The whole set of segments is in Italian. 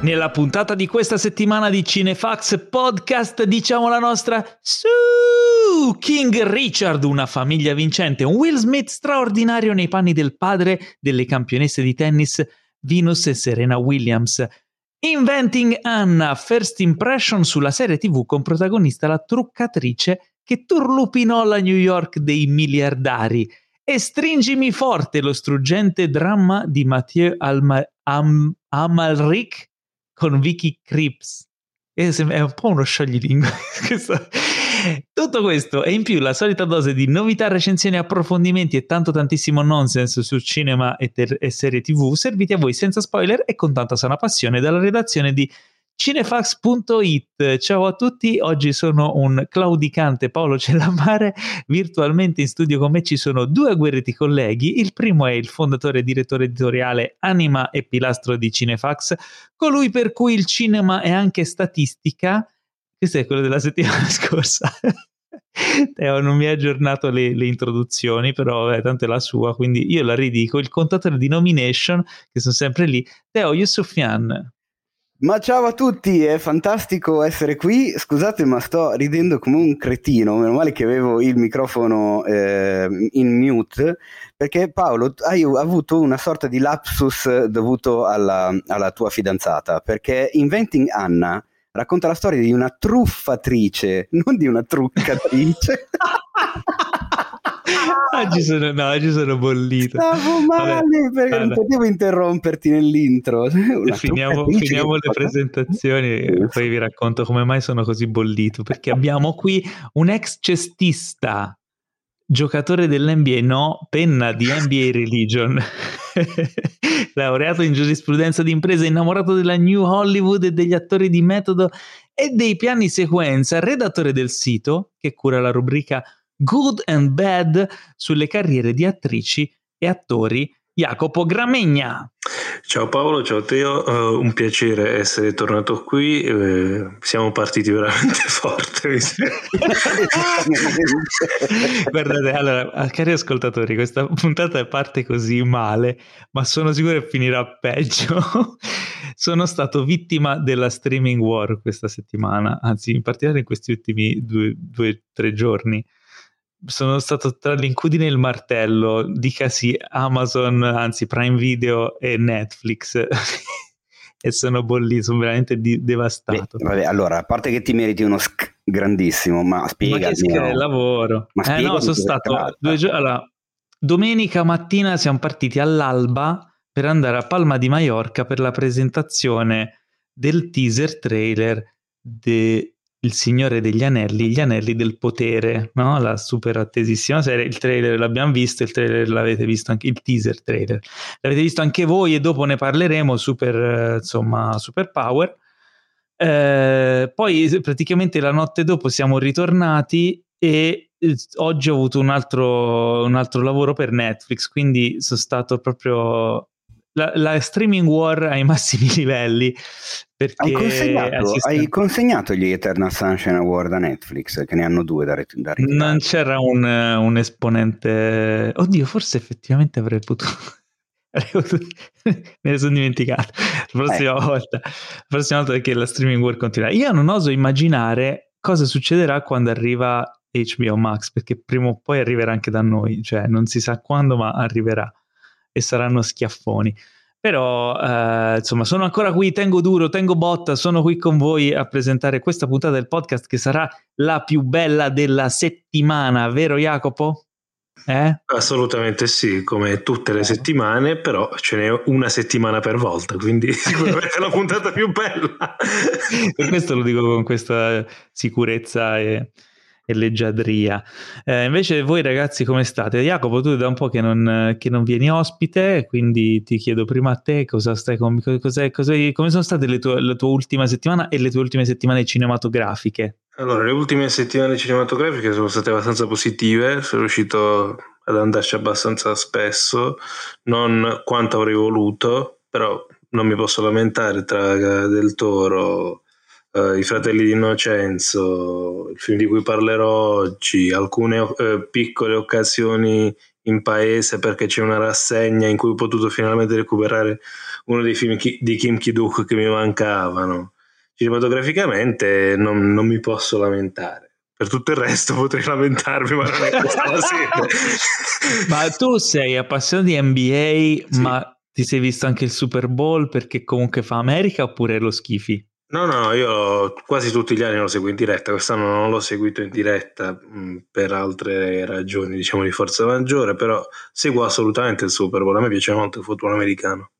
Nella puntata di questa settimana di Cinefax Podcast diciamo la nostra su King Richard, una famiglia vincente, un Will Smith straordinario nei panni del padre delle campionesse di tennis Venus e Serena Williams. Inventing Anna, First Impression sulla serie TV con protagonista la truccatrice che turlupinò la New York dei miliardari. E stringimi forte lo struggente dramma di Mathieu Alma- Am- Amalric con Vicky Crips. È un po' uno scioglilingue. Tutto questo e in più la solita dose di novità, recensioni, approfondimenti e tanto tantissimo nonsense su cinema e, ter- e serie tv serviti a voi senza spoiler e con tanta sana passione dalla redazione di cinefax.it. Ciao a tutti, oggi sono un claudicante Paolo Cellamare, virtualmente in studio con me ci sono due agguerriti colleghi, il primo è il fondatore e direttore editoriale Anima e Pilastro di Cinefax, colui per cui il cinema è anche statistica, questo è quello della settimana scorsa. Teo non mi ha aggiornato le, le introduzioni, però eh, tanto è la sua, quindi io la ridico. Il contatore di nomination, che sono sempre lì, Teo Yusufian. Ma ciao a tutti, è fantastico essere qui. Scusate, ma sto ridendo come un cretino. Meno male che avevo il microfono eh, in mute, perché Paolo, hai avuto una sorta di lapsus dovuto alla, alla tua fidanzata. Perché Inventing Anna racconta la storia di una truffatrice, non di una truccatrice. oggi, sono, no, oggi sono bollito. Stavo male Vabbè, perché allora. non potevo interromperti nell'intro. Finiamo, finiamo le presentazioni e poi vi racconto come mai sono così bollito. Perché abbiamo qui un ex cestista, giocatore dell'NBA, no, penna di NBA Religion. laureato in giurisprudenza di impresa, innamorato della New Hollywood e degli attori di metodo e dei piani sequenza, redattore del sito che cura la rubrica Good and Bad sulle carriere di attrici e attori Jacopo Gramegna. Ciao Paolo, ciao Teo, uh, un piacere essere tornato qui, uh, siamo partiti veramente forte. Guardate, allora, cari ascoltatori, questa puntata parte così male, ma sono sicuro che finirà peggio. sono stato vittima della streaming war questa settimana, anzi in particolare in questi ultimi due o tre giorni sono stato tra l'incudine e il martello, dicasi Amazon, anzi Prime Video e Netflix. e sono bollito, sono veramente di- devastato. Beh, vabbè, allora, a parte che ti meriti uno sc grandissimo, ma spiegami. Ma che sc- no. lavoro. Ma eh no, sono stato due giorni... Allora, domenica mattina siamo partiti all'alba per andare a Palma di Mallorca per la presentazione del teaser trailer de il Signore degli Anelli, gli Anelli del Potere, no? la super attesissima serie. Il trailer l'abbiamo visto, il trailer l'avete visto anche, il teaser trailer l'avete visto anche voi e dopo ne parleremo. Super, insomma, super power. Eh, poi praticamente la notte dopo siamo ritornati e eh, oggi ho avuto un altro, un altro lavoro per Netflix, quindi sono stato proprio la, la, streaming war ai massimi livelli. Hai consegnato, hai consegnato, gli Eternal Sunshine Award a Netflix, che ne hanno due da, da Non c'era un, un, esponente. Oddio, forse effettivamente avrei potuto. Me ne sono dimenticato. La prossima eh. volta, la prossima volta che la streaming war continua. Io non oso immaginare cosa succederà quando arriva HBO Max, perché prima o poi arriverà anche da noi, cioè non si sa quando, ma arriverà e saranno schiaffoni. Però, eh, insomma, sono ancora qui, tengo duro, tengo botta, sono qui con voi a presentare questa puntata del podcast che sarà la più bella della settimana, vero Jacopo? Eh? Assolutamente sì, come tutte le settimane, però ce n'è una settimana per volta, quindi sicuramente la puntata più bella. per questo lo dico con questa sicurezza e, e leggiadria. Eh, invece voi ragazzi come state? Jacopo, tu da un po' che non, che non vieni ospite, quindi ti chiedo prima a te cosa stai con, cos'è, cos'è, come sono state le tue, la tua ultima settimana e le tue ultime settimane cinematografiche? Allora, le ultime settimane cinematografiche sono state abbastanza positive, sono riuscito ad andarci abbastanza spesso, non quanto avrei voluto, però non mi posso lamentare tra Del Toro, uh, I fratelli di Innocenzo, il film di cui parlerò oggi, alcune uh, piccole occasioni in paese perché c'è una rassegna in cui ho potuto finalmente recuperare uno dei film di Kim Ki-duk che mi mancavano. Cinematograficamente non, non mi posso lamentare. Per tutto il resto potrei lamentarmi, ma non è questa la sede. ma tu sei appassionato di NBA, sì. ma ti sei visto anche il Super Bowl perché comunque fa America oppure lo schifi? No, no, io quasi tutti gli anni lo seguo in diretta, quest'anno non l'ho seguito in diretta mh, per altre ragioni, diciamo di forza maggiore, però seguo assolutamente il Super Bowl, a me piace molto il football americano.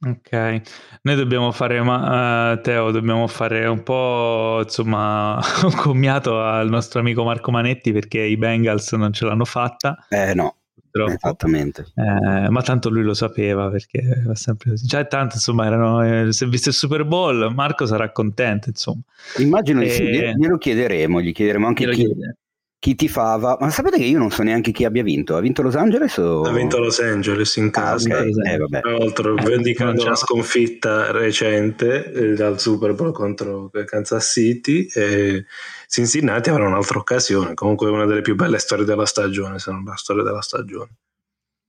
Ok, noi dobbiamo fare, ma, uh, Teo, dobbiamo fare un po', insomma, un commiato al nostro amico Marco Manetti perché i Bengals non ce l'hanno fatta. Eh no, Troppo. Esattamente. Eh, ma tanto lui lo sapeva perché va sempre così. Cioè, tanto insomma, erano, eh, se viste il Super Bowl, Marco sarà contento. Insomma. Immagino e... sì, glielo chiederemo, gli chiederemo anche chi, chi tifava. Ma sapete che io non so neanche chi abbia vinto? Ha vinto Los Angeles o... Ha vinto Los Angeles in casa. Ah, okay. eh, Tra l'altro, eh, vendicando una sconfitta recente eh, dal Super Bowl contro Kansas City. E Cincinnati avrà un'altra occasione. Comunque, una delle più belle storie della stagione, se non la storia della stagione.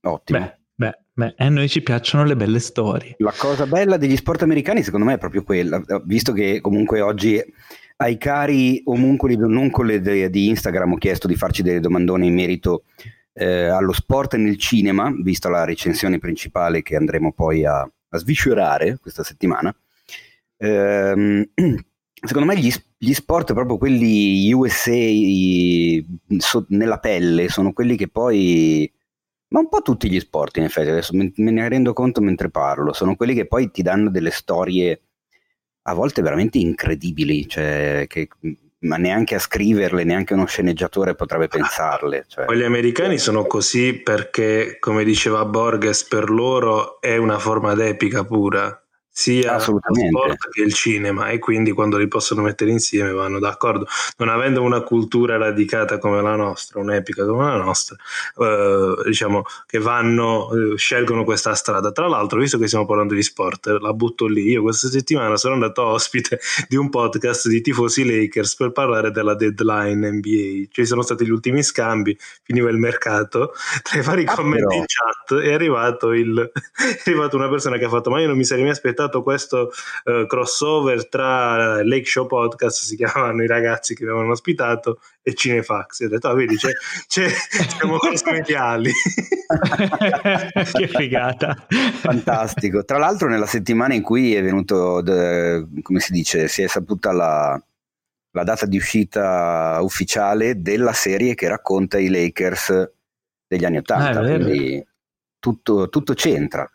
Ottimo. Beh. Beh, beh, a noi ci piacciono le belle storie. La cosa bella degli sport americani, secondo me, è proprio quella, visto che comunque oggi ai cari omuncoli non con le di Instagram ho chiesto di farci delle domandone in merito eh, allo sport nel cinema, vista la recensione principale che andremo poi a, a sviscerare questa settimana. Ehm, secondo me gli, gli, sport, proprio quelli USA so, nella pelle, sono quelli che poi... Ma un po' tutti gli sport, in effetti, adesso me, me ne rendo conto mentre parlo, sono quelli che poi ti danno delle storie a volte veramente incredibili, cioè, che, ma neanche a scriverle, neanche uno sceneggiatore potrebbe pensarle. Cioè. Gli americani sono così perché, come diceva Borges, per loro è una forma d'epica pura sia lo sport che il cinema e quindi quando li possono mettere insieme vanno d'accordo. Non avendo una cultura radicata come la nostra un'epica come la nostra eh, diciamo che vanno eh, scelgono questa strada. Tra l'altro visto che stiamo parlando di sport la butto lì. Io questa settimana sono andato ospite di un podcast di tifosi Lakers per parlare della deadline NBA ci sono stati gli ultimi scambi finiva il mercato. Tra i vari ah, commenti però. in chat è arrivato, il, è arrivato una persona che ha fatto ma io non mi sarei mai aspettato stato questo uh, crossover tra Lake Show Podcast, si chiamano i ragazzi che avevano ospitato, e Cinefax. E ho detto, ah, vedi, c'è, c'è, siamo cosmetiali. che figata. Fantastico. Tra l'altro nella settimana in cui è venuto, come si dice, si è saputa la, la data di uscita ufficiale della serie che racconta i Lakers degli anni Ottanta, ah, quindi tutto, tutto c'entra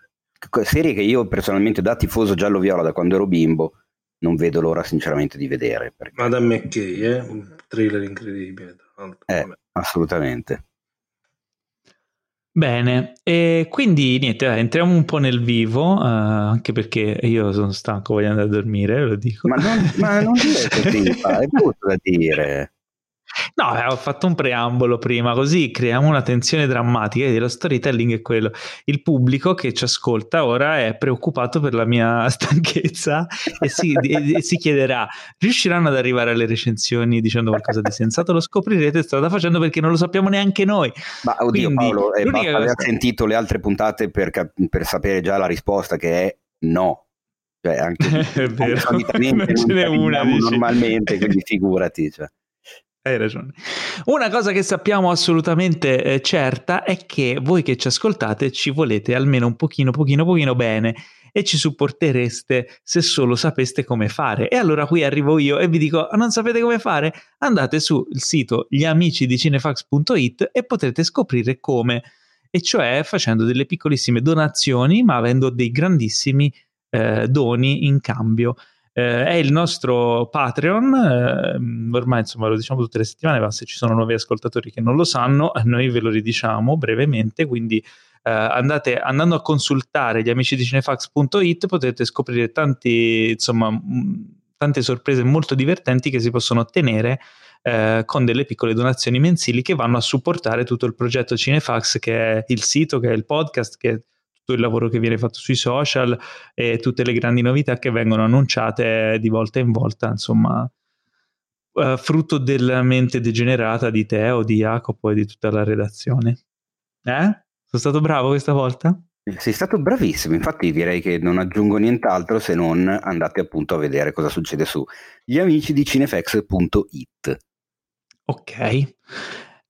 serie che io personalmente da tifoso giallo-viola da quando ero bimbo non vedo l'ora sinceramente di vedere. Perché... Madame McKay, eh? un thriller incredibile. Eh, assolutamente. Bene, e quindi niente, entriamo un po' nel vivo, uh, anche perché io sono stanco, voglio andare a dormire, lo dico. Ma non, ma non dire così, è brutto da dire. No, eh, ho fatto un preambolo prima, così creiamo una tensione drammatica. E lo storytelling è quello. Il pubblico che ci ascolta ora è preoccupato per la mia stanchezza e si, e, e si chiederà: riusciranno ad arrivare alle recensioni dicendo qualcosa di sensato? Lo scoprirete strada facendo perché non lo sappiamo neanche noi. Ma oddio, Quindi, Paolo, eh, basta aver sentito le altre puntate per, per sapere già la risposta che è no cioè anche, è vero. solitamente non, ce n'è una normalmente quindi figurati cioè. Hai ragione. Una cosa che sappiamo assolutamente eh, certa è che voi che ci ascoltate ci volete almeno un pochino, pochino, pochino bene e ci supportereste se solo sapeste come fare. E allora qui arrivo io e vi dico: non sapete come fare? Andate sul sito gliamicidicinefax.it e potrete scoprire come, e cioè facendo delle piccolissime donazioni, ma avendo dei grandissimi eh, doni in cambio eh, è il nostro Patreon, eh, ormai insomma lo diciamo tutte le settimane, ma se ci sono nuovi ascoltatori che non lo sanno, noi ve lo ridiciamo brevemente, quindi eh, andate, andando a consultare gli amici di cinefax.it potete scoprire tanti, insomma, tante sorprese molto divertenti che si possono ottenere eh, con delle piccole donazioni mensili che vanno a supportare tutto il progetto Cinefax, che è il sito, che è il podcast, che è tutto il lavoro che viene fatto sui social e tutte le grandi novità che vengono annunciate di volta in volta, insomma, uh, frutto della mente degenerata di Teo, di Jacopo e di tutta la redazione. Eh? Sono stato bravo questa volta? Sei stato bravissimo, infatti direi che non aggiungo nient'altro se non andate appunto a vedere cosa succede su gli amici di cinefx.it. Ok.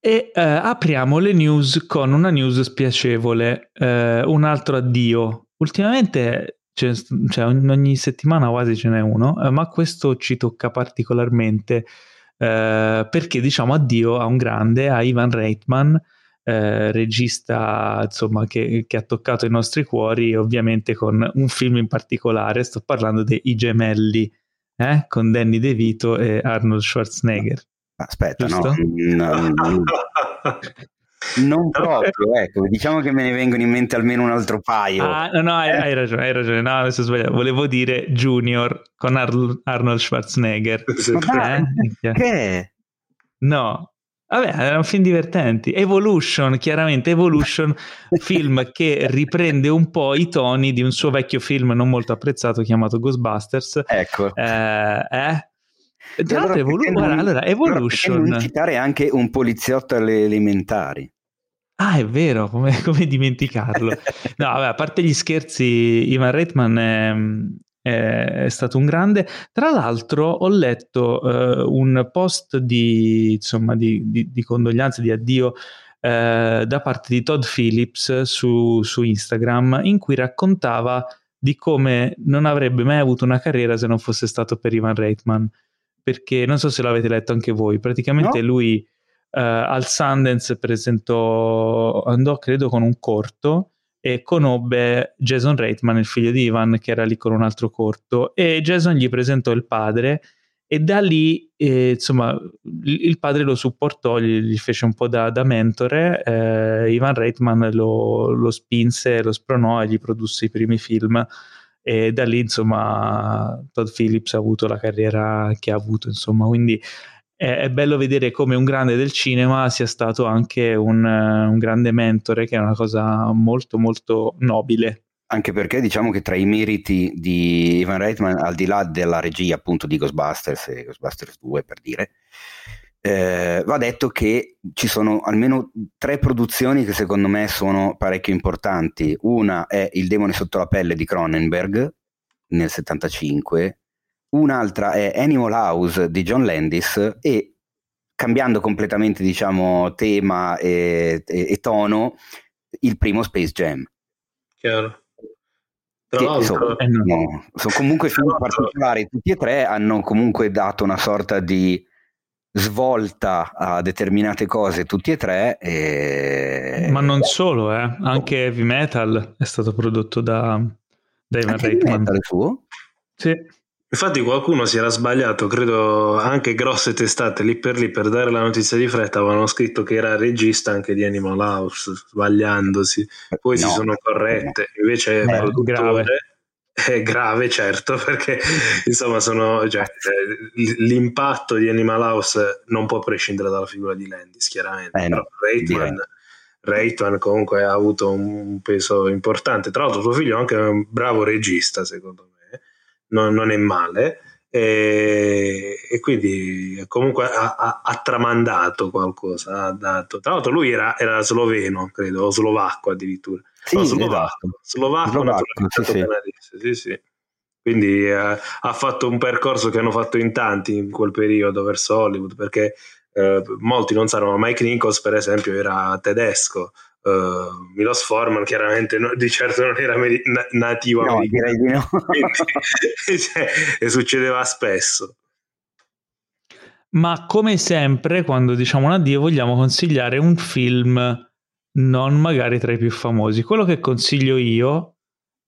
E eh, apriamo le news con una news spiacevole, eh, un altro addio. Ultimamente, cioè, cioè, ogni settimana quasi ce n'è uno, eh, ma questo ci tocca particolarmente eh, perché diciamo addio a un grande, a Ivan Reitman, eh, regista insomma, che, che, ha toccato i nostri cuori, ovviamente con un film in particolare. Sto parlando dei Gemelli eh? con Danny DeVito e Arnold Schwarzenegger. Aspetta, Giusto? no, no, non proprio, ecco, diciamo che me ne vengono in mente almeno un altro paio. Ah, no, no, hai, hai ragione, hai ragione, no, adesso sbagliato, volevo dire Junior con Ar- Arnold Schwarzenegger. Ma eh? Che? No, Vabbè, erano film divertenti. Evolution, chiaramente Evolution, film che riprende un po' i toni di un suo vecchio film non molto apprezzato chiamato Ghostbusters. Ecco. Eh, eh? Tra allora, Evolu- non, allora, Evolution. Non citare anche un poliziotto alle elementari. Ah, è vero, come, come dimenticarlo? no, vabbè, a parte gli scherzi, Ivan Reitman è, è stato un grande. Tra l'altro ho letto uh, un post di, insomma, di, di, di condoglianze, di addio uh, da parte di Todd Phillips su, su, Instagram in cui raccontava di come non avrebbe mai avuto una carriera se non fosse stato per Ivan Reitman. Perché non so se l'avete letto anche voi, praticamente no? lui uh, al Sundance presentò, andò credo con un corto e conobbe Jason Reitman, il figlio di Ivan, che era lì con un altro corto, e Jason gli presentò il padre e da lì, eh, insomma, il padre lo supportò, gli, gli fece un po' da, da mentore, eh, Ivan Reitman lo, lo, spinse, lo spronò e gli produsse i primi film e da lì, insomma, Todd Phillips ha avuto la carriera che ha avuto, insomma, quindi è, è, bello vedere come un grande del cinema sia stato anche un, un grande mentore, che è una cosa molto molto nobile. Anche perché diciamo che tra i meriti di Ivan Reitman, al di là della regia appunto di Ghostbusters e Ghostbusters 2 per dire, eh, va detto che ci sono almeno tre produzioni che secondo me sono parecchio importanti. Una è Il demone sotto la pelle di Cronenberg nel 75 un'altra è Animal House di John Landis e cambiando completamente diciamo tema e, e, e tono il primo Space Jam. Chiaro. Che, l'altro eh, no, sono comunque film particolari. Tutti e tre hanno comunque dato una sorta di svolta a determinate cose tutti e tre e... ma non solo eh. anche Heavy Metal è stato prodotto da, da Ivan Reitman Metal suo? sì. Infatti qualcuno si era sbagliato, credo anche grosse testate lì per lì per dare la notizia di fretta avevano scritto che era regista anche di Animal House, sbagliandosi, poi no, si sono corrette, invece è produttore è grave certo perché insomma sono, cioè, l'impatto di Animal House non può prescindere dalla figura di Landis chiaramente, eh no, Reitman, Reitman comunque ha avuto un peso importante, tra l'altro suo figlio è anche un bravo regista secondo me non, non è male. E, e, quindi comunque ha, ha, ha, tramandato qualcosa, ha dato. Tra l'altro lui era, era sloveno, credo, o slovacco addirittura. Sì, no, slovacco, esatto. slovacco, slovacco sì, sì. sì, sì. Quindi eh, ha fatto un percorso che hanno fatto in tanti in quel periodo verso Hollywood, perché eh, molti non sanno, ma Mike Nichols per esempio era tedesco, Uh, Milos Forman chiaramente no, di certo non era meri- na- nativo no, direi di no. cioè, e succedeva spesso ma come sempre quando diciamo un addio vogliamo consigliare un film non magari tra i più famosi quello che consiglio io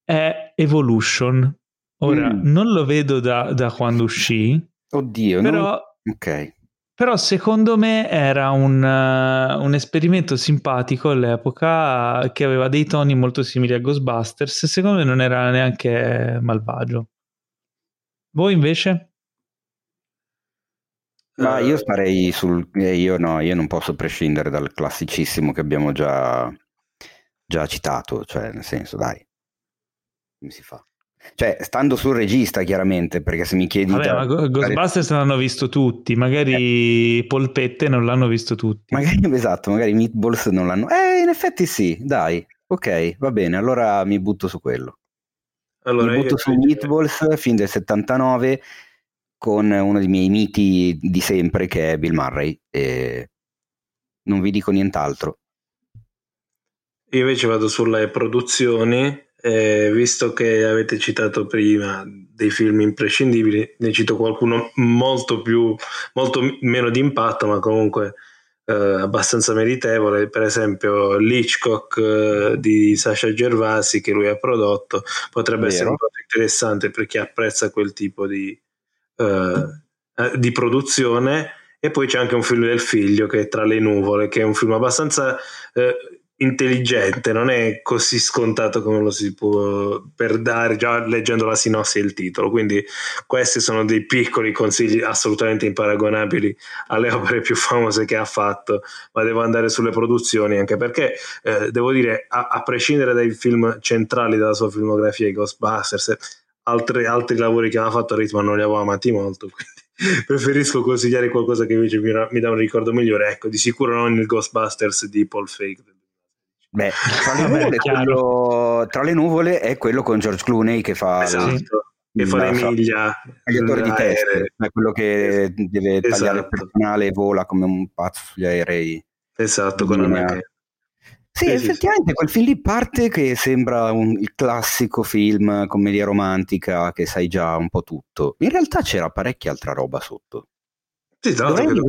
è Evolution ora mm. non lo vedo da, da quando uscì oddio però non... ok però secondo me era un, uh, un, esperimento simpatico all'epoca che aveva dei toni molto simili a Ghostbusters e secondo me non era neanche malvagio. Voi invece? Ma io starei sul... Eh, io no, io non posso prescindere dal classicissimo che abbiamo già, già citato, cioè nel senso dai, come si fa? Cioè, stando sul regista, chiaramente, perché se mi chiedi... Vabbè, ma Ghostbusters l'hanno visto tutti, magari eh. Polpette non l'hanno visto tutti. Magari, esatto, magari Meatballs non l'hanno... Eh, in effetti sì, dai, ok, va bene, allora mi butto su quello. Allora, mi butto su Meatballs, fin del 79, con uno dei miei miti di sempre, che è Bill Murray, e non vi dico nient'altro. Io invece vado sulle produzioni eh, visto che avete citato prima dei film imprescindibili, ne cito qualcuno molto più, molto meno di impatto, ma comunque eh, abbastanza meritevole. Per esempio, l'Hitchcock eh, di Sasha Gervasi che lui ha prodotto potrebbe Vero. essere molto interessante per chi apprezza quel tipo di, eh, eh, di produzione. E poi c'è anche un film del figlio che è Tra le nuvole, che è un film abbastanza eh, intelligente, non è così scontato come lo si può per dare già leggendo la sinossi e il titolo. Quindi questi sono dei piccoli consigli assolutamente imparagonabili alle opere più famose che ha fatto, ma devo andare sulle produzioni anche perché eh, devo dire, a, a, prescindere dai film centrali della sua filmografia, i Ghostbusters, altri, altri lavori che aveva fatto a ritmo non li avevo amati molto. Quindi preferisco consigliare qualcosa che invece mi, mi dà un ricordo migliore. Ecco, di sicuro non il Ghostbusters di Paul Fake Beh, tra le, nuvole, quello, tra le, nuvole, è quello con George Clooney che fa esatto. che fa l'Emilia tagliatore di testa è quello che deve esatto. tagliare il personale e vola come un pazzo sugli aerei esatto con una sì, sì, effettivamente sì. quel film lì parte che sembra un, il classico film commedia romantica che sai già un po' tutto. In realtà c'era parecchia altra roba sotto. Sì, tra l'altro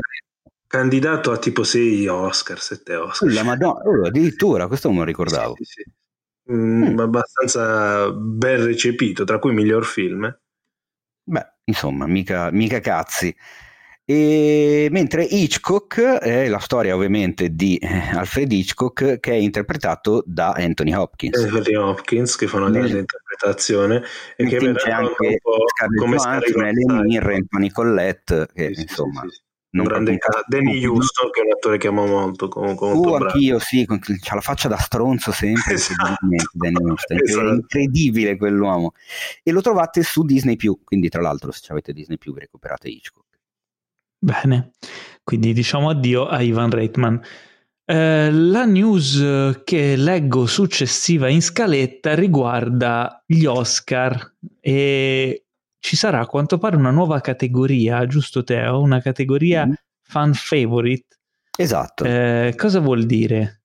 candidato a tipo 6 Oscar, 7 Oscar. La Madonna, oh, addirittura, questo non lo ricordavo. Sì, sì, sì. Mm, mm. Abbastanza ben recepito, tra cui miglior film. Beh, insomma, mica, mica cazzi. E mentre Hitchcock è la storia ovviamente di eh, Alfred Hitchcock che è interpretato da Anthony Hopkins. Anthony Hopkins che fa una grande interpretazione e che c'è anche come Johansson, Mirren, Tony Collette che sì, insomma sì, sì, non grande. Danny Houston, che è un attore che amo molto. Con, con uh, anch'io, sì, c'ha la faccia da stronzo sempre. esatto. Houston, esatto. È incredibile quell'uomo. E lo trovate su Disney, quindi, tra l'altro, se avete Disney, recuperate Hitchcock. Bene, quindi diciamo addio a Ivan Reitman. Eh, la news che leggo successiva in scaletta riguarda gli Oscar e ci sarà a quanto pare una nuova categoria, giusto Teo? Una categoria mm. fan favorite. Esatto. Eh, cosa vuol dire?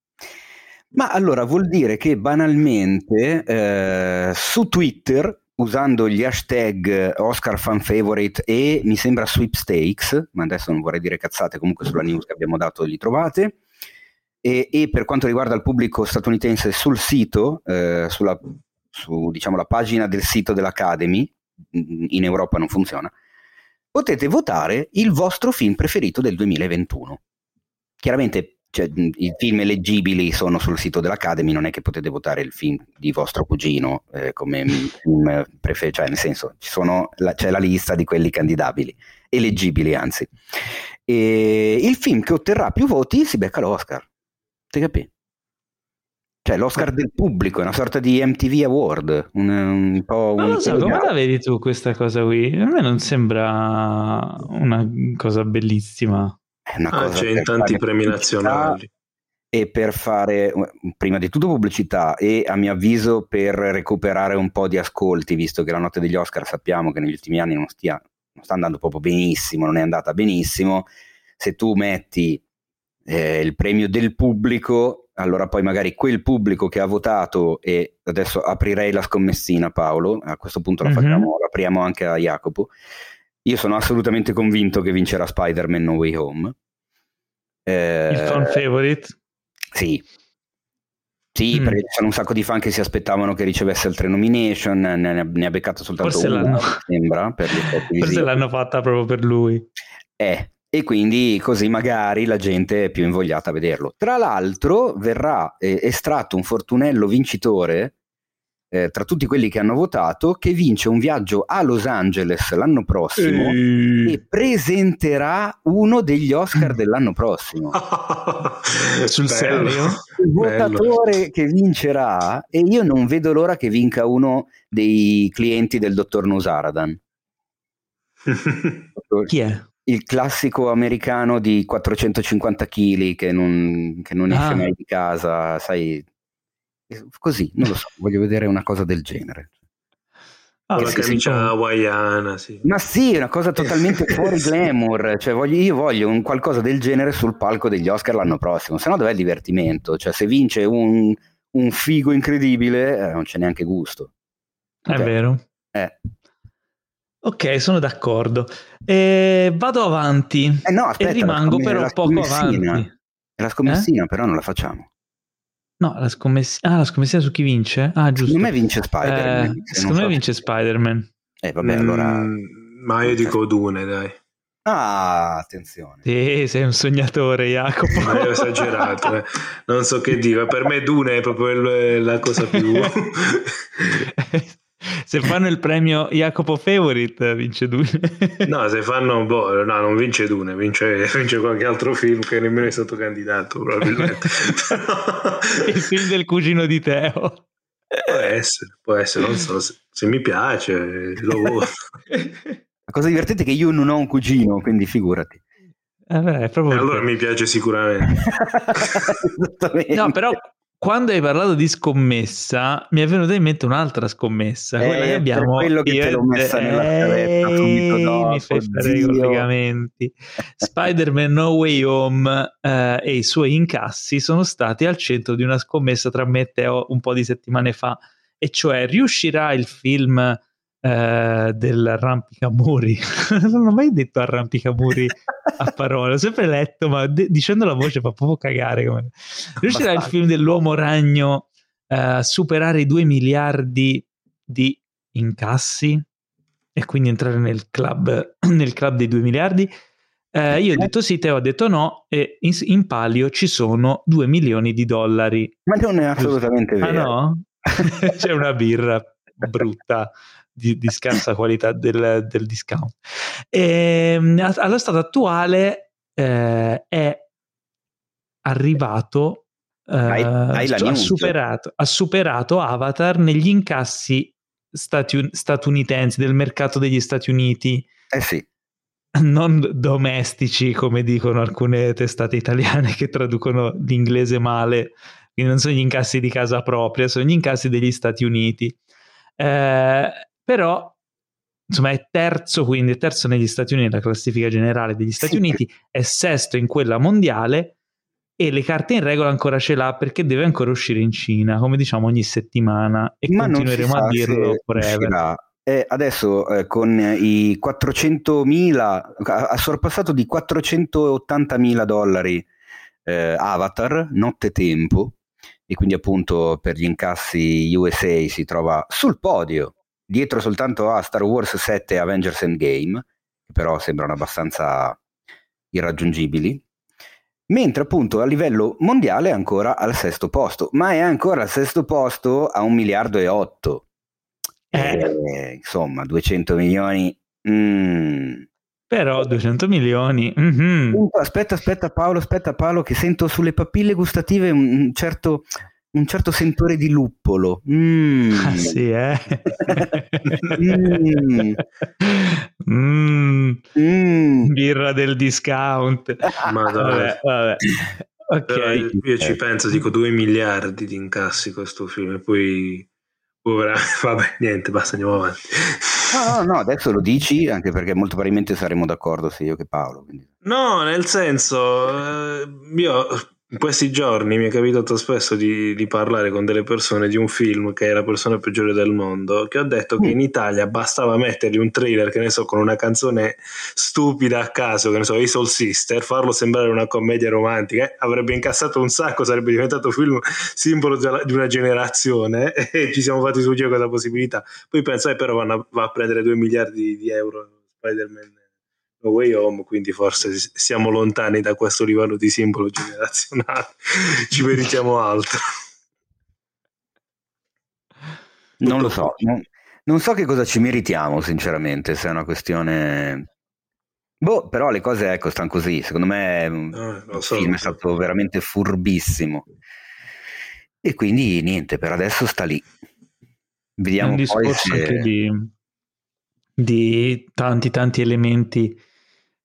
Ma allora vuol dire che banalmente eh, su Twitter, usando gli hashtag Oscar fan favorite e mi sembra sweepstakes, ma adesso non vorrei dire cazzate, comunque sulla news che abbiamo dato li trovate, e, e per quanto riguarda il pubblico statunitense sul sito, eh, sulla su, diciamo, la pagina del sito dell'Academy, in Europa non funziona, potete votare il vostro film preferito del 2021. Chiaramente cioè, i film eleggibili sono sul sito dell'Academy, non è che potete votare il film di vostro cugino eh, come film preferito, cioè nel senso la, c'è la lista di quelli candidabili, eleggibili anzi. E il film che otterrà più voti si becca l'Oscar. Ti capi? Cioè l'Oscar del pubblico, è una sorta di MTV Award, un, un po' un... Non lo so, come la vedi tu questa cosa qui? A me non sembra una cosa bellissima. È una ah, cosa c'è in tanti premi nazionali. E per fare, prima di tutto pubblicità e a mio avviso per recuperare un po' di ascolti, visto che la notte degli Oscar sappiamo che negli ultimi anni non, stia, non sta andando proprio benissimo, non è andata benissimo, se tu metti eh, il premio del pubblico allora poi magari quel pubblico che ha votato e adesso aprirei la scommessina Paolo, a questo punto la, mm-hmm. facciamo, la apriamo anche a Jacopo. Io sono assolutamente convinto che vincerà Spider-Man No Way Home. Eh, Il fan favorite? Sì. Sì, mm. perché ci sono un sacco di fan che si aspettavano che ricevesse altre nomination, ne, ne ha beccato soltanto Forse una, l'hanno... sembra, Forse l'hanno fatta proprio per lui. Eh, e quindi così magari la gente è più invogliata a vederlo. Tra l'altro verrà eh, estratto un fortunello vincitore eh, tra tutti quelli che hanno votato che vince un viaggio a Los Angeles l'anno prossimo e, e presenterà uno degli Oscar dell'anno prossimo. Sul serio? il votatore che vincerà e io non vedo l'ora che vinca uno dei clienti del dottor Nusaradan. Chi è? Il classico americano di 450 kg che non, che non esce Ah. mai di casa, sai, così, non lo so, voglio vedere una cosa del genere. Ah, sì, sì, camicia hawaiana, sì. Ma sì, è una cosa totalmente fuori glamour, cioè voglio, io voglio un qualcosa del genere sul palco degli Oscar l'anno prossimo, se no dov'è il divertimento? Cioè se vince un, un figo incredibile eh, non c'è neanche gusto. È Ok. vero. Eh. Ok, sono d'accordo. Eh, vado avanti Eh no, aspetta, e rimango però poco avanti. E la scommessina però non la facciamo. No, la scommessina, ah, la scommessina su chi vince? Ah, giusto. Secondo me vince Spider-Man. Eh, se secondo me so- vince Spider-Man. Eh vabbè, allora... Mm, ma io dico Dune, dai. Ah, attenzione. Sì, sei un sognatore, Jacopo. Ma io ho esagerato, eh. non so che dire. Per me Dune è proprio la cosa più... Se fanno il premio Jacopo Favorite, vince Dune. No, se fanno, boh, no, non vince Dune, vince, vince qualche altro film che nemmeno è stato candidato, probabilmente. il film del cugino di Teo. può essere, può essere, non so, se, se mi piace, lo voto. La cosa divertente è che io non ho un cugino, quindi figurati. Eh beh, è proprio allora mi piace sicuramente. Esattamente. No, però quando hai parlato di scommessa, mi è venuta in mente un'altra scommessa. Eh, quella che abbiamo. quello che te io l'ho e messa te. nella scaletta subito Ehi, dopo, Mi fai fare i collegamenti. Spider-Man No Way Home eh, e i suoi incassi sono stati al centro di una scommessa tra me e Teo un po' di settimane fa, e cioè riuscirà il film eh, dell'arrampicamuri? non ho mai detto arrampicamuri a parole, ho sempre letto, ma de- dicendo la voce fa proprio cagare. come- Riuscirà il film dell'uomo ragno eh, a superare i 2 miliardi di incassi e quindi entrare nel club, nel club dei 2 miliardi? Eh, io ho detto sì, Teo ha detto no, e in, in palio ci sono 2 milioni di dollari. Ma non è assolutamente Ah vero. no? C'è una birra brutta di, di scarsa qualità del, del discount. E, allo stato attuale eh, è arrivato, eh, Hai- hai cioè, ha, superato, ha superato Avatar negli incassi stati- statunitensi del mercato degli Stati Uniti Eh sì, non domestici come dicono alcune testate italiane che traducono l'inglese male, quindi non sono gli incassi di casa propria, sono gli incassi degli Stati Uniti. Eh, però insomma è terzo, quindi è terzo negli Stati Uniti, nella classifica generale degli Stati Sì. Uniti, è sesto in quella mondiale e le carte in regola ancora ce l'ha perché deve ancora uscire in Cina, come diciamo ogni settimana e ma continueremo a dirlo forever. uscirà. Eh, adesso eh, con i 400.000 ha ha sorpassato di 480.000 dollari eh, Avatar nottetempo e quindi appunto per gli incassi USA si trova sul podio dietro soltanto a Star Wars 7 e Avengers Endgame che però sembrano abbastanza irraggiungibili mentre appunto a livello mondiale è ancora al sesto posto ma è ancora al sesto posto a un miliardo e otto Eh. Eh, insomma 200 milioni mm. Però 200 milioni, mhm. Punto, Aspetta, aspetta Paolo, aspetta Paolo, che sento sulle papille gustative un certo, un certo sentore di luppolo. Mm. Ah sì, eh? Mm. Mm, Mm. birra del discount. Ma Vabbè, vabbè. Però Ok, io, io ci penso, dico 2 miliardi di incassi questo film e poi... Povera... Vabbè, niente, basta, andiamo avanti. No, no, no, adesso lo dici anche perché molto probabilmente saremo d'accordo sia io che Paolo. quindi- No, nel senso, eh, io in questi giorni mi è capitato spesso di, di parlare con delle persone di un film che è la persona peggiore del mondo, che ho detto che Mm. in Italia bastava mettergli un trailer, che ne so, con una canzone stupida a caso, che ne so, i Soul Sister, farlo sembrare una commedia romantica, eh, avrebbe incassato un sacco, sarebbe diventato film simbolo di una generazione e ci siamo fatti sfuggire questa possibilità. Poi penso, eh, però vanno a- va a prendere 2 miliardi di euro Spider-Man No Way Home, quindi forse siamo lontani da questo livello di simbolo generazionale, ci meritiamo altro. Non lo so, non, non so che cosa ci meritiamo sinceramente, se è una questione... Boh, però le cose ecco stanno così, secondo me Eh, lo il so, film è so. stato veramente furbissimo. E quindi niente, per adesso sta lì. Vediamo È un discorso se... anche di, di tanti tanti elementi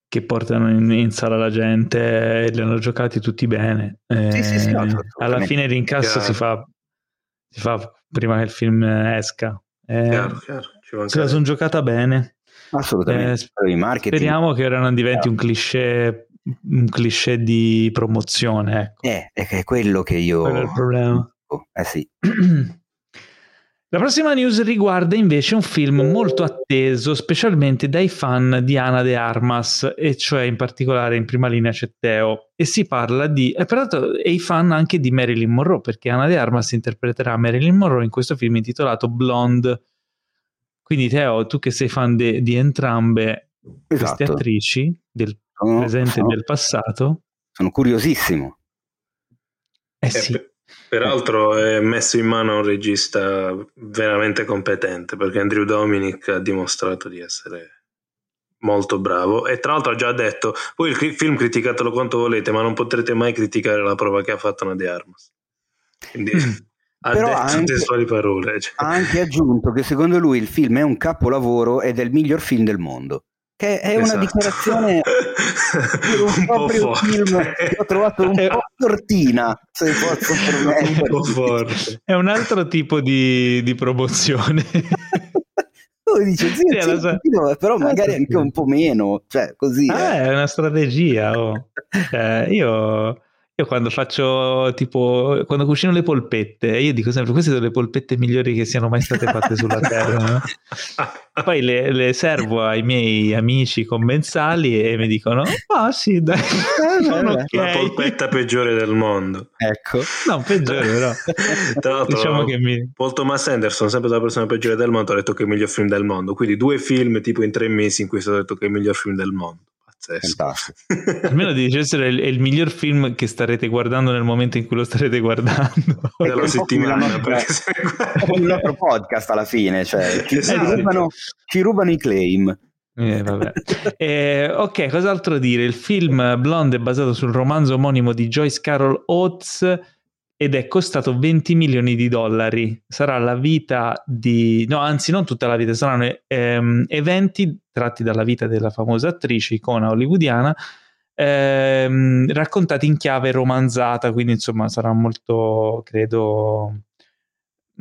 che portano in, in, sala la gente, li hanno giocati tutti bene. Sì, sì, sì, no, Eh, alla fine il rincasso si fa, si fa prima che il film esca. Eh, Chiaro, chiaro, ci se la sono giocata bene. Assolutamente. Eh. Speriamo che ora non diventi un cliché, un cliché di promozione. Ecco. Eh, è quello che io... Quello è il problema. Eh sì. La prossima news riguarda invece un film molto atteso, specialmente dai fan di Ana de Armas, e cioè in particolare in prima linea c'è Teo. E si parla di, e peraltro, e i fan anche di Marilyn Monroe, perché Ana de Armas interpreterà Marilyn Monroe in questo film intitolato Blonde. Quindi, Teo, tu che sei fan de- di entrambe queste Esatto. attrici, del Sono, presente e sono- del passato, sono curiosissimo. eh Eh, sì, per- peraltro è messo in mano a un regista veramente competente perché Andrew Dominic ha dimostrato di essere molto bravo e tra l'altro ha già detto voi il film criticatelo quanto volete ma non potrete mai criticare la prova che ha fatto Ana de Armas quindi Mm. ha Però detto anche- testuali parole cioè. Ha anche aggiunto che secondo lui il film è un capolavoro ed è il miglior film del mondo. Che è una Esatto. dichiarazione per un, un po' proprio forte film che ho trovato un po' tortina, se posso un permettermi. po' forte è un altro tipo di, di promozione. Lui dice, sì, Sì, sì, so. sì, però magari anche un po' meno, cioè così. Ah, eh. è una strategia. oh. Cioè, io, io quando faccio tipo quando cucino le polpette, io dico sempre: queste sono le polpette migliori che siano mai state fatte sulla terra. no? Poi le, le servo ai miei amici commensali e mi dicono: Ah, sì, dai, sono beh, ok. la polpetta peggiore del mondo Ecco. No, peggiore, però. Tra l'altro, diciamo che mi. Paul Thomas Anderson, sempre la persona peggiore del mondo, ha detto che è il miglior film del mondo. Quindi due film tipo in tre mesi in cui è stato detto che è il miglior film del mondo. Pazzesco. Fantastico. Almeno di dicessero è il, è il miglior film che starete guardando nel momento in cui lo starete guardando. Della settimana. perché il nostro podcast alla fine, cioè ci, Esatto. ci rubano, ci rubano i claim. Eh, vabbè. Eh, ok, cos'altro dire? Il film Blonde è basato sul romanzo omonimo di Joyce Carol Oates ed è costato 20 milioni di dollari. Sarà la vita di... no, anzi non tutta la vita, saranno ehm, eventi tratti dalla vita della famosa attrice, icona hollywoodiana, ehm, raccontati in chiave romanzata, quindi insomma sarà molto, credo,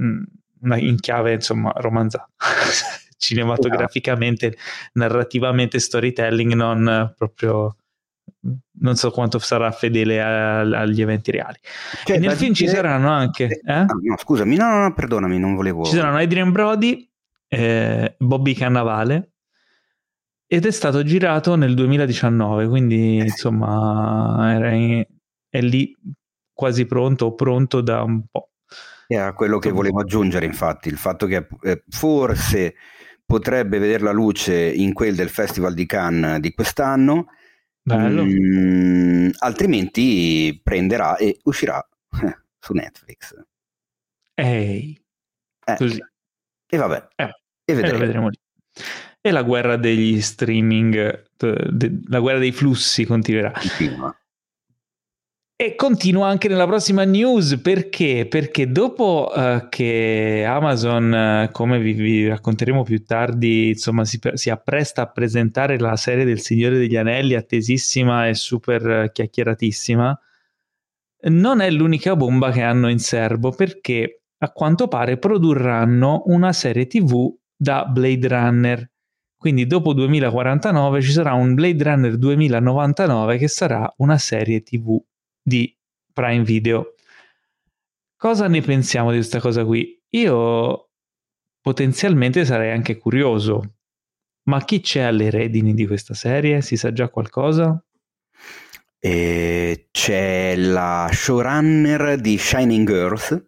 mm, una- in chiave insomma romanzata. Cinematograficamente, narrativamente, storytelling, non proprio non so quanto sarà fedele a- agli eventi reali. Cioè, e nel film ci dire- saranno anche Eh, eh? ah, no, scusami, no, no, no, perdonami, non volevo. ci saranno Adrian Brody, eh, Bobby Cannavale ed è stato girato nel 2019, quindi Eh insomma in- è lì quasi pronto o pronto da un po'. Era quello che volevo aggiungere, infatti, il fatto che eh, forse potrebbe vedere la luce in quel del Festival di Cannes di quest'anno, Bello. mm, altrimenti prenderà e uscirà eh, su Netflix. Ehi, Eh, così. E vabbè, Eh, e E lo vedremo. vedremo lì. E la guerra degli streaming, eh, de- la guerra dei flussi continuerà. Continua. E continua anche nella prossima news perché? Perché dopo eh, che Amazon, eh, come vi, vi racconteremo più tardi, insomma, si, si appresta a presentare la serie del Signore degli Anelli, attesissima e super eh, chiacchieratissima, non è l'unica bomba che hanno in serbo perché a quanto pare produrranno una serie TV da Blade Runner. Quindi dopo 2049 ci sarà un Blade Runner 2099 che sarà una serie TV di Prime Video. Cosa ne pensiamo di questa cosa qui? Io potenzialmente sarei anche curioso, ma chi c'è alle redini di questa serie? Si sa già qualcosa? E c'è la showrunner di Shining Girls,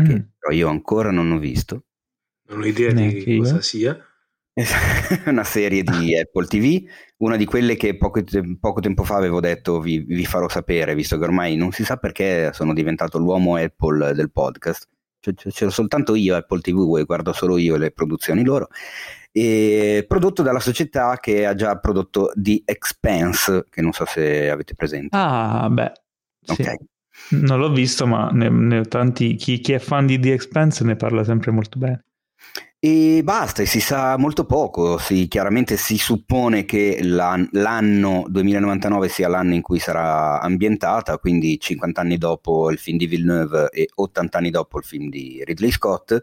Mm. che però io ancora non ho visto. Non ho idea Neanche di io. cosa sia. È una serie di Apple TV, una di quelle che poco, poco tempo fa avevo detto vi, vi farò sapere, visto che ormai non si sa perché sono diventato l'uomo Apple del podcast. C'è, c'è- c'è soltanto io Apple TV e guardo solo io le produzioni loro. E prodotto dalla società che ha già prodotto The Expanse, che non so se avete presente. Ah, beh, sì. Ok. Non l'ho visto, ma ne, ne tanti, chi, chi, è fan di The Expanse ne parla sempre molto bene. E basta, e si sa molto poco. Si, chiaramente si suppone che l'an, l'anno 2099 sia l'anno in cui sarà ambientata, quindi 50 anni dopo il film di Villeneuve e 80 anni dopo il film di Ridley Scott,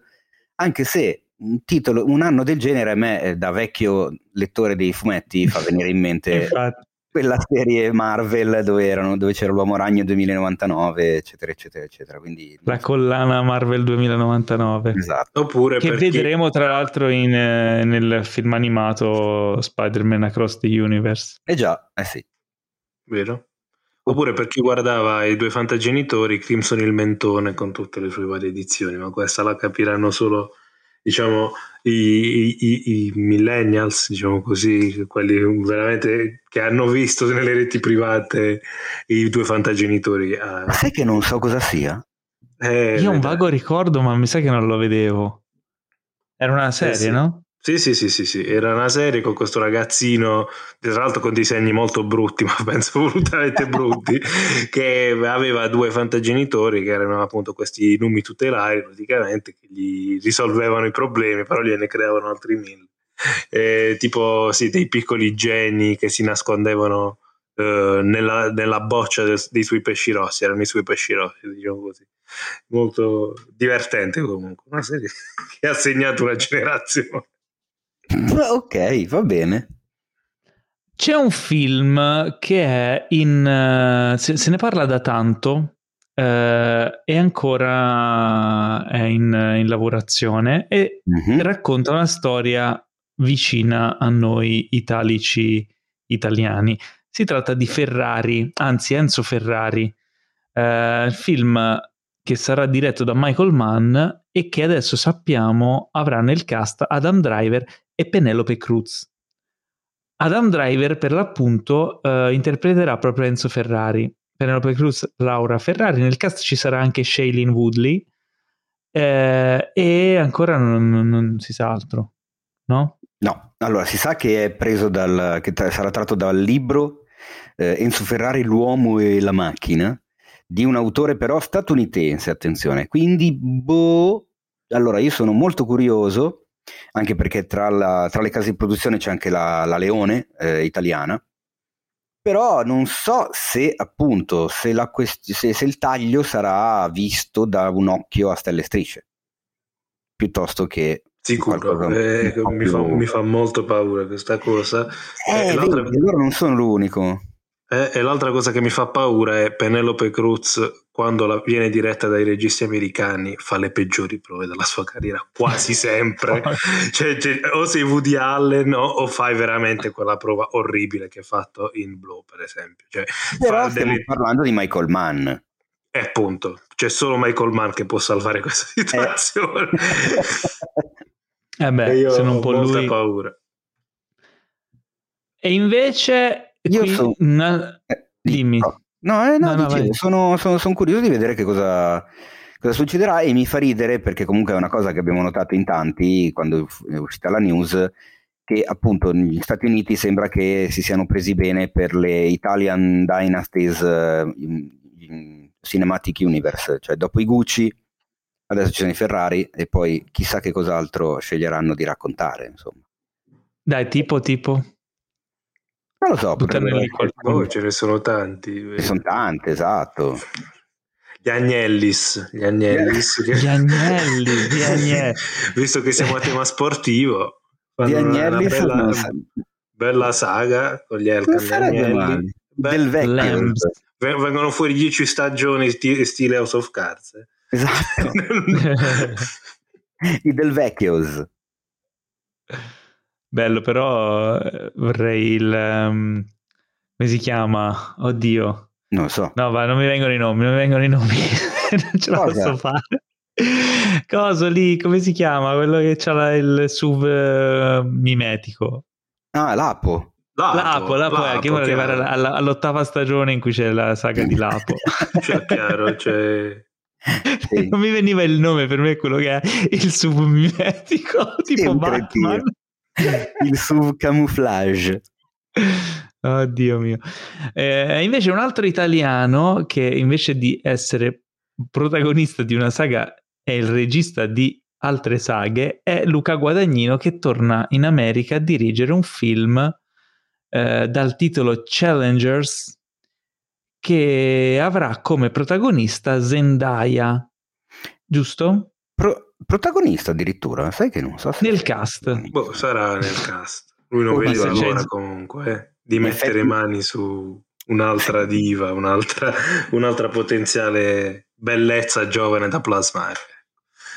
anche se un titolo, un anno del genere a me eh, da vecchio lettore dei fumetti fa venire in mente quella serie Marvel dove, erano, dove, c'era l'uomo ragno 2099 eccetera eccetera eccetera Quindi, la collana Marvel 2099 esatto. Oppure che vedremo tra l'altro in, eh, nel film animato Spider-Man Across the Universe. Eh già eh sì. Vero? Oppure per chi guardava i due fantagenitori, Crimson il Mentone con tutte le sue varie edizioni, ma questa la capiranno solo diciamo, i, i, i, millennials, diciamo così, quelli veramente che hanno visto nelle reti private i due fantagenitori. Ma sai che non so cosa sia? Eh, Io ho un vago ricordo, ma mi sa che non lo vedevo. Era una serie, eh sì. no? Sì, sì, sì, sì, sì, era una serie con questo ragazzino, tra l'altro con disegni molto brutti, ma penso volutamente brutti, che aveva due fantagenitori che erano appunto questi numi tutelari praticamente, che gli risolvevano i problemi, però gliene creavano altri mille. Eh, tipo, sì, dei piccoli geni che si nascondevano eh, nella, nella, boccia del, dei suoi pesci rossi, erano i suoi pesci rossi, diciamo così. Molto divertente comunque, una serie che ha segnato una generazione. Ok, va bene. C'è un film che è in... Uh, se, se, ne parla da tanto uh, e ancora è in, in lavorazione e mm-hmm. racconta una storia vicina a noi italici italiani. Si tratta di Ferrari, anzi Enzo Ferrari, uh, film che sarà diretto da Michael Mann e che adesso sappiamo avrà nel cast Adam Driver e Penelope Cruz. Adam Driver per l'appunto uh, interpreterà proprio Enzo Ferrari, Penelope Cruz Laura Ferrari, nel cast ci sarà anche Shailene Woodley eh, e ancora non, non, non, si sa altro, no? No, allora si sa che è preso dal, che tra, sarà tratto dal libro eh, Enzo Ferrari, L'uomo e la macchina, di un autore però statunitense, attenzione, quindi boh, allora io sono molto curioso anche perché tra, la, tra, le case di produzione c'è anche la, la Leone eh, italiana, però non so se appunto se, quest- se, se, il taglio sarà visto da un occhio a stelle strisce, piuttosto che... Sicuro, eh, mi, fa, mi, fa, molto paura questa cosa. Eh, vedi, loro non sono l'unico. Eh, e l'altra cosa che mi fa paura è Penelope Cruz quando la, viene diretta dai registi americani fa le peggiori prove della sua carriera quasi sempre. Cioè, cioè, o sei Woody Allen o, o, fai veramente quella prova orribile che ha fatto in Blow per esempio. Cioè, però stiamo delle... parlando di Michael Mann. E eh, appunto. C'è solo Michael Mann che può salvare questa eh. situazione. Eh beh, e io se non ho può lui... paura. E invece io qui, sono... Una... Eh, dimmi. No, eh, no, no dicevo, sono, sono, sono, curioso di vedere che cosa, cosa, succederà e mi fa ridere perché comunque è una cosa che abbiamo notato in tanti quando è uscita la news che appunto negli Stati Uniti sembra che si siano presi bene per le Italian Dynasties uh, in, in Cinematic Universe, cioè dopo i Gucci adesso ci sono i Ferrari e poi chissà che cos'altro sceglieranno di raccontare, insomma. Dai, tipo, tipo. Non lo so, potrebbero... oh, ce ne sono tanti. Ce ne sono tanti, esatto. Gli Agnellis, gli Agnellis. Gli Agnelli, gli Agnelli. Visto che siamo a tema sportivo, gli Agnellis bella, non... bella saga con gli Agnelli. Del vecchio. Vengono fuori dieci stagioni stile House of Cards. Eh. Esatto. I del vecchios. Bello, però eh, vorrei il... Um, come si chiama? Oddio. Non lo so. No, va, non mi vengono i nomi, non mi vengono i nomi. non ce la Cosa? posso fare. Coso lì, come si chiama? Quello che ha il sub uh, mimetico. Ah, Lapo. Lapo, Lapo, Lapo, Lapo è che vuole arrivare alla, all'ottava stagione in cui c'è la saga di Lapo. cioè, chiaro, c'è... Sì. Non mi veniva il nome, per me è quello che è il submimetico, tipo Batman il suo camouflage. Oddio mio. Eh, invece un altro italiano che invece di essere protagonista di una saga è il regista di altre saghe è Luca Guadagnino che torna in America a dirigere un film eh, dal titolo Challengers che avrà come protagonista Zendaya, giusto? Pro- protagonista addirittura, sai che non so se... Nel cast. Boh, sarà nel cast. Lui non vede l'ora comunque eh, di mettere effetti... mani su un'altra diva, un'altra, un'altra potenziale bellezza giovane da plasmare.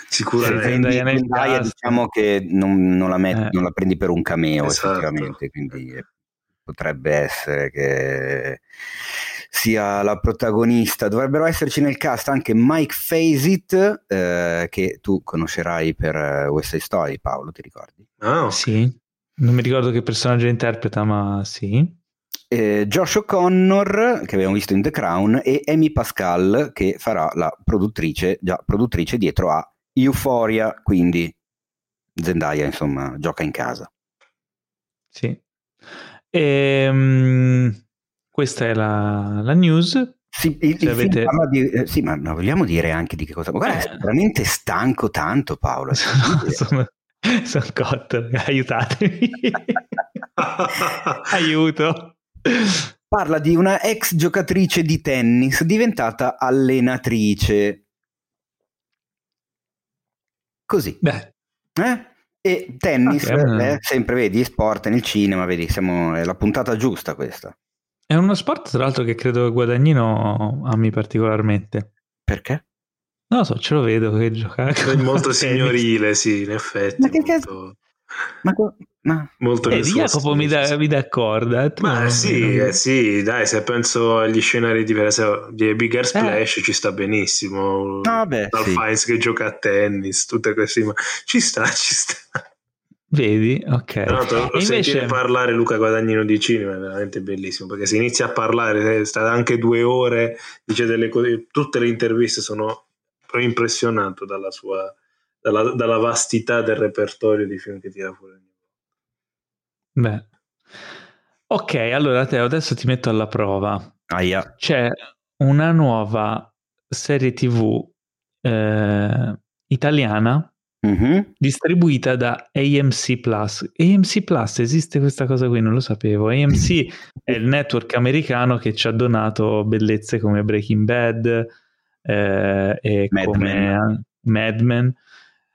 Sicuramente Zendaya, diciamo che non, non, la metti, eh. non, la prendi per un cameo esatto. effettivamente, quindi potrebbe essere che sia la protagonista. Dovrebbero esserci nel cast anche Mike Faceit, eh, che tu conoscerai per uh, West Side Story, Paolo, ti ricordi? Oh. Sì, non mi ricordo che personaggio interpreta, ma sì. Eh, Josh O'Connor, che abbiamo visto in The Crown, e Amy Pascal, che farà la produttrice, già produttrice dietro a Euphoria, quindi Zendaya, insomma, gioca in casa. Sì. Ehm, questa è la, la news. Sì, il, il avete... di, eh, sì, ma, ma, vogliamo dire anche di che cosa. Guarda, eh. è veramente stanco tanto, Paolo. sono, sono, sono cotto, aiutatemi. Aiuto. Parla di una ex giocatrice di tennis diventata allenatrice. Così. Beh. Eh? E tennis, okay, eh, sempre vedi, sport nel cinema, vedi, siamo, è la puntata giusta questa. È uno sport, tra l'altro, che credo Guadagnino ami particolarmente. Perché? Non lo so, ce lo vedo che gioca. È molto signorile, sì, in effetti. Ma che molto... cazzo? Ma, ma... Molto eh, Jacopo mi dà, mi dà corda. Ma sì, eh, sì, dai, se penso agli scenari di, di Bigger Splash eh. ci sta benissimo. Ah, beh, Dal sì. Fiennes che gioca a tennis, tutte queste... Ma ci sta, ci sta. Vedi? Ok. Tra l'altro, invece... sentire parlare Luca Guadagnino di cinema è veramente bellissimo perché se inizia a parlare, eh, sta anche due ore, dice delle cose, tutte le interviste sono impressionato dalla sua dalla, dalla, vastità del repertorio di film che tira fuori. Beh. Ok, allora Teo, adesso ti metto alla prova. Aia. C'è una nuova serie TV eh, italiana mm-hmm. distribuita da AMC Plus. AMC Plus esiste questa cosa qui, non lo sapevo. AMC è il network americano che ci ha donato bellezze come Breaking Bad eh, e Mad come Men. Mad Men.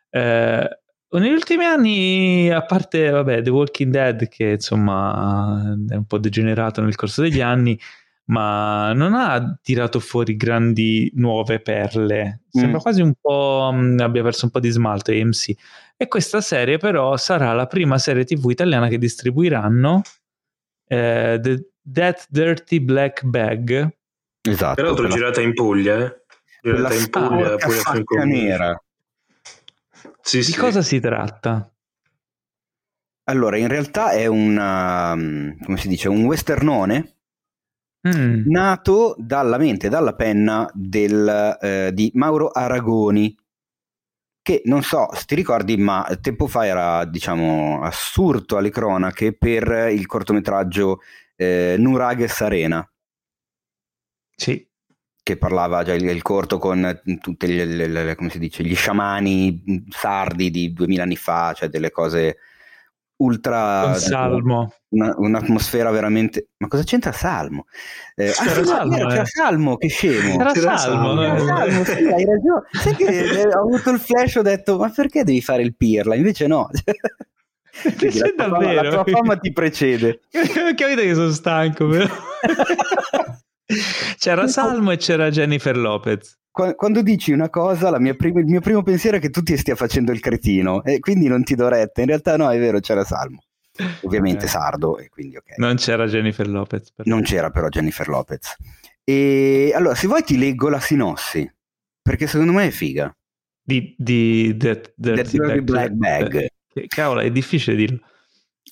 Eh, negli ultimi anni, a parte vabbè, The Walking Dead, che insomma è un po' degenerato nel corso degli anni, ma non ha tirato fuori grandi nuove perle. Sembra mm. quasi un po' mh, abbia perso un po' di smalto AMC. E questa serie, però, sarà la prima serie TV italiana che distribuiranno eh, The That Dirty Black Bag. Esatto. Peraltro girata in Puglia, eh? Girata in Puglia, Puglia nera. Sì, di sì. cosa si tratta? Allora, in realtà è una, um, come si dice, un westernone mm. nato dalla mente, dalla penna del, eh, di Mauro Aragoni, che non so se ti ricordi, ma tempo fa era, diciamo, assurdo alle cronache per il cortometraggio eh, Nuraghes Arena. Sì che parlava già il, il corto con tutti gli sciamani sardi di duemila anni fa, cioè delle cose ultra... Un salmo. Una, un'atmosfera veramente... Ma cosa c'entra Salmo? Eh, c'era, ah, salmo, c'era, c'era Salmo, che scemo. C'era, c'era Salmo, Salmo, salmo sì, hai ragione. Sai che eh, ho avuto il flash, ho detto, ma perché devi fare il pirla? Invece no. Quindi la, tua fama, la tua fama ti precede. Capite che sono stanco, però. C'era Salmo e c'era Jennifer Lopez. Quando dici una cosa, prim- il mio primo pensiero è che tu ti stia facendo il cretino e quindi non ti do retta. In realtà no, è vero, c'era Salmo. Ovviamente okay. sardo e quindi ok. Non c'era Jennifer Lopez. Però. Non c'era però Jennifer Lopez. E allora, se vuoi ti leggo la sinossi, perché secondo me è figa. Di, di That Dirty Black, Bag. Che, cavolo, è difficile dirlo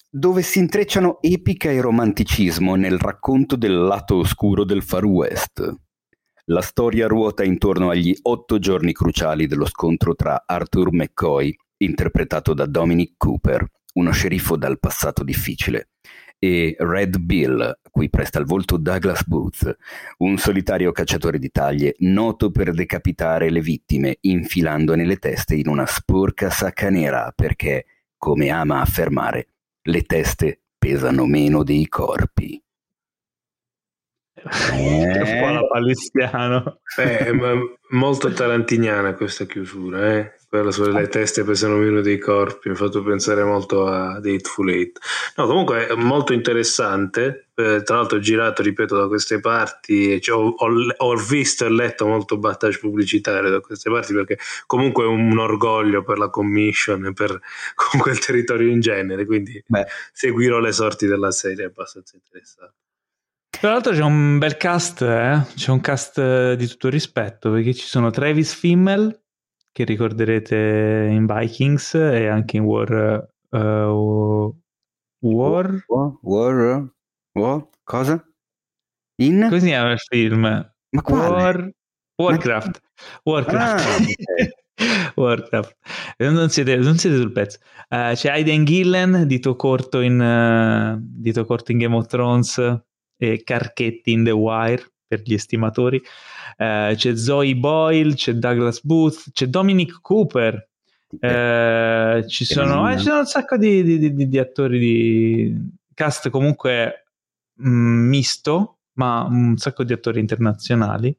dove si intrecciano epica e romanticismo nel racconto del lato oscuro del Far West. La storia ruota intorno agli otto giorni cruciali dello scontro tra Arthur McCoy, interpretato da Dominic Cooper, uno sceriffo dal passato difficile, e Red Bill, cui presta il volto Douglas Booth, un solitario cacciatore di taglie noto per decapitare le vittime infilandone le teste in una sporca sacca nera perché, come ama affermare, le teste pesano meno dei corpi. Eh. Un po' la palistiano. Eh, molto tarantiniana questa chiusura, eh? quella sulle teste pesano meno dei corpi, mi ha fatto pensare molto a The Hateful Eight. No, comunque è molto interessante, eh, tra l'altro ho girato, ripeto, da queste parti, cioè, ho, ho, ho, visto e letto molto battage pubblicitario da queste parti perché comunque è un orgoglio per la commission e per comunque il territorio in genere, quindi Beh. seguirò le sorti della serie, è abbastanza interessante. Tra l'altro c'è un bel cast, eh? c'è un cast di tutto rispetto perché ci sono Travis Fimmel che ricorderete in Vikings e anche in War. Uh, War? War? War? War? Cosa? In? Si chiama il film? Ma War, Warcraft. Warcraft. Ah, okay. Warcraft. Non siete, non siete, sul pezzo. Uh, c'è Aiden Gillen, dito corto, in, uh, dito corto in Game of Thrones e Carchetti in The Wire per gli estimatori. Uh, c'è Zoe Boyle, c'è Douglas Booth, c'è Dominic Cooper. Uh, ci, sono, eh, ci, sono, un sacco di, di, di, di attori di cast comunque mh, mm, misto, ma un sacco di attori internazionali.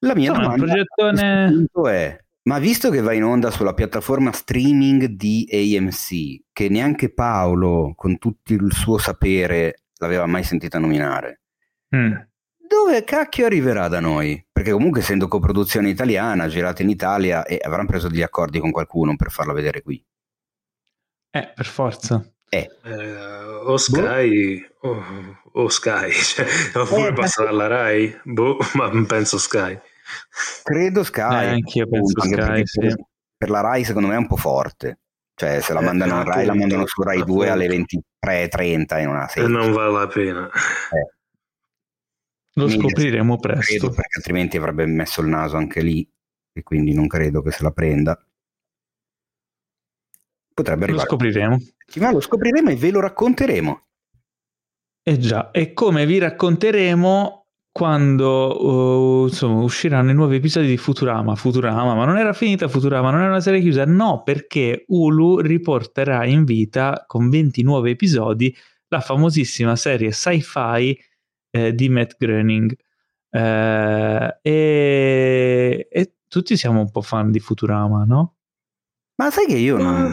La mia Insomma, domanda progettone... è ma visto che va in onda sulla piattaforma streaming di AMC, che neanche Paolo, con tutto il suo sapere, l'aveva mai sentita nominare, mm dove cacchio arriverà da noi? Perché comunque essendo coproduzione italiana, girata in Italia, e avranno preso degli accordi con qualcuno per farla vedere qui. Eh, per forza. Eh. Eh, o Sky o, o Sky, cioè, oppure eh, passa dalla Rai, boh, ma penso Sky. Credo Sky. Eh, anch'io penso Sky, sì. per la Rai secondo me è un po' forte. Cioè, se la eh, mandano in Rai, la mandano su Rai 2 alle 23.30 in una serie. E non vale la pena. Eh. Lo scopriremo presto. Credo, perché altrimenti avrebbe messo il naso anche lì e quindi non credo che se la prenda. Potrebbe arrivare. Lo scopriremo. Ma lo scopriremo e ve lo racconteremo. Eh già, e come vi racconteremo quando uh, insomma, usciranno i nuovi episodi di Futurama. Futurama, ma non era finita Futurama, non era una serie chiusa? No, perché Hulu riporterà in vita con 20 nuovi episodi la famosissima serie sci-fi eh, di Matt Groening. Eh, e, e, tutti siamo un po' fan di Futurama, no? Ma sai che io non...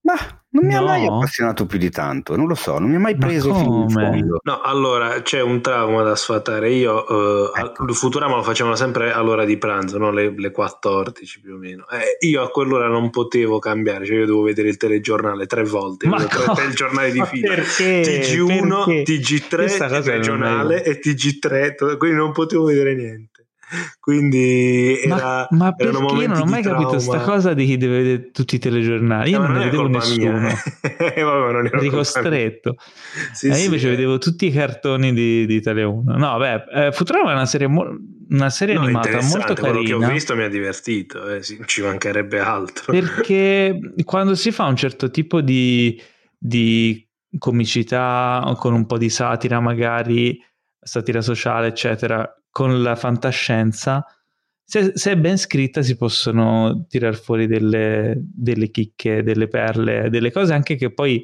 Ma non mi no. ha mai appassionato più di tanto, non lo so, non mi ha mai preso fino in fondo. No, allora c'è un trauma da sfatare. Io uh, ecco. Futurama lo facevano sempre all'ora di pranzo, no? le, le 14 più o meno. Eh, io a quell'ora non potevo cambiare, cioè io dovevo vedere il telegiornale tre volte, Ma tre telegiornali di fila. Perché? TG1, perché? TG3, regionale e TG3, quindi non potevo vedere niente. Quindi era, ma, ma perché io non ho mai capito questa cosa di chi deve vedere tutti i telegiornali? Io no, non, non ne vedevo nessuno. Eh, vabbè, eri costretto. Sì, eh, io invece eh. vedevo tutti i cartoni di, di Italia 1. No, beh, eh, Futurama è una serie, mo- una serie no, animata molto carina. Quello che ho visto mi ha divertito, eh, sì, ci mancherebbe altro. Perché quando si fa un certo tipo di, di comicità, con un po' di satira magari, satira sociale, eccetera, con la fantascienza, se, se, è ben scritta si possono tirar fuori delle, delle, chicche, delle perle, delle cose anche che poi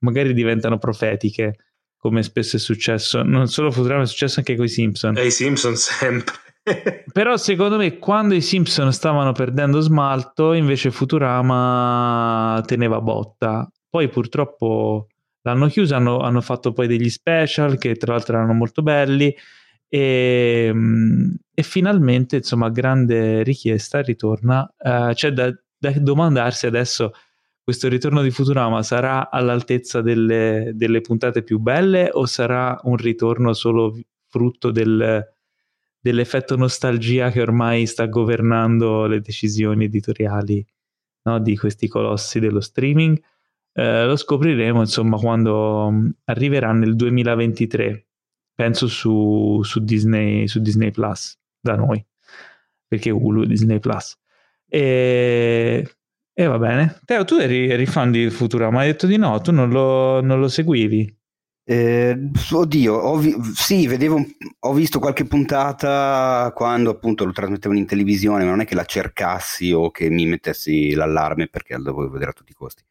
magari diventano profetiche, come spesso è successo. Non solo Futurama, è successo anche con i Simpson. E i Simpson sempre. Però secondo me quando i Simpson stavano perdendo smalto, invece Futurama teneva botta. Poi purtroppo l'hanno chiusa, hanno, hanno fatto poi degli special che tra l'altro erano molto belli e, ehm, e finalmente, insomma, grande richiesta ritorna. Uh, c'è da, da, domandarsi adesso questo ritorno di Futurama sarà all'altezza delle, delle, puntate più belle o sarà un ritorno solo frutto del, dell'effetto nostalgia che ormai sta governando le decisioni editoriali no, di questi colossi dello streaming? Eh, lo scopriremo insomma quando mm, arriverà nel 2023 penso su, su, Disney, su Disney Plus da noi, perché Hulu è Disney Plus. E, e va bene. Teo, tu eri, eri, fan di Futurama, hai detto di no, tu non lo, non lo seguivi. Eh, oddio, ho vi- sì, vedevo, ho visto qualche puntata quando appunto lo trasmettevano in televisione, ma non è che la cercassi o che mi mettessi l'allarme perché lo dovevo vedere a tutti i costi.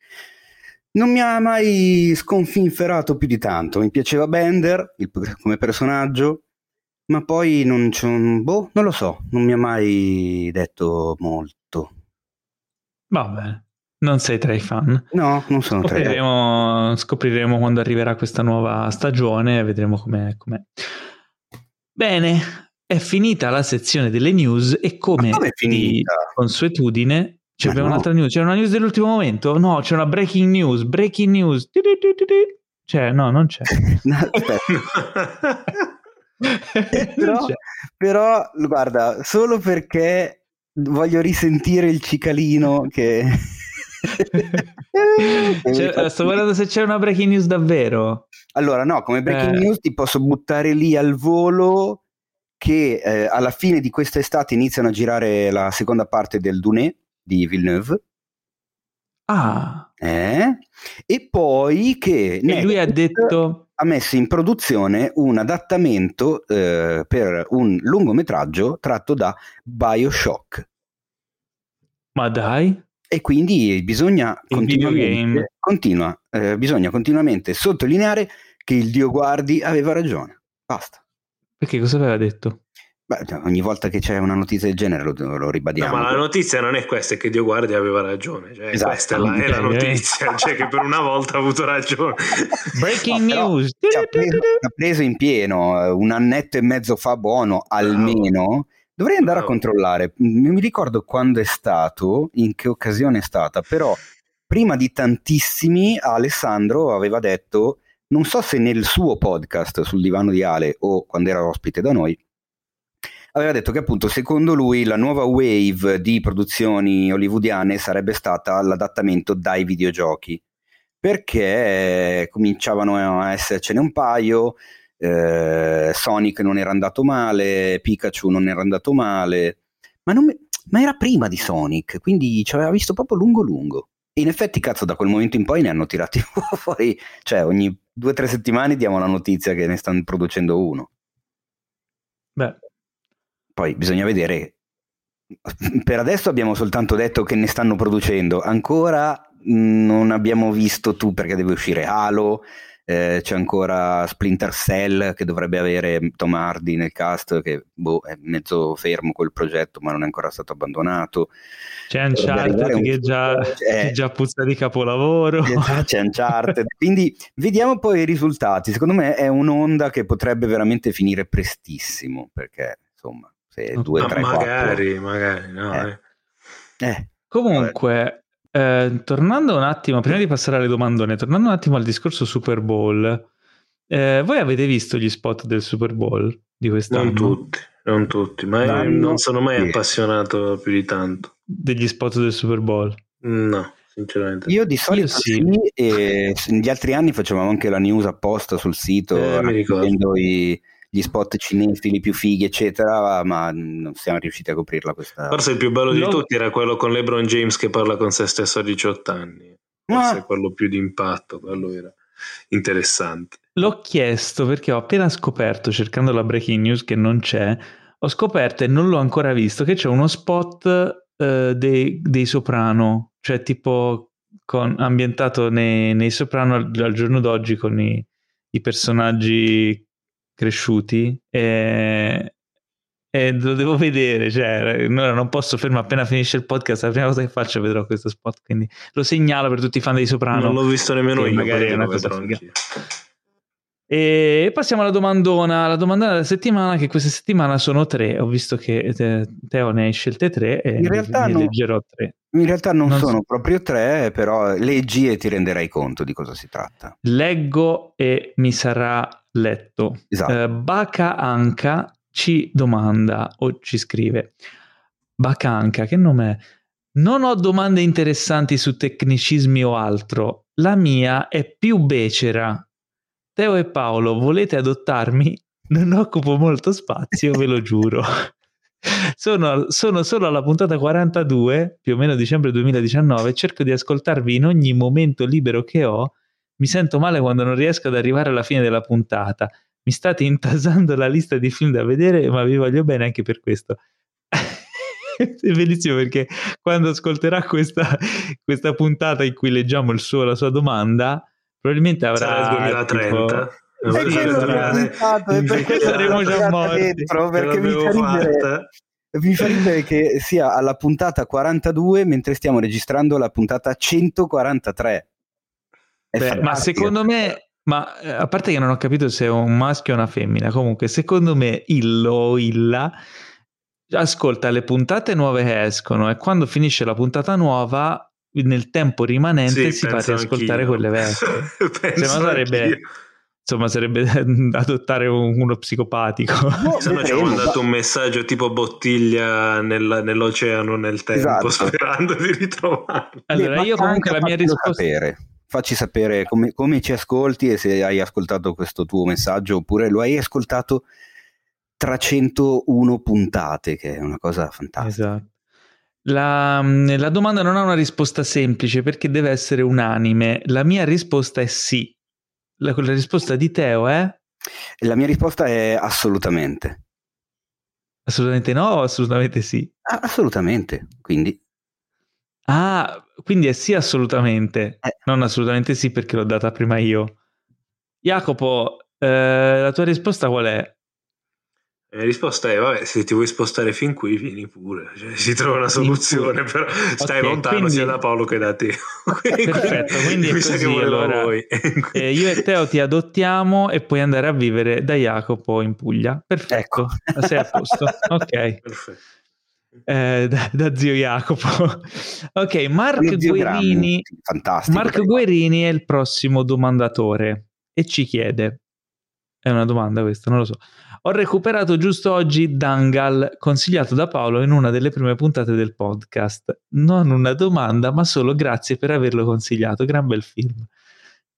Non mi ha mai sconfinferato più di tanto. Mi piaceva Bender il- come personaggio, ma poi non, c'è un- boh, non lo so, non mi ha mai detto molto. Va bene, non sei tra i fan. No, non sono tra i- Scopriremo, scopriremo quando arriverà questa nuova stagione e vedremo com'è, com'è. Bene, è finita la sezione delle news e come com'è di finita? consuetudine c'è abbiamo no. un'altra news. C'è una news dell'ultimo momento? No, c'è una breaking news. Breaking news. C'è, no, non c'è. No. Non però, c'è. però, guarda, solo perché voglio risentire il cicalino che... Cioè, sto guardando se c'è una breaking news davvero. Allora, no, come breaking Eh. news ti posso buttare lì al volo che eh, alla fine di quest'estate iniziano a girare la seconda parte del Dune di Villeneuve. Ah, eh? E poi che e lui ha detto ha messo in produzione un adattamento eh, per un lungometraggio tratto da Bioshock. ma dai, E quindi bisogna Il continuamente, continua, eh, bisogna continuamente sottolineare che il Dio guardi aveva ragione. Basta. perché cosa aveva detto? Beh, ogni volta che c'è una notizia del genere lo, lo No, ribadiamo. ma la notizia non è questa, è che Dio guardi aveva ragione. Cioè, Esatto. Questa è la, è la Ok. notizia, cioè che per una volta ha avuto ragione. Breaking No, news. Ci ha preso, ci ha preso in pieno eh, un annetto e mezzo fa buono almeno. Dovrei andare a Bravo. controllare. Non mi ricordo quando è stato, in che occasione è stata, però prima di tantissimi Alessandro aveva detto, non so se nel suo podcast sul divano di Ale o quando era ospite da noi, aveva detto che appunto secondo lui la nuova wave di produzioni hollywoodiane sarebbe stata l'adattamento dai videogiochi. Perché cominciavano a essercene un paio eh, Sonic non era andato male Pikachu non era andato male ma, non ma era prima di Sonic quindi ci aveva visto proprio lungo lungo e in effetti cazzo da quel momento in poi ne hanno tirati fuori cioè ogni due o tre settimane diamo la notizia che ne stanno producendo uno. Beh, poi bisogna vedere. Per adesso abbiamo soltanto detto che ne stanno producendo, ancora non abbiamo visto tu perché deve uscire Halo, eh, c'è ancora Splinter Cell che dovrebbe avere Tom Hardy nel cast, che boh, è mezzo fermo quel progetto ma non è ancora stato abbandonato. c'è Uncharted un- che già, Eh. che già puzza di capolavoro. C'è Uncharted. Quindi vediamo poi i risultati. Secondo me è un'onda che potrebbe veramente finire prestissimo perché insomma, se Ma 2, Ma 3, 4 magari, magari, no. Eh. eh. eh, Comunque, eh, tornando un attimo, prima di passare alle domandone, tornando un attimo al discorso Super Bowl, eh, voi avete visto gli spot del Super Bowl di quest'anno? Non tutti, non tutti, ma io L'anno- non sono mai sì. appassionato più di tanto. Degli spot del Super Bowl? No, sinceramente. Io di solito sì. sì, e negli altri anni facevamo anche la news apposta sul sito, Eh, mi ricordo. raccogliendo i- gli spot cinefili più fighi, eccetera, ma non siamo riusciti a coprirla questa. Forse il più bello di No. tutti era quello con LeBron James che parla con se stesso a 18 anni. Forse Ah. quello più di impatto, quello era interessante. L'ho chiesto perché ho appena scoperto, cercando la breaking news che non c'è, ho scoperto e non l'ho ancora visto, che c'è uno spot eh, dei, dei Soprano, cioè tipo con- ambientato nei, nei Soprano al, al giorno d'oggi con i, i personaggi cresciuti e, e lo devo vedere, cioè no, non posso fermare appena finisce il podcast, la prima cosa che faccio vedrò questo spot, quindi lo segnalo per tutti i fan dei Soprano. non l'ho visto nemmeno io, magari è una cosa figa. E passiamo alla domandona. La domandona della settimana, che questa settimana sono tre. Ho visto che te- Teo ne hai scelte tre e In realtà ne no. leggerò tre. In realtà non, Non sono so. proprio tre, però leggi e ti renderai conto di cosa si tratta. Leggo e mi sarà letto. Esatto. Eh, Baca Anca ci domanda o ci scrive: Baca Anca, che nome è? Non ho domande interessanti su tecnicismi o altro. La mia è più becera. Teo e Paolo, volete adottarmi? Non occupo molto spazio, ve lo giuro. Sono, sono solo alla puntata 42, più o meno dicembre 2019, cerco di ascoltarvi in ogni momento libero che ho Mi sento male quando non riesco ad arrivare alla fine della puntata. Mi state intasando la lista di film da vedere, ma vi voglio bene anche per questo. è bellissimo perché quando ascolterà questa, questa, puntata in cui leggiamo il suo, la sua domanda, probabilmente avrà... Sarà il 2030. Tipo, perché saremo già morti dentro, perché mi fa, ridere, mi fa ridere che sia alla puntata 42 mentre stiamo registrando la puntata 143 Beh, ma secondo me ma eh, a parte che non ho capito se è un maschio o una femmina comunque secondo me Illo o Illa ascolta le puntate nuove che escono e quando finisce la puntata nuova nel tempo rimanente sì, si fa riascoltare quelle vecchie. cioè, sarebbe, insomma, sarebbe adottare uno psicopatico. No, Se no ci hanno mandato un messaggio tipo bottiglia nel, nell'oceano nel tempo, esatto. sperando di ritrovarlo. Allora, Beh, io comunque la mia risposta... Sapere. Facci sapere come, come ci ascolti e se hai ascoltato questo tuo messaggio oppure lo hai ascoltato 301 puntate, che è una cosa fantastica. Esatto. La, mm, la, domanda non ha una risposta semplice perché deve essere unanime. La mia risposta è sì. La, la risposta di Teo è? La mia risposta è assolutamente. Assolutamente no o assolutamente sì? Ah, assolutamente, quindi. Ah, quindi è sì assolutamente, eh. non assolutamente sì perché l'ho data prima io. Jacopo, eh, la tua risposta qual è? La risposta è, vabbè, se ti vuoi spostare fin qui, vieni pure, cioè, si trova una soluzione, però stai okay, lontano quindi... sia da Paolo che da te. Perfetto, quindi è così, allora, eh, io e Teo ti adottiamo e puoi andare a vivere da Jacopo in Puglia. Perfetto, ecco. sei a posto. Ok. Perfetto. Eh, da, da, zio Jacopo. ok, Mark Guerini, Mark Guerini è il prossimo domandatore e ci chiede, è una domanda questa, non lo so. Ho recuperato giusto oggi Dangal, consigliato da Paolo in una delle prime puntate del podcast. Non una domanda, ma solo grazie per averlo consigliato. Gran bel film.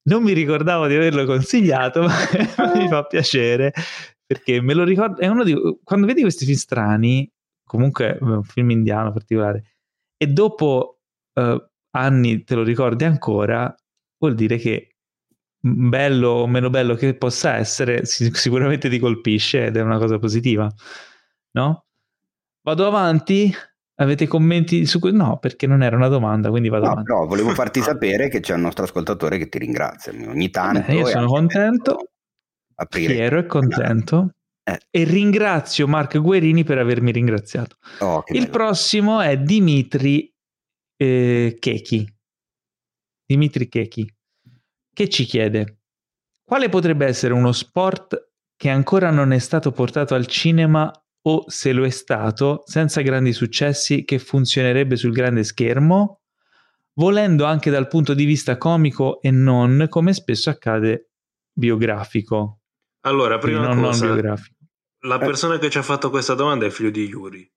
Non mi ricordavo di averlo consigliato, ma mi fa piacere perché me lo ricordo. È uno di quando vedi questi film strani, comunque un film indiano particolare, e dopo uh, anni te lo ricordi ancora, vuol dire che bello o meno bello che possa essere, sicuramente ti colpisce ed è una cosa positiva, no? Vado avanti. Avete commenti su questo? No, perché non era una domanda, quindi vado no, avanti. No, volevo farti sapere che c'è un nostro ascoltatore che ti ringrazia ogni tanto. Beh, io sono contento, aprire. fiero e contento. Eh. E ringrazio Marco Guerini per avermi ringraziato. Oh, Il bello. prossimo è Dimitri eh, Chechi. Dimitri Chechi che ci chiede quale potrebbe essere uno sport che ancora non è stato portato al cinema o se lo è stato senza grandi successi che funzionerebbe sul grande schermo, volendo anche dal punto di vista comico e non come spesso accade biografico. Allora, prima non, cosa, non la persona che ci ha fatto questa domanda è figlio di Yuri.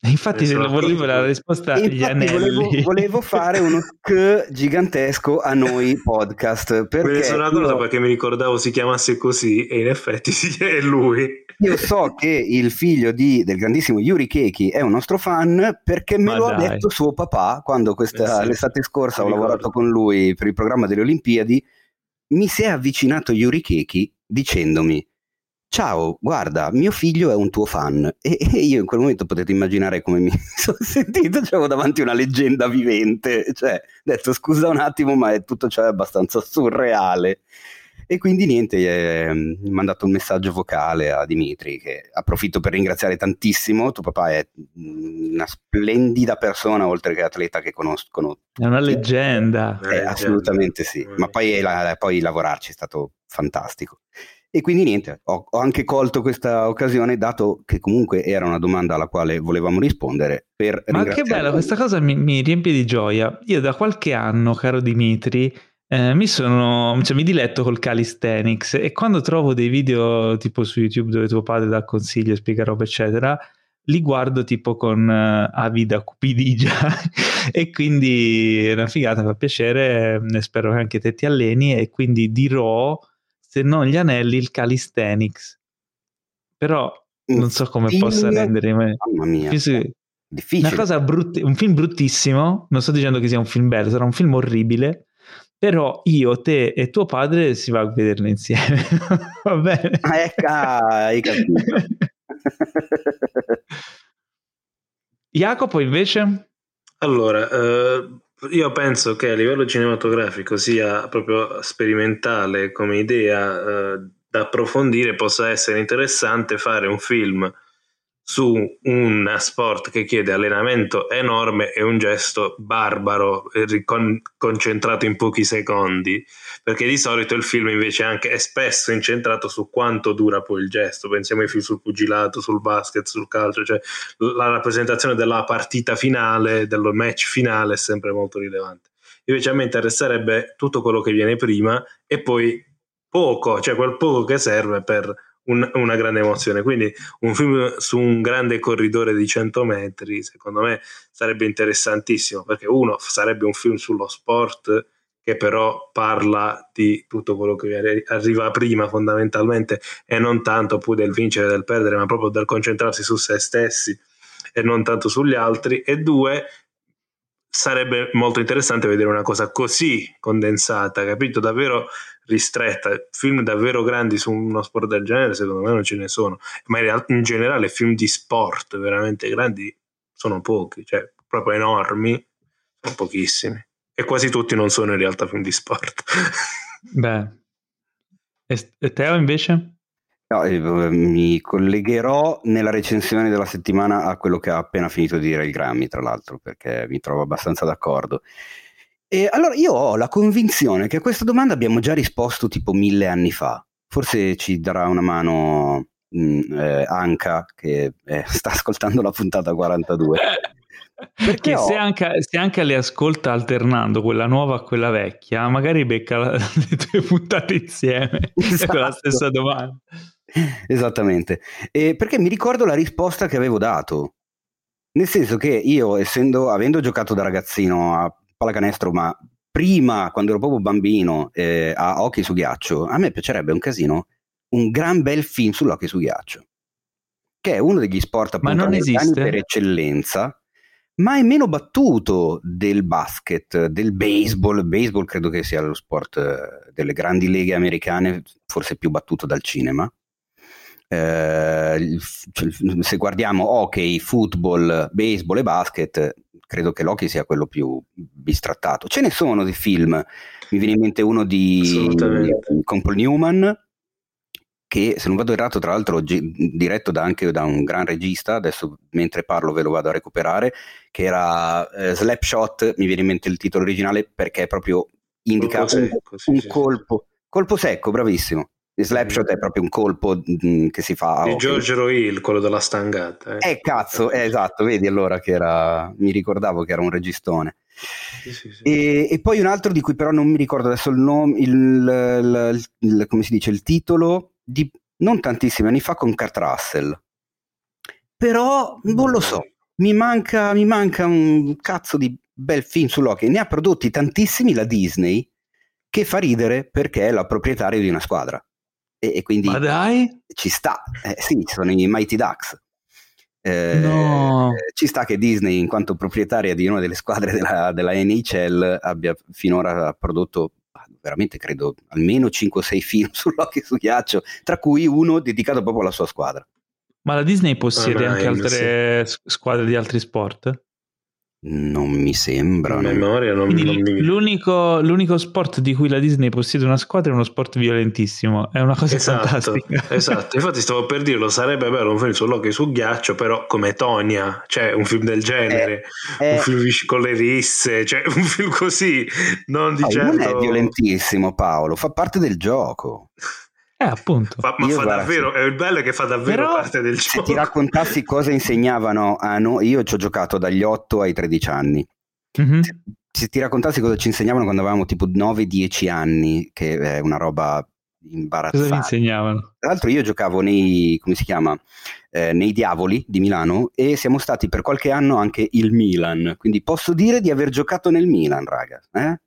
Infatti, se lo volevo la risposta agli anelli. Volevo, volevo, fare uno sk gigantesco a noi podcast. Perché sono una cosa perché mi ricordavo si chiamasse così, e in effetti è lui. Io so che il figlio di, del grandissimo Yuri Keki è un nostro fan perché me Ma lo dai. ha detto suo papà quando questa, eh sì, l'estate scorsa ho lavorato con lui per il programma delle Olimpiadi. Mi si è avvicinato Yuri Keki dicendomi ciao, guarda, mio figlio è un tuo fan. E, e, io in quel momento potete immaginare come mi sono sentito, c'avevo davanti una leggenda vivente, cioè, ho detto scusa un attimo, ma è tutto ciò è abbastanza surreale. E quindi niente, eh, ho mandato un messaggio vocale a Dimitri che approfitto per ringraziare tantissimo. Tuo papà è una splendida persona, oltre che atleta che conoscono. È una leggenda. Eh, assolutamente sì, ma poi, la, poi lavorarci è stato fantastico. E quindi niente, ho, ho, anche colto questa occasione, dato che comunque era una domanda alla quale volevamo rispondere. Per Ma che bella, questa cosa mi, mi, riempie di gioia. Io da qualche anno, caro Dimitri, eh, mi sono, cioè, mi diletto col calisthenics e quando trovo dei video tipo su YouTube dove tuo padre dà consigli, spiega roba, eccetera, li guardo tipo con uh, avida cupidigia e quindi è una figata, fa piacere, ne spero che anche te ti alleni e quindi dirò se non gli anelli, il calisthenics. Però un non so come film, possa rendere. Mamma mia. Difficile. Una cosa brutti, un film bruttissimo, non sto dicendo che sia un film bello, sarà un film orribile, però io, te e tuo padre si va a vederlo insieme. va bene? Ah, ecco, ah, hai capito. Jacopo invece? Allora, eh, io penso che a livello cinematografico sia proprio sperimentale come idea eh, da approfondire, possa essere interessante fare un film su un sport che chiede allenamento enorme e un gesto barbaro con, concentrato in pochi secondi. Perché di solito il film invece anche è spesso incentrato su quanto dura poi il gesto. Pensiamo ai film sul pugilato, sul basket, sul calcio cioè la rappresentazione della partita finale dello match finale è sempre molto rilevante. Invece a me interesserebbe tutto quello che viene prima e poi poco, cioè quel poco che serve per un, una grande emozione. Quindi un film su un grande corridore di 100 metri, secondo me, sarebbe interessantissimo, perché uno sarebbe un film sullo sport che però parla di tutto quello che arriva prima fondamentalmente e non tanto poi del vincere e del perdere, ma proprio del concentrarsi su se stessi e non tanto sugli altri. E due, sarebbe molto interessante vedere una cosa così condensata, capito? Davvero ristretta. Film davvero grandi su uno sport del genere, secondo me non ce ne sono. Ma in generale, film di sport veramente grandi sono pochi, cioè proprio enormi, sono pochissimi. E quasi tutti non sono in realtà film di sport. Beh, e Teo invece? No, eh, mi collegherò nella recensione della settimana a quello che ha appena finito di dire il Grammy, tra l'altro, perché mi trovo abbastanza d'accordo. E allora io ho la convinzione che a questa domanda abbiamo già risposto tipo mille anni fa. Forse ci darà una mano mh, mm, eh, Anca che eh, sta ascoltando la puntata 42. Perché ho... se, anche, se anche le ascolta alternando quella nuova a quella vecchia, magari becca la, le due puntate insieme esatto. con la stessa domanda. Esattamente. E perché mi ricordo la risposta che avevo dato. Nel senso che io, essendo, avendo giocato da ragazzino a pallacanestro, ma prima, quando ero proprio bambino, eh, a hockey su ghiaccio, a me piacerebbe un casino un gran bel film sull'hockey su ghiaccio, che è uno degli sport appunto per eccellenza, ma è meno battuto del basket, del baseball. Baseball credo che sia lo sport eh, delle grandi leghe americane, forse più battuto dal cinema. Eh, se guardiamo hockey, football, baseball e basket, credo che Loki sia quello più bistrattato. Ce ne sono di film, mi viene in mente uno di, con Paul Newman, che se non vado errato tra l'altro gi- diretto da anche da un gran regista, adesso mentre parlo ve lo vado a recuperare, che era eh, Slapshot, mi viene in mente il titolo originale perché proprio indica colpo secco, un, sì, un sì, colpo, sì. colpo secco, bravissimo. Slapshot è proprio un colpo mm, che si fa. Di George Roil, quello della stangata. Eh, eh cazzo, eh, esatto, vedi allora che era. Mi ricordavo che era un registone. Sì, sì, sì. E, e, poi un altro di cui però non mi ricordo adesso il nome, il, il, il, come si dice, il titolo, di non tantissimi anni fa con Kurt Russell. Però non lo so, mi manca, mi manca un cazzo di bel film su Loki. Ne ha prodotti tantissimi la Disney che fa ridere perché è la proprietaria di una squadra e, e quindi Ma dai? ci sta, eh, sì, sono i Mighty Ducks. Eh, no. Ci sta che Disney, in quanto proprietaria di una delle squadre della, della NHL, abbia finora prodotto ah, veramente credo almeno 5 o 6 film sull'occhio su ghiaccio, tra cui uno dedicato proprio alla sua squadra. Ma la Disney possiede ah, anche altre sì. squadre di altri sport? Non mi sembra. Memoria, non, non mi... l'unico, l'unico, sport di cui la Disney possiede una squadra è uno sport violentissimo. È una cosa esatto, fantastica. Esatto, infatti stavo per dirlo, sarebbe bello un film sull'hockey su ghiaccio, però come Tonia, cioè un film del genere, eh, un eh, film con le risse, cioè un film così, non di certo... Non è violentissimo Paolo, fa parte del gioco. Eh, appunto. Fa, ma io fa davvero, è il bello che fa davvero Però, parte del gioco. Se ti raccontassi cosa insegnavano a noi, io ci ho giocato dagli 8 ai 13 anni. Mm-hmm. Se, se, ti raccontassi cosa ci insegnavano quando avevamo tipo 9-10 anni, che è una roba imbarazzante. Cosa vi insegnavano? Tra l'altro io giocavo nei, come si chiama, eh, nei Diavoli di Milano e siamo stati per qualche anno anche il Milan, quindi posso dire di aver giocato nel Milan, raga. Eh?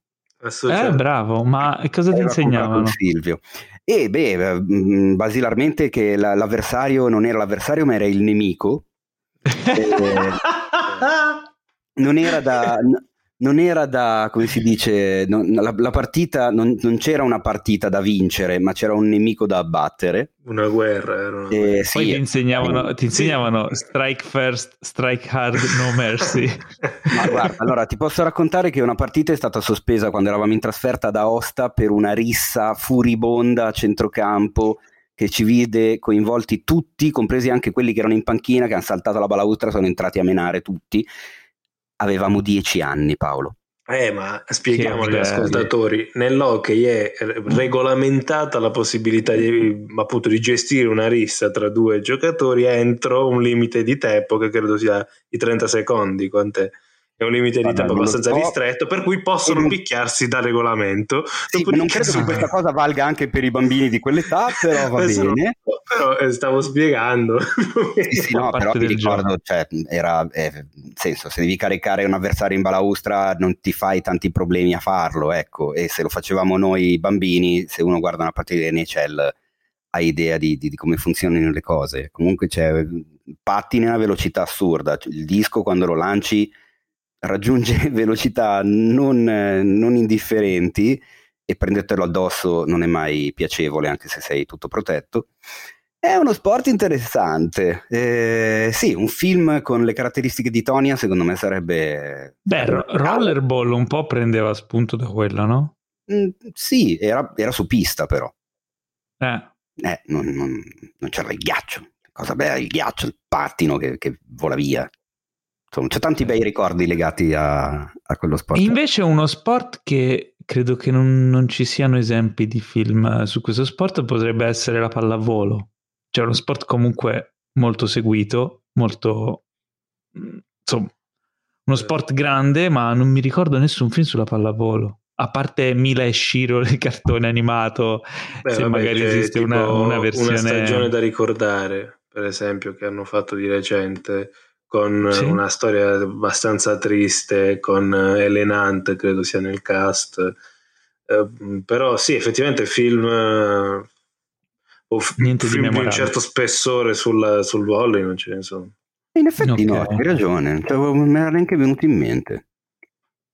Eh, bravo, ma cosa ti insegnavano? Silvio. E beh, mm, basilarmente che la, l'avversario non era l'avversario, ma era il nemico. eh, non era da non era da, come si dice, non, la, la, partita, non, non, c'era una partita da vincere, ma c'era un nemico da abbattere. Una guerra. Era una guerra. Eh, sì, Poi ti insegnavano, ti insegnavano sì. strike first, strike hard, no mercy. ma guarda, allora ti posso raccontare che una partita è stata sospesa quando eravamo in trasferta ad Aosta per una rissa furibonda a centrocampo che ci vide coinvolti tutti, compresi anche quelli che erano in panchina, che hanno saltato la balaustra, sono entrati a menare tutti avevamo dieci anni, Paolo. Eh, ma spieghiamo agli ascoltatori, nell'hockey è regolamentata la possibilità di, appunto, di gestire una rissa tra due giocatori entro un limite di tempo che credo sia i 30 secondi, quant'è? È un limite di tempo abbastanza so. ristretto, per cui possono picchiarsi da regolamento. Sì, non credo che questa cosa valga anche per i bambini di quell'età, però va bene. però eh, stavo spiegando. sì, sì, no, però mi ricordo, cioè, era, eh, senso, se devi caricare un avversario in balaustra non ti fai tanti problemi a farlo, ecco, e se lo facevamo noi bambini, se uno guarda una partita di NHL ha idea di, di, di, come funzionano le cose. Comunque c'è pattini a una velocità assurda. Il disco quando lo lanci raggiunge velocità non, non indifferenti e prendertelo addosso non è mai piacevole anche se sei tutto protetto. È uno sport interessante. Eh, sì, un film con le caratteristiche di Tonia secondo me sarebbe... Beh, Rollerball un po' prendeva spunto da quello, no? Mm, sì, era, era, su pista però. Eh. eh non, non, non, c'era il ghiaccio. Cosa bella, il ghiaccio, il pattino che, che vola via. Insomma, c'è tanti bei ricordi legati a, a quello sport. Invece uno sport che credo che non, non, ci siano esempi di film su questo sport potrebbe essere la pallavolo. Cioè uno sport comunque molto seguito, molto... insomma, uno sport grande, ma non mi ricordo nessun film sulla pallavolo. A parte Mila e Shiro, il cartone animato, Beh, se vabbè, magari esiste una, una versione... Una stagione da ricordare, per esempio, che hanno fatto di recente con sì. una storia abbastanza triste, con Ellen Hunt, credo sia nel cast. Eh, però sì, effettivamente film eh, o Niente film di, di, un certo spessore sul, sul volley non ce ne sono. In effetti okay. no, hai ragione, cioè, non mi era neanche venuto in mente.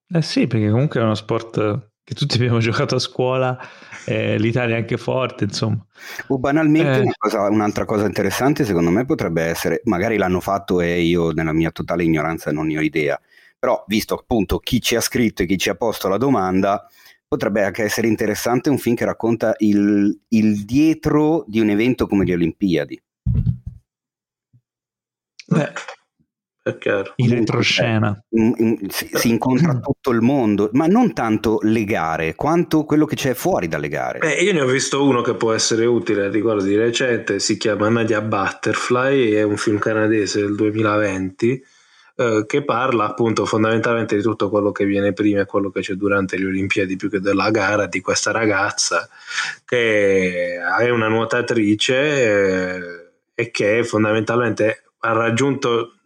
Eh sì, perché comunque è uno sport che tutti abbiamo giocato a scuola, eh, l'Italia è anche forte, insomma. O banalmente, eh. una cosa, un'altra cosa interessante secondo me potrebbe essere, magari l'hanno fatto e io nella mia totale ignoranza non ne ho idea, però visto appunto chi ci ha scritto e chi ci ha posto la domanda, potrebbe anche essere interessante un film che racconta il, il dietro di un evento come le Olimpiadi. Beh. In retroscena. In, si, si, incontra tutto il mondo, ma non tanto le gare, quanto quello che c'è fuori dalle gare. Eh, io ne ho visto uno che può essere utile, ricordo di recente, si chiama Nadia Butterfly, è un film canadese del 2020 eh, che parla appunto fondamentalmente di tutto quello che viene prima e quello che c'è durante le Olimpiadi più che della gara di questa ragazza che è una nuotatrice eh, e che fondamentalmente ha raggiunto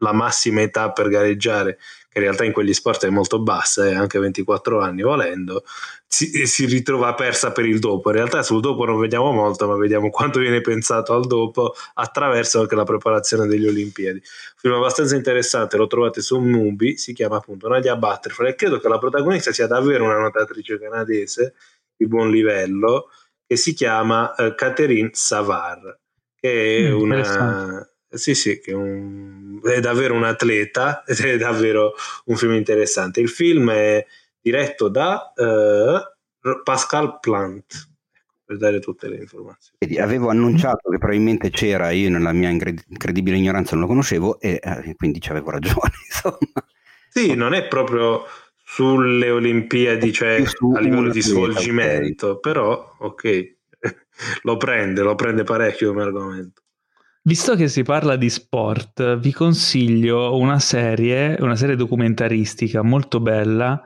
la massima età per gareggiare, che in realtà in quegli sport è molto bassa, è eh, anche 24 anni volendo, si, si, ritrova persa per il dopo. In realtà sul dopo non vediamo molto, ma vediamo quanto viene pensato al dopo attraverso anche la preparazione degli Olimpiadi. Un film abbastanza interessante, lo trovate su Mubi, si chiama appunto Nadia Butterfly e credo che la protagonista sia davvero una nuotatrice canadese di buon livello che si chiama uh, Catherine Savard, che è mm, una sì, sì, che è, un, è davvero un atleta ed è davvero un film interessante. Il film è diretto da uh, Pascal Plant ecco, per dare tutte le informazioni. Vedi, avevo annunciato che probabilmente c'era, io nella mia incredibile ignoranza non lo conoscevo e eh, quindi ci avevo ragione. Insomma. Sì, non è proprio sulle Olimpiadi, cioè su a livello di svolgimento, okay. però ok, lo prende, lo prende parecchio come argomento. Visto che si parla di sport, vi consiglio una serie, una serie documentaristica molto bella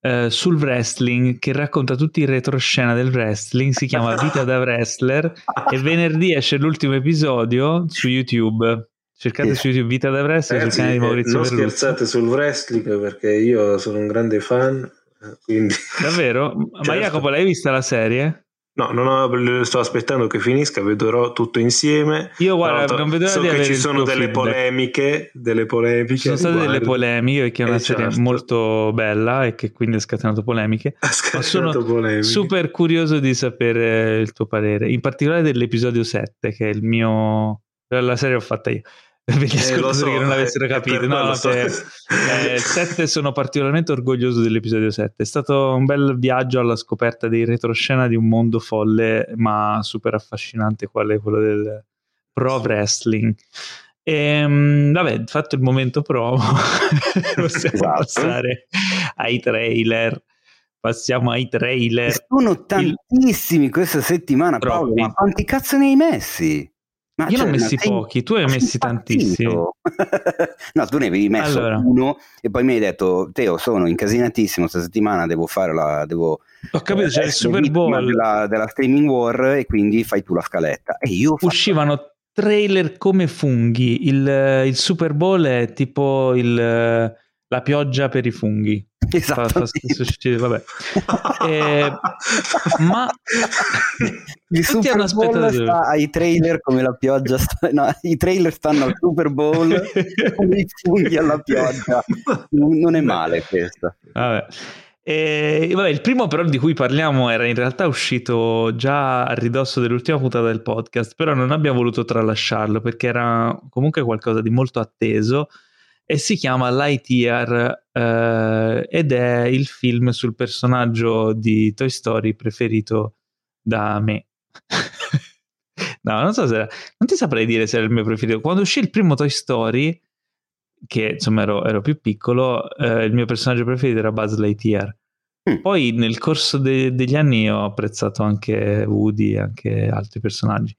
eh, sul wrestling che racconta tutti i retroscena del wrestling, si chiama Vita da Wrestler e venerdì esce l'ultimo episodio su YouTube. Cercate su YouTube Vita da Wrestler Ragazzi, sul canale di eh, Maurizio Non Perruzzi. scherzate sul wrestling perché io sono un grande fan. Quindi... Davvero? Ma certo. Jacopo, l'hai vista la serie? No, non ho, sto aspettando che finisca, vedrò tutto insieme. Io guarda, non vedo so di che ci sono delle feedback. polemiche, delle polemiche. Ci sono state delle riguardo. polemiche perché è una Eh, serie certo. molto bella e che quindi ha scatenato polemiche. Ha Ma sono scatenato polemiche. super curioso di sapere il tuo parere, in particolare dell'episodio 7, che è il mio. La serie l'ho fatta io. Per gli Eh, ascoltatori lo so, che non avessero eh, capito, no, so. che- eh, il 7 sono particolarmente orgoglioso dell'episodio 7. È stato un bel viaggio alla scoperta di retroscena di un mondo folle, ma super affascinante, quale quello del pro wrestling. E, vabbè, fatto il momento promo, possiamo Esatto. passare ai trailer. Passiamo ai trailer. Sono tantissimi questa settimana, Troppi. Paolo. Ma quanti cazzo ne hai messi? Ma Io ne ho cioè, messi sei- pochi, tu hai ma sei messi tantissimi. no, tu ne avevi messo Allora. uno e poi mi hai detto, Teo, sono incasinatissimo questa settimana, devo fare la... Devo Ho capito, c'è il Super Bowl. Della, della streaming war e quindi fai tu la scaletta. E io fatto- Uscivano trailer come funghi. Il, il Super Bowl è tipo il, la pioggia per i funghi. Fa- fa uscire, vabbè. Eh, ma il tutti hanno Super Bowl aspettato- sta ai trailer come la pioggia sta- no, i trailer stanno al Super Bowl come i funghi alla pioggia non non è male questa Vabbè. E, vabbè, il primo però di cui parliamo era in realtà uscito già a ridosso dell'ultima puntata del podcast, però non abbiamo voluto tralasciarlo perché era comunque qualcosa di molto atteso e si chiama Lightyear eh, ed è il film sul personaggio di Toy Story preferito da me. no, non so se era, non ti saprei dire se era il mio preferito. Quando uscì il primo Toy Story, che insomma ero, ero più piccolo, eh, il mio personaggio preferito era Buzz Lightyear. Mm. Poi nel corso de- degli anni ho apprezzato anche Woody e anche altri personaggi.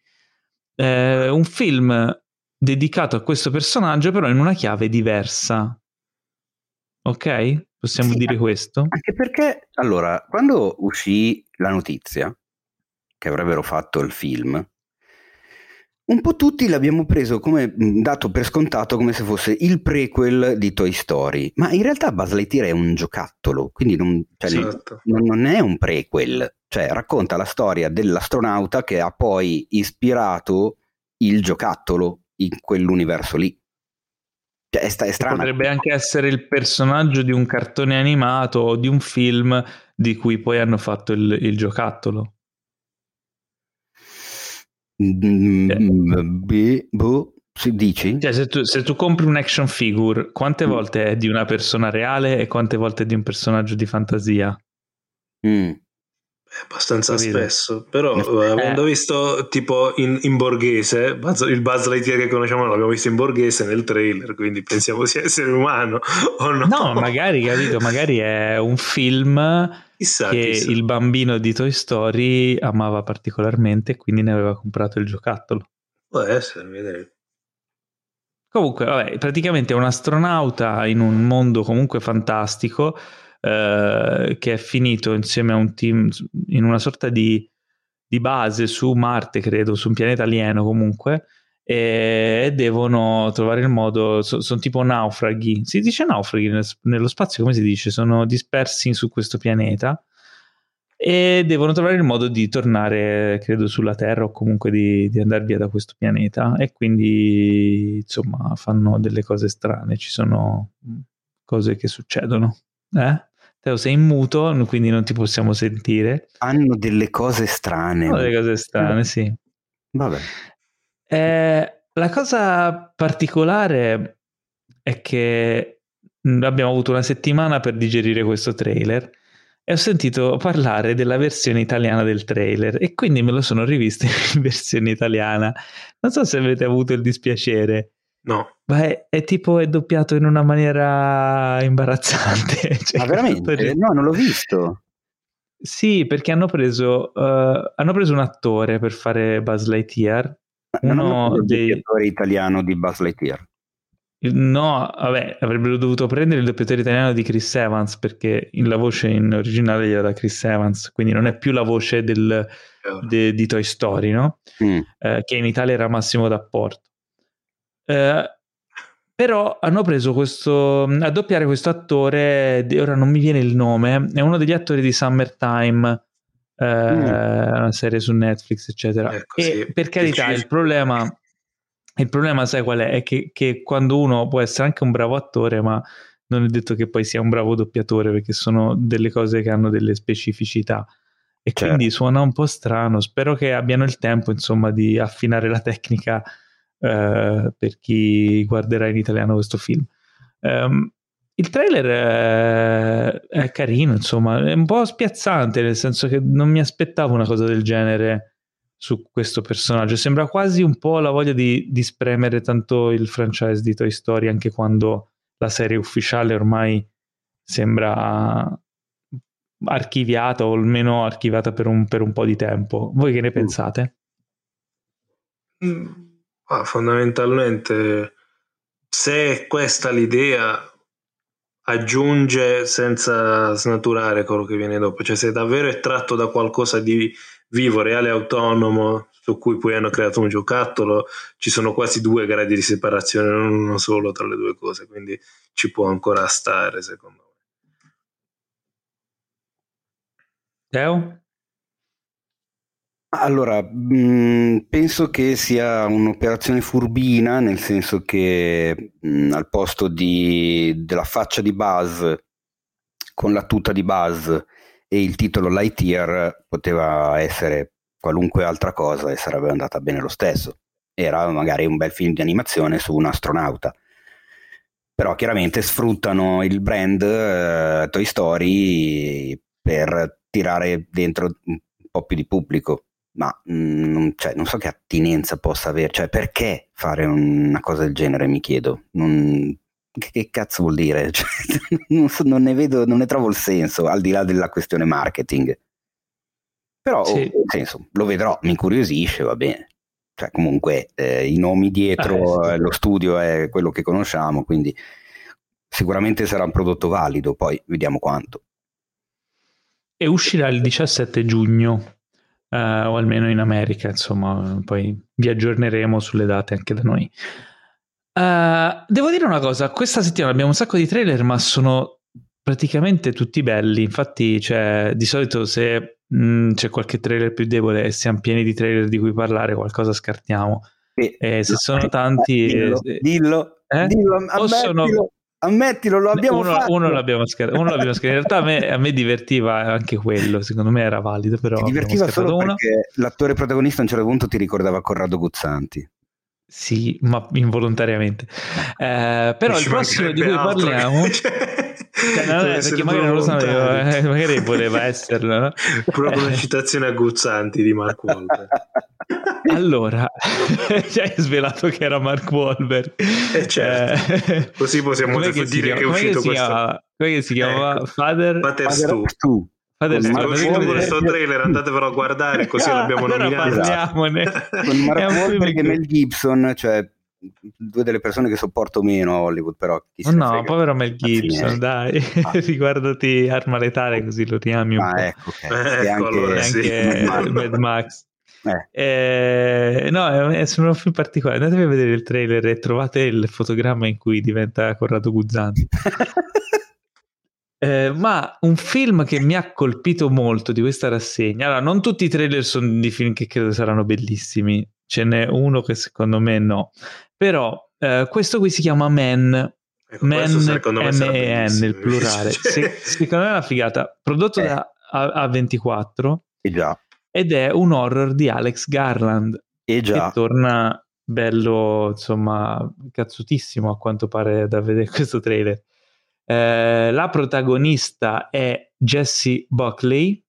Eh, un film dedicato a questo personaggio, però in una chiave diversa. Ok? Possiamo Sì, dire anche- questo? anche perché allora quando uscì la notizia che avrebbero fatto il film un po' tutti l'abbiamo preso come mh, dato per scontato come se fosse il prequel di Toy Story ma in realtà Buzz Lightyear è un giocattolo quindi non, cioè, non, non è un prequel, cioè racconta la storia dell'astronauta che ha poi ispirato il giocattolo in quell'universo lì. Cioè, è, è strano. Potrebbe anche essere il personaggio di un cartone animato o di un film di cui poi hanno fatto il, il giocattolo. Mm, boh, si dici? Cioè, se tu, se tu compri un action figure, quante Mm. volte è di una persona reale e quante volte è di un personaggio di fantasia? Mm. Abbastanza Capito? spesso, però Eh. eh, avendo visto tipo in, in borghese, Buzz- il Buzz Lightyear che conosciamo l'abbiamo visto in borghese nel trailer, quindi pensiamo sia essere umano o no? No, magari, capito, magari è un film chissà, che chissà. il bambino di Toy Story amava particolarmente e quindi ne aveva comprato il giocattolo. Può essere, vedremo. Comunque, vabbè, praticamente è un astronauta in un mondo comunque fantastico eh, che è finito insieme a un team in una sorta di, di base su Marte, credo, su un pianeta alieno comunque, e devono trovare il modo, so- sono tipo naufraghi, si dice naufraghi nel- nello spazio, come si dice? Sono dispersi su questo pianeta e devono trovare il modo di tornare, credo, sulla Terra o comunque di, di andare via da questo pianeta e quindi insomma fanno delle cose strane, ci sono cose che succedono. Eh? Teo sei in muto, quindi non ti possiamo sentire. Hanno delle cose strane. Sono delle cose strane, sì. Vabbè. Eh, la cosa particolare è che abbiamo avuto una settimana per digerire questo trailer e ho sentito parlare della versione italiana del trailer e quindi me lo sono rivisto in versione italiana. Non so se avete avuto il dispiacere, No, ma è, è tipo è doppiato in una maniera imbarazzante. Cioè, Ma veramente? No, non l'ho visto. Sì, perché hanno preso, eh, hanno preso un attore per fare Buzz Lightyear Ma non ho il dei- doppiatore italiano di Buzz Lightyear. No, vabbè, avrebbero dovuto prendere il doppiatore italiano di Chris Evans perché la voce in originale era da Chris Evans, quindi non è più la voce del- de- di Toy Story, no? Mm. Eh, che in Italia era Massimo D'Apporto. Eh, però hanno preso questo a doppiare questo attore, ora non mi viene il nome, è uno degli attori di Summertime eh, mm. una serie su Netflix, eccetera. Ecco, e sì. per carità, il problema, il problema, sai qual è? È che, che quando uno può essere anche un bravo attore, ma non è detto che poi sia un bravo doppiatore, perché sono delle cose che hanno delle specificità. E certo. quindi suona un po' strano. Spero che abbiano il tempo, insomma, di affinare la tecnica eh, per chi guarderà in italiano questo film. Um, il trailer è, è, carino, insomma, è un po' spiazzante, nel senso che non mi aspettavo una cosa del genere su questo personaggio. Sembra quasi un po' la voglia di, di spremere tanto il franchise di Toy Story, anche quando la serie ufficiale ormai sembra archiviata o almeno archiviata per un, per un po' di tempo. Voi che ne mm. pensate? Mm, ah, fondamentalmente, se è questa l'idea, aggiunge senza snaturare quello che viene dopo. Cioè, se davvero è tratto da qualcosa di vivo, reale, autonomo, su cui poi hanno creato un giocattolo, ci sono quasi due gradi di separazione, non uno solo tra le due cose, quindi ci può ancora stare, secondo me. Teo? Allora, mh, mm, penso che sia un'operazione furbina, nel senso che mh, mm, al posto di, della faccia di Buzz con la tuta di Buzz e il titolo Lightyear poteva essere qualunque altra cosa e sarebbe andata bene lo stesso. Era magari un bel film di animazione su un astronauta. Però chiaramente sfruttano il brand eh, Toy Story per tirare dentro un po' più di pubblico ma mh, mm, non, cioè, non, so che attinenza possa avere, cioè perché fare una cosa del genere mi chiedo, non, che, che, cazzo vuol dire? Cioè, non, so, non, ne vedo, non ne trovo il senso, al di là della questione marketing. Però, sì. oh, senso, lo vedrò, mi incuriosisce, va bene. Cioè, comunque, eh, i nomi dietro, ah, sì. lo studio è quello che conosciamo, quindi sicuramente sarà un prodotto valido, poi vediamo quanto. E uscirà il 17 giugno o almeno in America, insomma, poi vi aggiorneremo sulle date anche da noi. Uh, devo dire una cosa, questa settimana abbiamo un sacco di trailer, ma sono praticamente tutti belli. Infatti, cioè, di solito se mh, mm, c'è qualche trailer più debole e siamo pieni di trailer di cui parlare, qualcosa scartiamo. E, e se sono tanti, dillo, eh, dillo, eh? dillo o sono, Ammettilo, lo abbiamo uno, fatto. Uno l'abbiamo scherzato. Uno l'abbiamo scherzato. In realtà a me, a me, divertiva anche quello, secondo me era valido. Però ti divertiva solo uno. perché l'attore protagonista a un certo punto ti ricordava Corrado Guzzanti. Sì, ma involontariamente. Eh, però il prossimo di cui parliamo... Cioè, cioè, no, no, eh, perché magari non lo sapevo, eh, magari voleva esserlo. No? Proprio una eh. citazione aguzzanti di Mark Wahlberg. allora, ci hai svelato che era Mark Wahlberg. E certo. eh Così possiamo dire chiama, che è uscito questo. Chiama, come si chiamava? Ecco. Father, Father, Father 2. Adesso, ma questo trailer andate a guardare così ah, l'abbiamo allora nominato con Mark Wahlberg e Mel Gibson cioè due delle persone che sopporto meno a Hollywood però no frega. povero Mel Gibson dai ah. riguardati Arma Letale così lo riami un ah, po' ecco, okay. eh, ecco, anche, sì. anche Mad Max eh. Eh, no, è, un film particolare. Andatevi a vedere il trailer e trovate il fotogramma in cui diventa Corrado Guzzanti. Eh, ma un film che mi ha colpito molto di questa rassegna. Allora, non tutti i trailer sono di film che credo saranno bellissimi, ce n'è uno che secondo me no. Però eh, questo qui si chiama Men. Ecco, Men M-E-N, il plurale. Se, secondo me è una figata. Prodotto eh. da A- 24 E già. Ed è un horror di Alex Garland. E già. Che torna bello, insomma, cazzutissimo a quanto pare da vedere questo trailer. Eh, la protagonista è Jessie Buckley,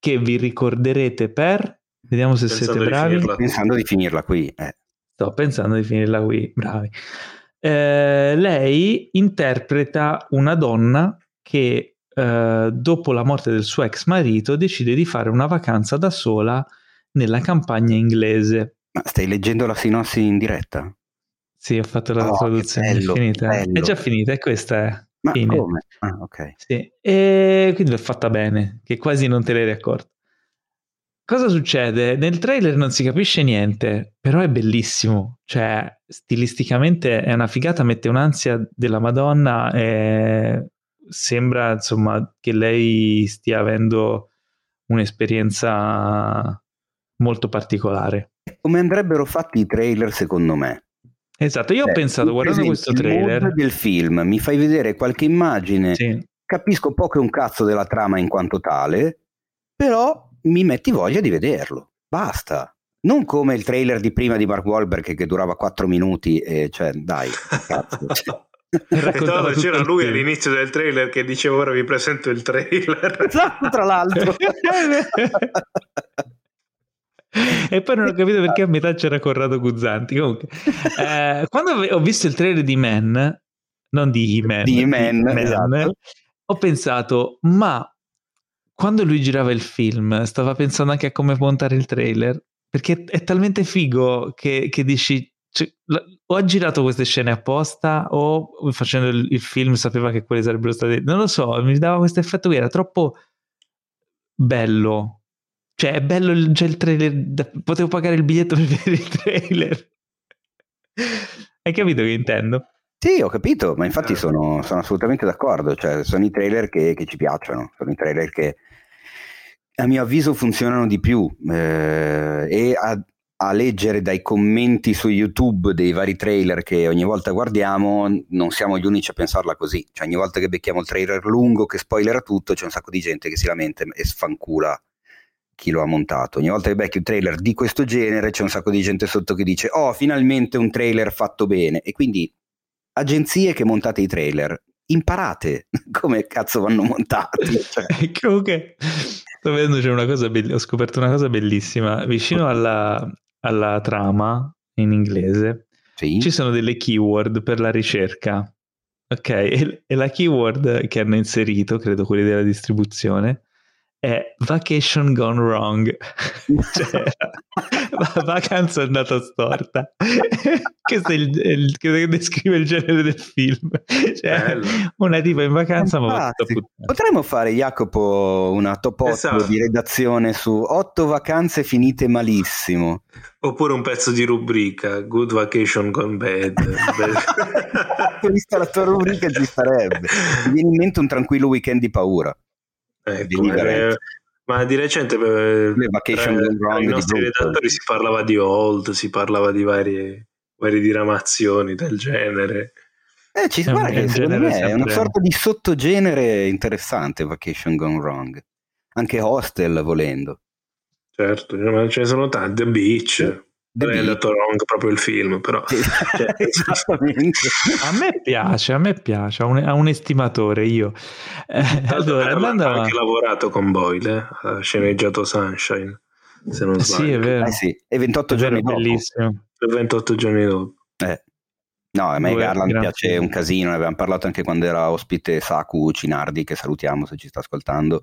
che vi ricorderete per... Vediamo se Pensando siete bravi. Pensando di finirla qui. Eh. Sto pensando di finirla qui, bravi. Eh, lei interpreta una donna che eh, dopo la morte del suo ex marito decide di fare una vacanza da sola nella campagna inglese. Ma stai leggendo la sinossi in diretta? Sì, ho fatto la oh, traduzione, bello, è. È già finita e questa è Ma fine. come? Ah, ok. Sì. E quindi l'ho fatta bene, che quasi non te l'eri accorto. Cosa succede? Nel trailer non si capisce niente, però è bellissimo. Cioè, stilisticamente è una figata, mette un'ansia della Madonna e sembra insomma che lei stia avendo un'esperienza molto particolare. Come andrebbero fatti i trailer secondo me? Esatto, io cioè, ho pensato guardando questo trailer del film, mi fai vedere qualche immagine, sì. capisco poco e un cazzo della trama in quanto tale, però mi metti voglia di vederlo. Basta. Non come il trailer di prima di Mark Wahlberg che durava 4 minuti e cioè dai, cazzo. Cioè. Tra c'era lui all'inizio del trailer che diceva ora vi presento il trailer. Esatto, tra l'altro. e poi non ho capito perché a metà c'era Corrado Guzzanti. Comunque, eh, quando ho visto il trailer di Man, non di He-Man, di He-Man, esatto. ho pensato, ma quando lui girava il film, stava pensando anche a come montare il trailer, perché è talmente figo che, che dici, cioè, o ha girato queste scene apposta o facendo il, il, film sapeva che quelle sarebbero state... Non lo so, mi dava questo effetto che era troppo bello cioè, è bello il, cioè il trailer. Potevo pagare il biglietto per vedere il trailer. Hai capito che intendo? Sì, ho capito, ma infatti sono, sono assolutamente d'accordo. Cioè, sono i trailer che, che, ci piacciono, sono i trailer che a mio avviso funzionano di più. Eh, e a, a, leggere dai commenti su YouTube dei vari trailer che ogni volta guardiamo, non siamo gli unici a pensarla così. Cioè, ogni volta che becchiamo il trailer lungo che spoilera tutto, c'è un sacco di gente che si lamenta e sfancula chi lo ha montato. Ogni volta che becchi un trailer di questo genere c'è un sacco di gente sotto che dice oh finalmente un trailer fatto bene e quindi agenzie che montate i trailer imparate come cazzo vanno montati. Cioè. Comunque sto vedendo c'è una cosa be- ho scoperto una cosa bellissima vicino alla, alla trama in inglese sì. ci sono delle keyword per la ricerca. Ok, e, e la keyword che hanno inserito, credo quelli della distribuzione, è Vacation Gone Wrong, cioè la vacanza è andata storta. Questo è il, il, che descrive il genere del film. Cioè, una tipa in vacanza ma Potremmo fare, Jacopo, una top 8 esatto. di redazione su 8 vacanze finite malissimo. Oppure un pezzo di rubrica, Good Vacation Gone Bad. Vista la tua rubrica ci sarebbe. Mi viene in mente un tranquillo weekend di paura. Ecco, eh, ma di recente per, per, i nostri redattori si parlava di old, si parlava di varie, varie diramazioni del genere. Eh, ci, guarda che secondo me è una sorta di sottogenere interessante Vacation Gone Wrong. Anche Hostel volendo. Certo, ma ce ne sono tante, Beach. Non è andato wrong proprio il film, però. Cioè, Esattamente. a me piace, a me piace, ha un, ha un estimatore io. Eh, allora, andando ha anche lavorato con Boyle, eh? ha sceneggiato Sunshine, se non sbaglio. Sì, è vero. Eh sì, e 28 è giorni dopo. Bellissimo. 28 giorni dopo. Eh. No, a me Dove Garland piace un casino, ne avevamo parlato anche quando era ospite Saku Cinardi, che salutiamo se ci sta ascoltando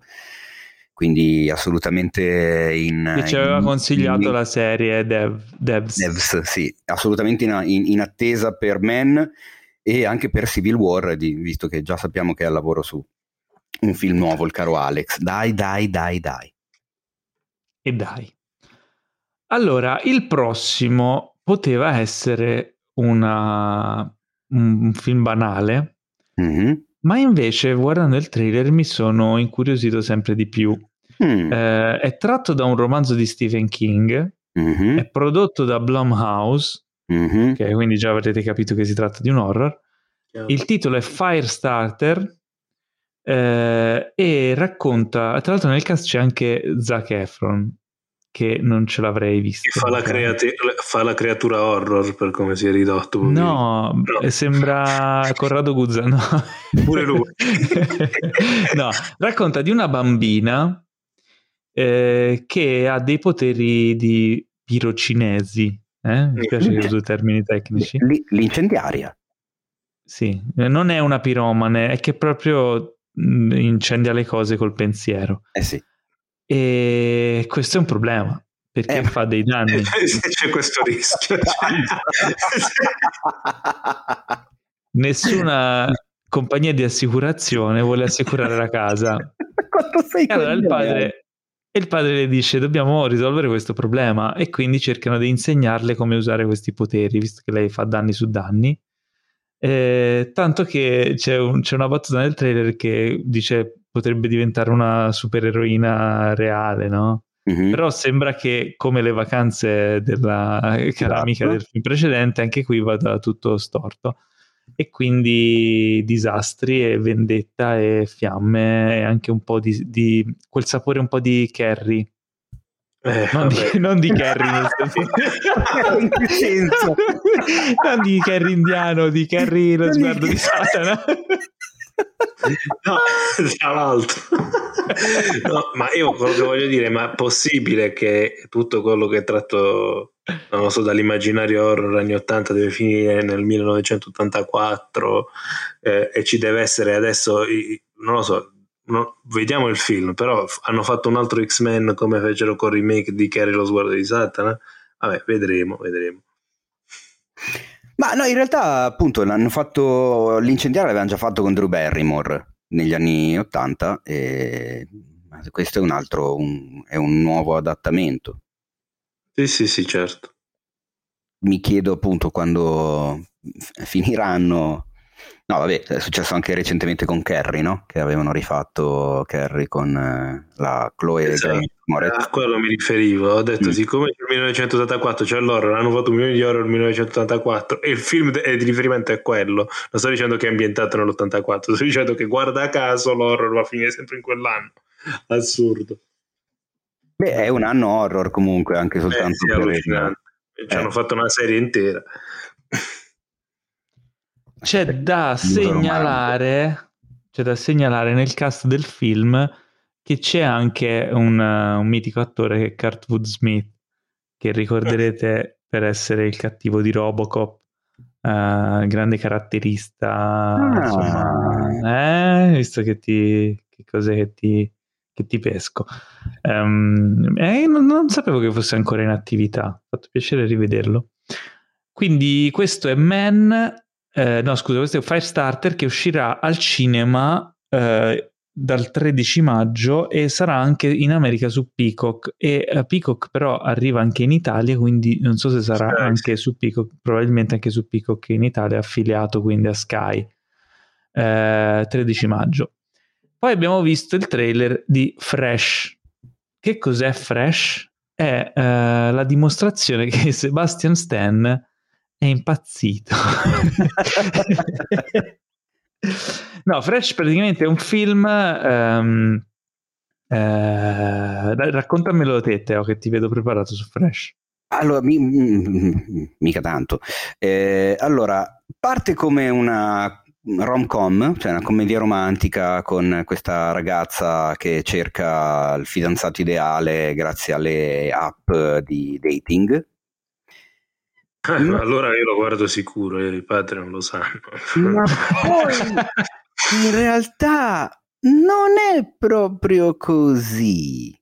quindi assolutamente in... Che ci aveva in, consigliato in, la serie Dev, Devs. Devs, sì, assolutamente in, in, attesa per Men e anche per Civil War, di, visto che già sappiamo che è al lavoro su un film nuovo, il caro Alex. Dai, dai, dai, dai. E dai. Allora, il prossimo poteva essere una, un film banale, mm-hmm. Ma invece, guardando il trailer, mi sono incuriosito sempre di più. Mm. Eh, è tratto da un romanzo di Stephen King, mm-hmm. è prodotto da Blumhouse, mm-hmm. che quindi già avrete capito che si tratta di un horror. Yeah. Il titolo è Firestarter eh, e racconta, tra l'altro nel cast c'è anche Zac Efron, che non ce l'avrei visto. Fa la, creati- fa la, creatura horror per come si è ridotto. No, no. sembra Corrado Guzza. No. Pure lui. no, racconta di una bambina eh, che ha dei poteri di pirocinesi. Eh? Mi piace che uso termini tecnici. L- l'incendiaria. Sì, non è una piromane, è che proprio mm, incendia le cose col pensiero. Eh sì. E questo è un problema perché eh, fa dei danni. C'è questo rischio. Nessuna compagnia di assicurazione vuole assicurare la casa. allora il padre, il padre le dice dobbiamo risolvere questo problema e quindi cercano di insegnarle come usare questi poteri, visto che lei fa danni su danni. Eh, tanto che c'è, un, c'è una battuta nel trailer che dice potrebbe diventare una supereroina reale, no? Mm-hmm. Però sembra che, come le vacanze della cara amica del film precedente, anche qui vada tutto storto. E quindi disastri e vendetta e fiamme e anche un po' di, di quel sapore un po' di Carrie. Eh, non, di, non, di, Carrie nel senso. non di Carrie indiano, di Carrie lo sguardo di Satana. No, tra l'altro. no, ma io quello che voglio dire, ma è possibile che tutto quello che è tratto, non so, dall'immaginario horror anni 80 deve finire nel 1984 eh, e ci deve essere adesso, non lo so, no, vediamo il film, però hanno fatto un altro X-Men come fecero con il remake di Carrie lo sguardo di Satana. Vabbè, vedremo, vedremo. Ma no, in realtà appunto l'hanno fatto, l'incendiario l'avevano già fatto con Drew Barrymore negli anni 80 e questo è un altro, un, è un nuovo adattamento. Sì, sì, sì, certo. Mi chiedo appunto quando finiranno No, vabbè, è successo anche recentemente con Carrie, no? Che avevano rifatto Carrie con eh, la Chloe esatto. A quello mi riferivo. Ho detto, mm. siccome nel 1984 c'è l'horror, hanno fatto un milione di horror nel 1984 e il film di riferimento è quello. Non sto dicendo che è ambientato nell'84, sto dicendo che guarda caso l'horror va a finire sempre in quell'anno. Assurdo. Beh, è un anno horror comunque, anche soltanto eh, sì, per Ci eh. hanno fatto una serie intera. C'è da segnalare, c'è da segnalare nel cast del film che c'è anche un, un mitico attore che è Kurtwood Smith, che ricorderete per essere il cattivo di Robocop, uh, grande caratterista, ah. insomma, eh, visto che ti... che cose che ti che ti pesco. Um, eh, non, non, sapevo che fosse ancora in attività, ha fatto piacere rivederlo. Quindi questo è Man, eh, no scusa, questo è Firestarter che uscirà al cinema eh, dal 13 maggio e sarà anche in America su Peacock e uh, Peacock però arriva anche in Italia quindi non so se sarà Sky. anche su Peacock probabilmente anche su Peacock in Italia affiliato quindi a Sky eh, 13 maggio poi abbiamo visto il trailer di Fresh che cos'è Fresh? è eh, la dimostrazione che Sebastian Stan è impazzito. no, Fresh praticamente è un film... Um, eh, raccontamelo te, Teo, che ti vedo preparato su Fresh. Allora, mi, mica tanto. Eh, allora, parte come una rom-com, cioè una commedia romantica con questa ragazza che cerca il fidanzato ideale grazie alle app di dating eh, no. Allora io lo guardo sicuro, i padri non lo sanno. Ma poi in realtà non è proprio così.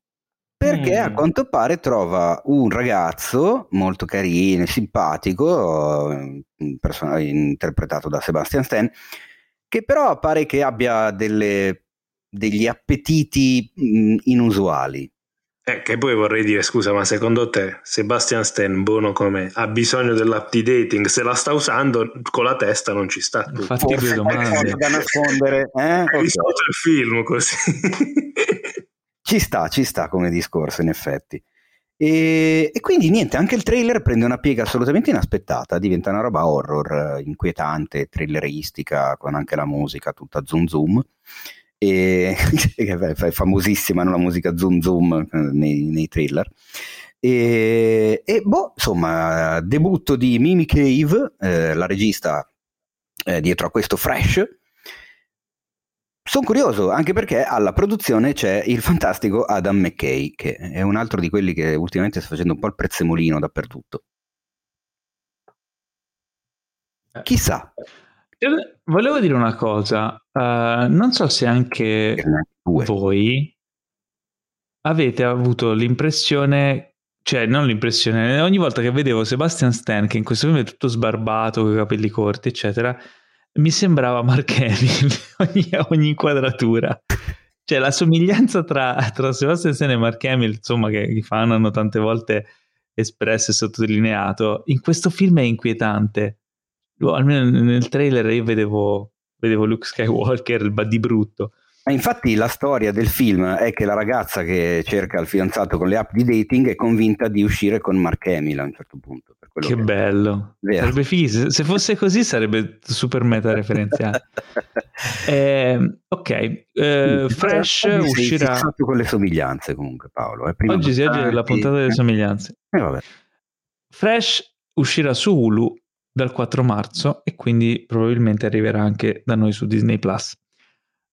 Perché mm. a quanto pare trova un ragazzo molto carino, simpatico, person- interpretato da Sebastian Stan, che però pare che abbia delle, degli appetiti mh, inusuali. Eh, che poi vorrei dire, scusa, ma secondo te Sebastian Stan, buono come ha bisogno dell'app di dating? Se la sta usando con la testa non ci sta. Infatti due domande. da nascondere. Eh? Hai okay. visto il film così. ci sta, ci sta come discorso in effetti. E, e, quindi niente, anche il trailer prende una piega assolutamente inaspettata, diventa una roba horror, inquietante, thrilleristica, con anche la musica tutta zoom zoom e, è famosissima no? la musica zoom zoom eh, nei, nei thriller. E, e, boh, insomma, debutto di Mimi Cave, eh, la regista eh, dietro a questo Fresh. Sono curioso anche perché alla produzione c'è il fantastico Adam McKay, che è un altro di quelli che ultimamente sta facendo un po' il prezzemolino dappertutto. Chissà. Volevo dire una cosa, uh, non so se anche voi avete avuto l'impressione, cioè non l'impressione, ogni volta che vedevo Sebastian Stan, che in questo film è tutto sbarbato, con i capelli corti, eccetera, mi sembrava Mark Hamill ogni, ogni inquadratura. Cioè la somiglianza tra, tra Sebastian Stan e Mark Hamill, insomma, che i fan hanno tante volte espresso e sottolineato, in questo film è inquietante almeno nel trailer io vedevo, vedevo Luke Skywalker, il di brutto. Ma infatti la storia del film è che la ragazza che cerca il fidanzato con le app di dating è convinta di uscire con Mark Hamill a un certo punto. che, che bello. Vero. Sarebbe fighissimo. Se fosse così sarebbe super meta referenziale. eh, ok, eh, Fresh oggi uscirà... Sei con le somiglianze comunque Paolo. Eh. oggi, oggi è la puntata delle somiglianze. Eh, Fresh uscirà su Hulu dal 4 marzo e quindi probabilmente arriverà anche da noi su Disney Plus.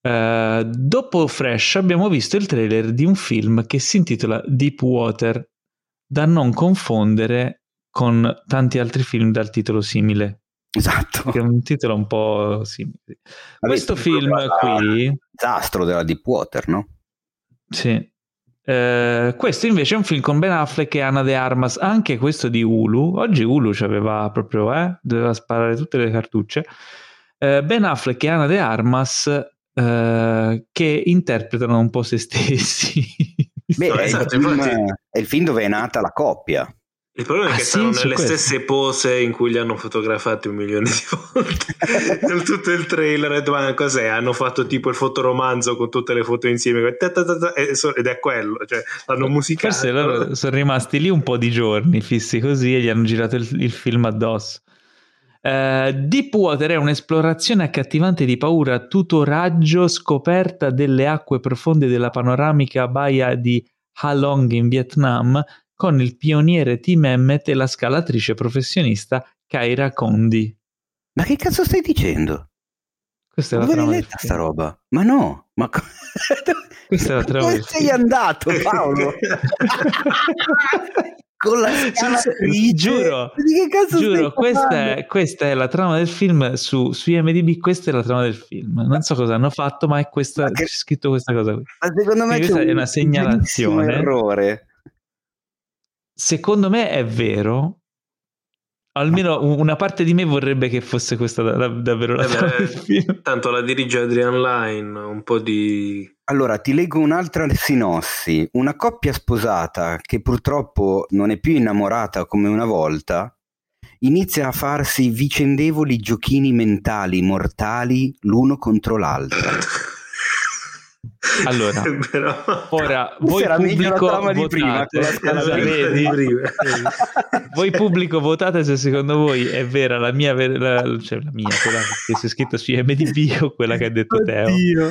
Uh, dopo Fresh abbiamo visto il trailer di un film che si intitola Deep Water, da non confondere con tanti altri film dal titolo simile. Esatto. Che è un titolo un po' simile. Questo film qui... Disastro della Deep Water, no? Sì. Uh, questo invece è un film con Ben Affleck e Anna De Armas, anche questo di Hulu. Oggi Hulu aveva proprio, eh, doveva sparare tutte le cartucce. Uh, ben Affleck e Anna De Armas Uh, che interpretano un po' se stessi. Beh, è, esatto, il film, è, il film, dove è nata la coppia. Il problema è ah, che sì, stanno nelle questo. stesse pose in cui li hanno fotografati un milione di volte. Tutto il trailer, ma cos'è? Hanno fatto tipo il fotoromanzo con tutte le foto insieme ed è quello, cioè l'hanno musicato. Forse loro sono rimasti lì un po' di giorni fissi così e gli hanno girato il, il film addosso. Uh, Deepwater è un'esplorazione accattivante di paura, tutoraggio, scoperta delle acque profonde della panoramica baia di Ha Long in Vietnam con il pioniere Tim Emmet e la scalatrice professionista Kaira Condi. Ma che cazzo stai dicendo? Questa è la trama letta sta roba? Ma no, ma co- questa è la trama Dove sei andato Paolo? con la scalatrice. giuro, di che cazzo giuro questa è, questa è, la trama del film su, su IMDb questa è la trama del film non so cosa hanno fatto ma è questa ma che... c'è scritto questa cosa qui ma secondo me questa è una segnalazione errore secondo me è vero almeno una parte di me vorrebbe che fosse questa davvero la eh tanto la dirige Adrian Line un po' di allora, ti leggo un'altra sinossi. Una coppia sposata che purtroppo non è più innamorata come una volta, inizia a farsi vicendevoli giochini mentali mortali l'uno contro l'altro. Allora, ora voi pubblico votate, prima, vedi, voi pubblico votate se secondo voi è vera la mia, la, cioè la mia, quella che si è scritta su IMDb o quella che ha detto Oddio. Teo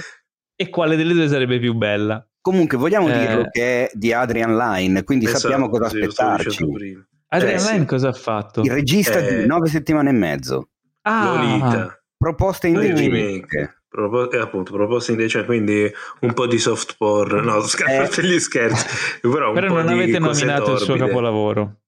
e quale delle due sarebbe più bella. Comunque vogliamo eh... dirlo che è di Adrian Line, quindi esatto, sappiamo cosa aspettarci. Adrian eh, Line cosa ha fatto? Il regista eh... di nove settimane e mezzo. Ah, Lolita. Proposte indecente. Propo- eh, appunto, proposte indecente, quindi un po' di soft porn. No, scappate eh. gli scherzi. Però, Però non avete nominato torbide. il suo capolavoro.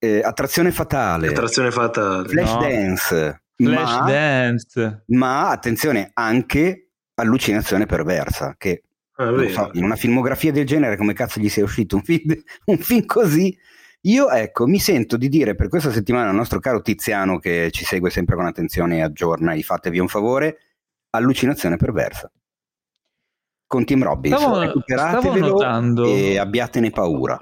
Eh, attrazione fatale. Attrazione fatale. Flash no. Dance. Flash ma, Dance. Ma attenzione, anche allucinazione perversa, che ah, so, in una filmografia del genere come cazzo gli sia uscito un film, un film così? Io ecco, mi sento di dire per questa settimana al nostro caro Tiziano che ci segue sempre con attenzione e aggiorna e fatevi un favore, allucinazione perversa. Con Tim Robbins, stavo, recuperatevelo stavo e abbiatene paura.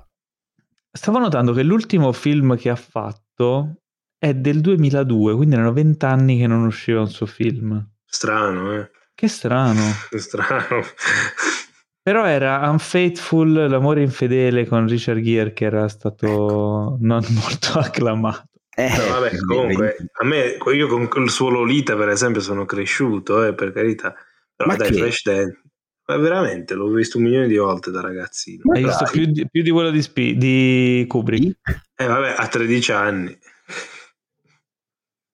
Stavo notando che l'ultimo film che ha fatto è del 2002, quindi erano vent'anni che non usciva un suo film. Strano, eh? Che strano. strano. Però era Unfaithful, l'amore infedele con Richard Gere che era stato ecco. non molto acclamato. Eh, no, vabbè, comunque, a me, io con il suo Lolita, per esempio, sono cresciuto, eh, per carità. Però Ma dai, che? Flash Dance, ma veramente l'ho visto un milione di volte da ragazzino. Hai visto più di, più di, quello di, Sp- di Kubrick? Eh, vabbè, a 13 anni.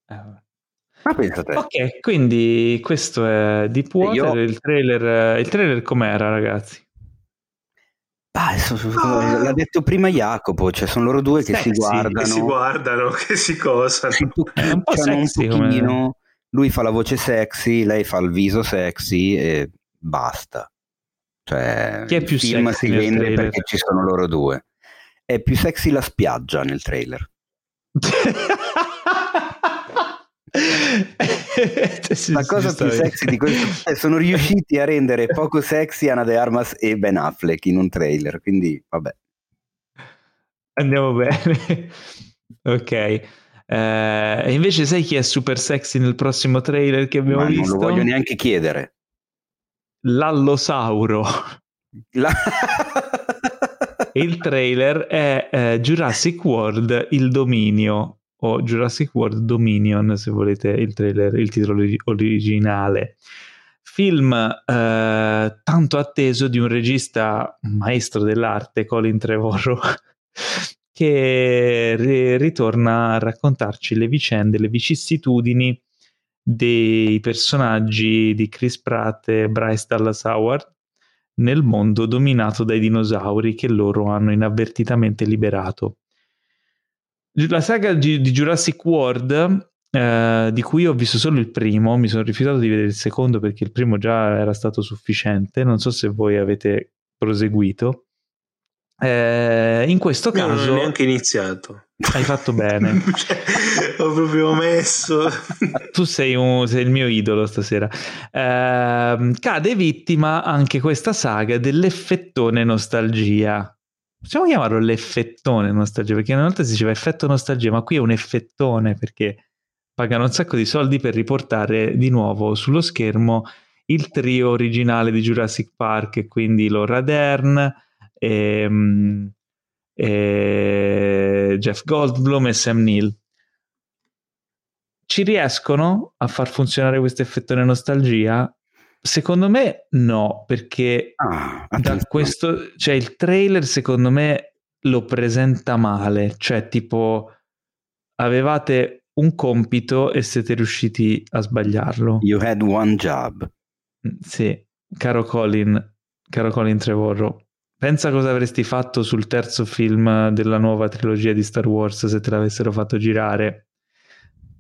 Eh, ma pensate. Ok, quindi questo è Deepwater, Io... il trailer, il trailer com'era ragazzi? Ah, ah. L'ha detto prima Jacopo, cioè sono loro due che sexy, si guardano. Che si guardano, che si cosano. Si un po' sexy, un pochino, lui fa la voce sexy, lei fa il viso sexy e basta. Cioè, Chi è più il film si vende trailer? perché ci sono loro due. È più sexy la spiaggia nel trailer. la cosa più sexy di questo è sono riusciti a rendere poco sexy Anna De Armas e Ben Affleck in un trailer quindi vabbè. Andiamo bene. Ok. Eh, invece sai chi è super sexy nel prossimo trailer che abbiamo Ma visto? non lo voglio neanche chiedere. L'allosauro. La... il trailer è eh, Jurassic World Il Dominio o Jurassic World Dominion se volete il trailer, il titolo originale. Film eh, tanto atteso di un regista maestro dell'arte, Colin Trevorrow, che ri- ritorna a raccontarci le vicende, le vicissitudini dei personaggi di Chris Pratt e Bryce Dallas Howard nel mondo dominato dai dinosauri che loro hanno inavvertitamente liberato. La saga di, Jurassic World, eh, di cui ho visto solo il primo, mi sono rifiutato di vedere il secondo perché il primo già era stato sufficiente, non so se voi avete proseguito. Eh, in questo Io caso... non ho neanche iniziato. Hai fatto bene. cioè, ho proprio messo. tu sei, un, sei, il mio idolo stasera. Eh, cade vittima anche questa saga dell'effettone nostalgia. Possiamo chiamarlo l'effettone nostalgia, perché una volta si diceva effetto nostalgia, ma qui è un effettone perché pagano un sacco di soldi per riportare di nuovo sullo schermo il trio originale di Jurassic Park, quindi Laura Dern, e, ehm, e Jeff Goldblum e Sam Neill. Ci riescono a far funzionare questo effettone nostalgia? Secondo me no, perché Ah, questo, cioè il trailer secondo me lo presenta male, cioè tipo avevate un compito e siete riusciti a sbagliarlo. You had one job. Mm, Sì, caro Colin, caro Colin Trevorrow, pensa cosa avresti fatto sul terzo film della nuova trilogia di Star Wars se te l'avessero fatto girare.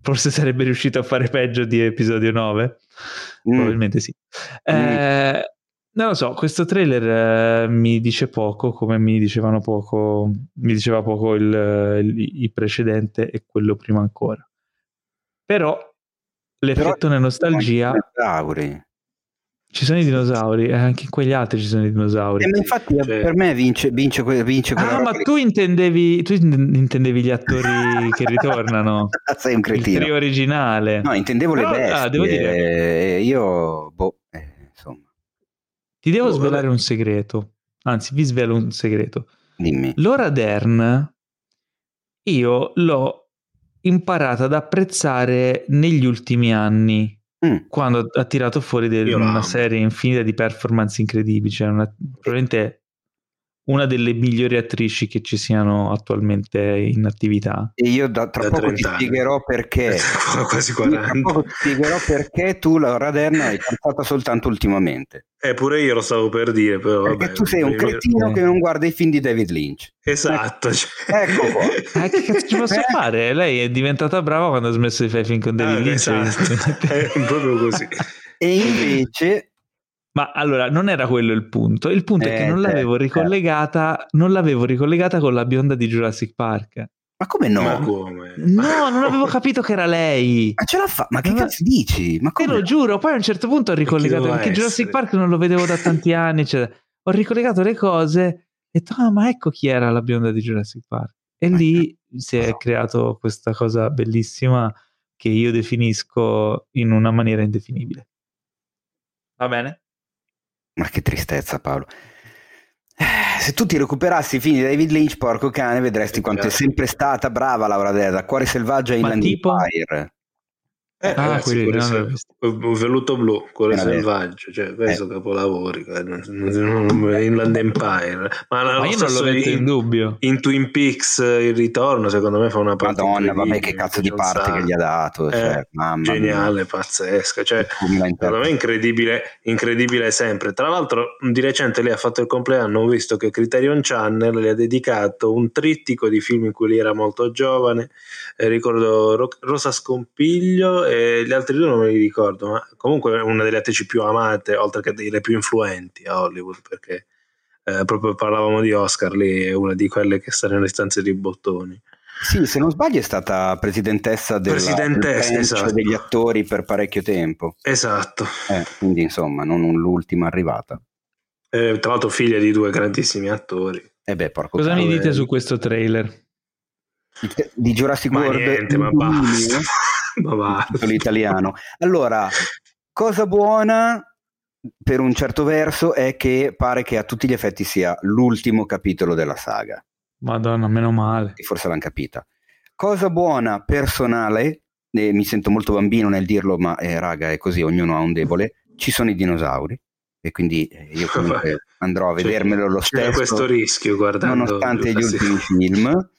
Forse sarebbe riuscito a fare peggio di episodio 9? Mm. Probabilmente sì. Eh, non lo so, questo trailer eh, mi dice poco, come mi dicevano poco, mi diceva poco il, il- il precedente e quello prima ancora. Però l'effettone nostalgia, Dinosauri. Ci sono i dinosauri, e anche in quegli altri ci sono i dinosauri. Eh, ma infatti Cioè- per me vince, vince, vince quella Ah, ma tu intendevi, tu intendevi gli attori che ritornano, sei un il cretino. trio originale. No, intendevo Però, le bestie. ah, devo dire- eh, io, boh, eh, insomma, Ti devo Oh, svelare vabbè. un segreto, anzi vi svelo un segreto. dimmi. Laura Dern io l'ho imparata ad apprezzare negli ultimi anni Mm. quando ha tirato fuori del- una serie infinita di performance incredibili cioè una- probabilmente una delle migliori attrici che ci siano attualmente in attività E io da, tra Da poco ti 30 anni. spiegherò perché. Quasi Io tra 40. poco ti spiegherò perché tu la Raderna l'hai cantata soltanto ultimamente. Eppure io lo stavo per dire, però Perché vabbè. tu sei un cretino eh. che non guarda i film di David Lynch. Esatto. cioè. Ecco qua. Eh, che cazzo ci posso Eh? fare? Lei è diventata brava quando ha smesso di fare film con David Ah, Lynch. esatto. È proprio così. E invece Ma allora non era quello il punto. Il punto è che Eh, non l'avevo certo, ricollegata, non l'avevo ricollegata con la bionda di Jurassic Park. Ma come no? Ma Ma, come? No, non avevo capito che era lei. ce la fa? Ma che Ma- cazzo dici? Ma Te come? lo giuro, poi a un certo punto ho ricollegato perché Jurassic essere? Park non lo vedevo da tanti anni. Cioè, ho ricollegato le cose e ho detto, ah, ma ecco chi era la bionda di Jurassic Park. E Ma lì si è no. creato questa cosa bellissima che io definisco in una maniera indefinibile. Va bene? Ma che tristezza, Paolo. Eh, Se tu ti recuperassi i film di David Lynch, porco cane, vedresti quanto è sempre stata brava Laura Deda. Cuore selvaggio e Inland tipo? Empire. Eh, Ah, ragazzi, quelli un velluto blu, cuore vero. selvaggio, cioè questo Eh. capolavori, eh, non- non- Inland Empire. Ma, Ma io non lo metto in in, dubbio. in Twin Peaks eh, il ritorno, secondo me fa una parte Madonna, vabbè, che cazzo di parte che sacco. gli ha dato. Eh, Cioè, mamma Geniale, pazzesca, cioè Mia. Come la Secondo me è incredibile, incredibile sempre. Tra l'altro, di recente lei ha fatto il compleanno. Ho visto che Criterion Channel le ha dedicato un trittico di film in cui lei era molto giovane. Eh, ricordo Ro- Rosa Scompiglio e gli altri due non me li ricordo, ma comunque è una delle attrici più amate, oltre che delle più influenti a Hollywood. Perché eh, proprio parlavamo di Oscar, lei è una di quelle che sta nelle stanze di bottoni. Sì, se non sbaglio è stata presidentessa, della, Presidentessa, del esatto. degli attori per parecchio tempo. Esatto. Eh, quindi insomma, non l'ultima arrivata. Eh, tra l'altro, figlia di due grandissimi attori. E beh, porco Cosa mi dite su questo trailer? Di- Jurassic Ma World niente, ma basta. ma il basta. titolo italiano. Allora, cosa buona per un certo verso è che pare che a tutti gli effetti sia l'ultimo capitolo della saga. Madonna, meno male. Forse l'hanno capita. Cosa buona personale, e mi sento molto bambino nel dirlo, ma eh, raga, è così, ognuno ha un debole. Ci sono i dinosauri e quindi eh, io comunque andrò a vedermelo lo stesso. C'è questo rischio, guardando nonostante gli ultimi film.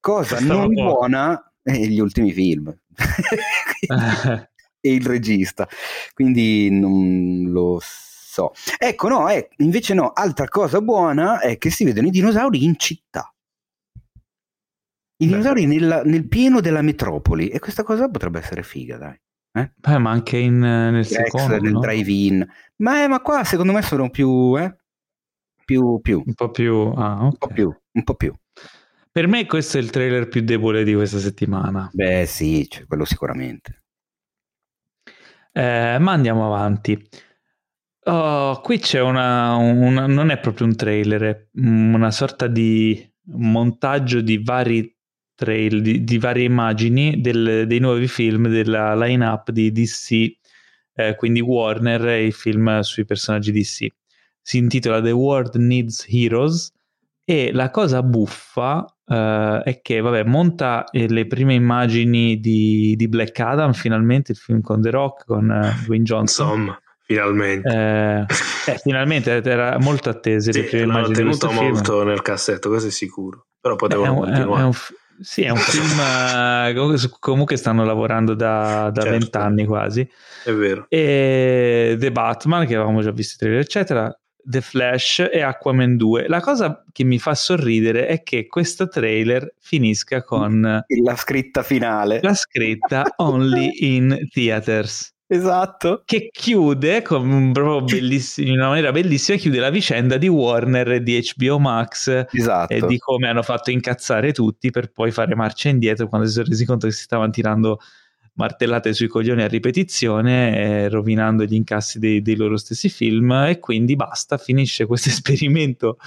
Cosa non buona è gli ultimi film. e il regista. Quindi non lo so. Ecco, no, eh, invece no, altra cosa buona è che si vedono i dinosauri in città. I dinosauri nel, nel pieno della metropoli e questa cosa potrebbe essere figa, dai. Eh? Beh, ma anche in, nel Rex, secondo, nel no? drive-in. Ma, eh, ma, qua secondo me sono più, eh? più, più. Un po' più, ah, okay. un po' più, un po' più. Per me questo è il trailer più debole di questa settimana. Beh sì, cioè, quello sicuramente. Eh, ma andiamo avanti. Oh, qui c'è una, una, non è proprio un trailer, è una sorta di montaggio di vari trail, di, di varie immagini del, dei nuovi film della line-up di DC, eh, quindi Warner e i film sui personaggi DC. Si intitola The World Needs Heroes e la cosa buffa uh, è che, vabbè, monta eh, le prime immagini di, di, Black Adam, finalmente il film con The Rock, con uh, Dwayne Johnson. Insomma, finalmente. Eh, eh, finalmente era molto attese sì, le prime immagini. tenuto molto film. nel cassetto, questo è sicuro. Però potevano è continuare. È un, sì, è un film comunque stanno lavorando da Certo. vent'anni quasi. È vero. E The Batman, che avevamo già visto eccetera. The Flash e Aquaman 2. La cosa che mi fa sorridere è che questo trailer finisca con La scritta finale. la scritta Only in Theaters. Esatto. Che chiude con un proprio bellissimo, in una maniera bellissima, chiude la vicenda di Warner e di HBO Max Esatto. e di come hanno fatto incazzare tutti per poi fare marcia indietro quando si sono resi conto che si stavano tirando martellate sui coglioni a ripetizione, eh, rovinando gli incassi dei, dei, loro stessi film e quindi basta, finisce questo esperimento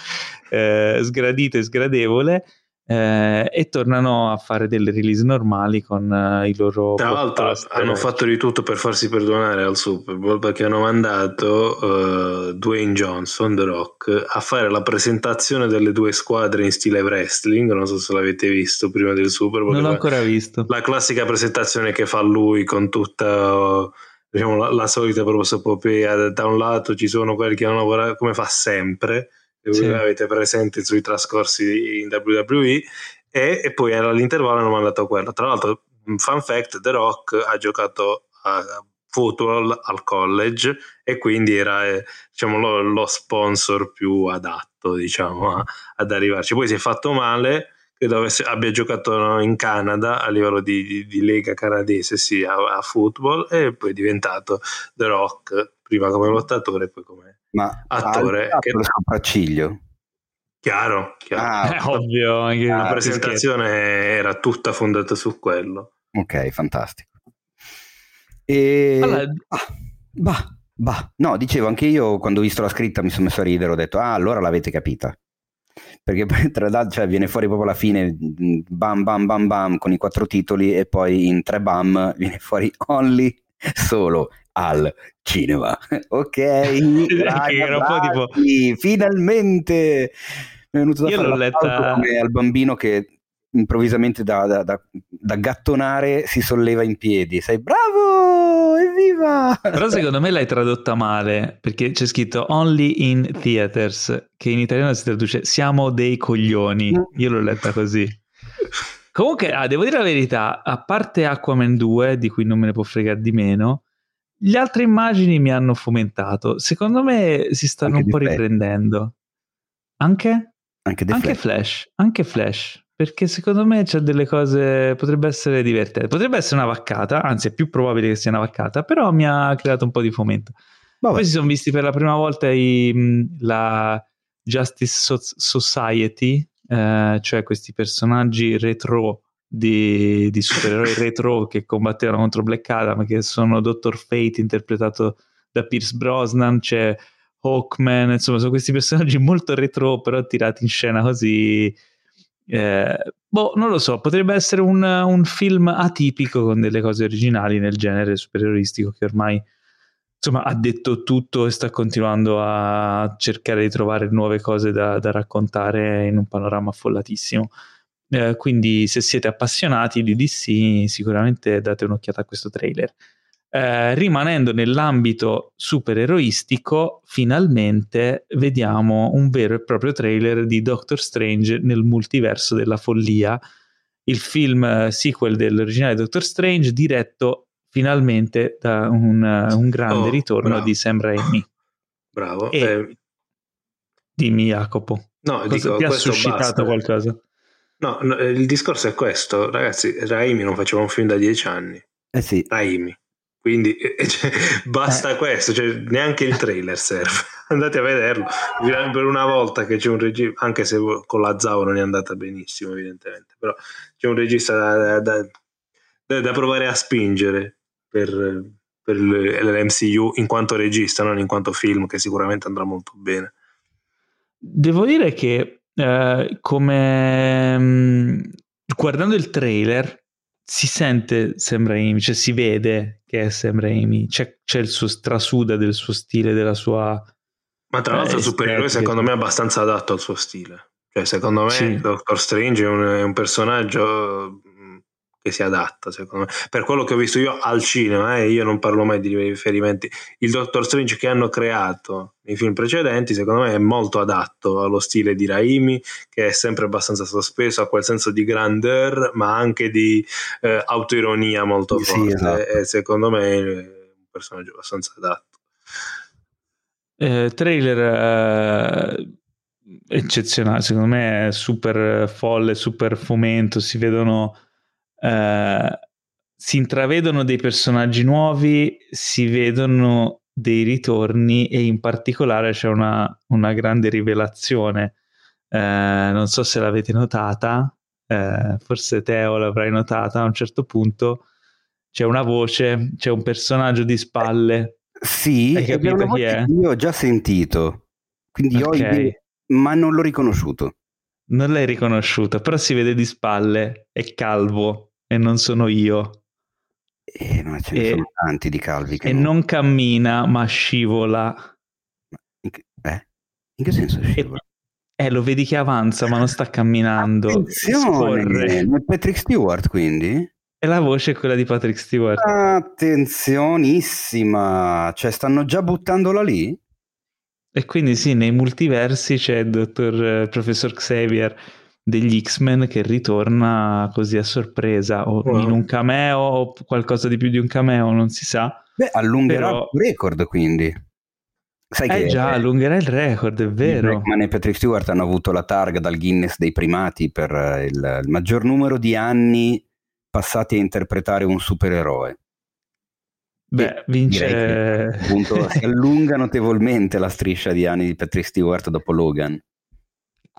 eh, sgradito e sgradevole eh, e tornano a fare delle release normali con eh, i loro tra l'altro hanno fatto di tutto per farsi perdonare al Super Bowl perché hanno mandato uh, Dwayne Johnson The Rock a fare la presentazione delle due squadre in stile wrestling. Non so se l'avete visto prima del Super Bowl. Non l'ho ancora visto. La classica presentazione che fa lui con tutta diciamo, la, la solita prosopopea da un lato ci sono quelli che hanno lavorato come fa sempre sì. avete presente sui trascorsi in WWE e, e poi all'intervallo hanno mandato quello. Tra l'altro fun fact The Rock ha giocato a football al college e quindi era eh, diciamo, lo, lo, sponsor più adatto diciamo, a, ad arrivarci. Poi si è fatto male credo avesse, abbia giocato in Canada a livello di, di, di lega canadese sì, a, a football e poi è diventato The Rock prima come lottatore e poi come ma attore che il sopracciglio. Chiaro, chiaro. Ah, è ovvio anche la presentazione era tutta fondata su quello. Ok fantastico. E allora, ah, bah, bah. no dicevo anche io quando ho visto la scritta mi sono messo a ridere ho detto ah allora l'avete capita. Perché poi tra l'altro cioè, viene fuori proprio alla fine bam bam bam bam con i quattro titoli e poi in tre bam viene fuori only solo al cinema. Ok, raga, era un po' tipo... finalmente mi è venuto da Io fare l'ho letta... come al bambino che improvvisamente da, da, da, da, gattonare si solleva in piedi. Sei bravo, evviva! Però secondo me l'hai tradotta male perché c'è scritto only in theaters, che in italiano si traduce siamo dei coglioni. Io l'ho letta così. Comunque, ah, devo dire la verità, a parte Aquaman 2, di cui non me ne può fregare di meno, le altre immagini mi hanno fomentato. Secondo me si stanno Anche un po' Flash. riprendendo. Anche? Anche, Anche Flash. Flash. Anche Flash. Perché secondo me c'è delle cose. Potrebbe essere divertente. Potrebbe essere una vaccata, anzi, è più probabile che sia una vaccata, però mi ha creato un po' di fomento. Vabbè. Poi si sono visti per la prima volta i, la Justice So- Society, eh, cioè questi personaggi retro di, di supereroi retro che combattevano contro Black Adam, che sono Dr. Fate interpretato da Pierce Brosnan, c'è Hawkman, insomma sono questi personaggi molto retro però tirati in scena così... Eh, boh, non lo so, potrebbe essere un, un, film atipico con delle cose originali nel genere supereroistico che ormai insomma ha detto tutto e sta continuando a cercare di trovare nuove cose da, da raccontare in un panorama affollatissimo. Eh, quindi se siete appassionati di DC sicuramente date un'occhiata a questo trailer. Eh, rimanendo nell'ambito supereroistico, finalmente vediamo un vero e proprio trailer di Doctor Strange nel multiverso della follia, il film eh, sequel dell'originale Doctor Strange, diretto finalmente da un, uh, un grande oh, ritorno bravo. di Sam Raimi. Bravo. E, eh, dimmi Jacopo. No, Cosa dico, ti ha suscitato basta. qualcosa? No, no, il discorso è questo, ragazzi, Raimi non faceva un film da dieci anni. Eh sì. Raimi. Quindi cioè, basta eh. questo, cioè, neanche il trailer serve. Andate a vederlo. Per una volta che c'è un regista, anche se con la Zao non è andata benissimo, evidentemente, però c'è un regista da, da, da, da provare a spingere per, per l'MCU in quanto regista, non in quanto film, che sicuramente andrà molto bene. Devo dire che eh, come mm, guardando il trailer si sente Sam Raimi, cioè si vede che è Sam Raimi, c'è, c'è il suo strasuda del suo stile, della sua... Ma tra l'altro eh, Supereroe secondo me è abbastanza adatto al suo stile. Cioè secondo me sì. Doctor Strange è un, è un personaggio che si adatta, secondo me. Per quello che ho visto io al cinema, eh, io non parlo mai di riferimenti, il Doctor Strange che hanno creato nei film precedenti, secondo me è molto adatto allo stile di Raimi, che è sempre abbastanza sospeso, a quel senso di grandeur, ma anche di eh, autoironia molto sì, forte. Esatto. E secondo me è un personaggio abbastanza adatto. Eh, trailer eh, eccezionale, secondo me è super folle, super fomento, si vedono eh, si intravedono dei personaggi nuovi, si vedono dei ritorni e in particolare c'è una, una grande rivelazione. Eh, non so se l'avete notata, eh, forse Teo l'avrai notata, a un certo punto c'è una voce, c'è un personaggio di spalle. Sì, Hai capito chi è? Io ho già sentito, quindi okay. ho idea, ma non l'ho riconosciuto. Non l'hai riconosciuto, però si vede di spalle, è calvo e non sono io. Eh, ma ce ne e, sono tanti di calvi. e non... non... cammina, ma scivola. In che, eh? In che senso scivola? Eh, lo vedi che avanza, ma non sta camminando. Attenzione! Patrick Stewart, quindi? E la voce è quella di Patrick Stewart. Attenzionissima! Cioè, stanno già buttandola lì? E quindi sì, nei multiversi c'è il dottor eh, professor Xavier degli X-Men che ritorna così a sorpresa o wow. in un cameo o qualcosa di più di un cameo, non si sa. Beh, allungherà Però... il record quindi. Sai eh che già, allungherà il record, è vero. Blackman e Patrick Stewart hanno avuto la targa dal Guinness dei primati per eh, il, il maggior numero di anni passati a interpretare un supereroe. Beh, vince... Che, appunto, si allunga notevolmente la striscia di anni di Patrick Stewart dopo Logan.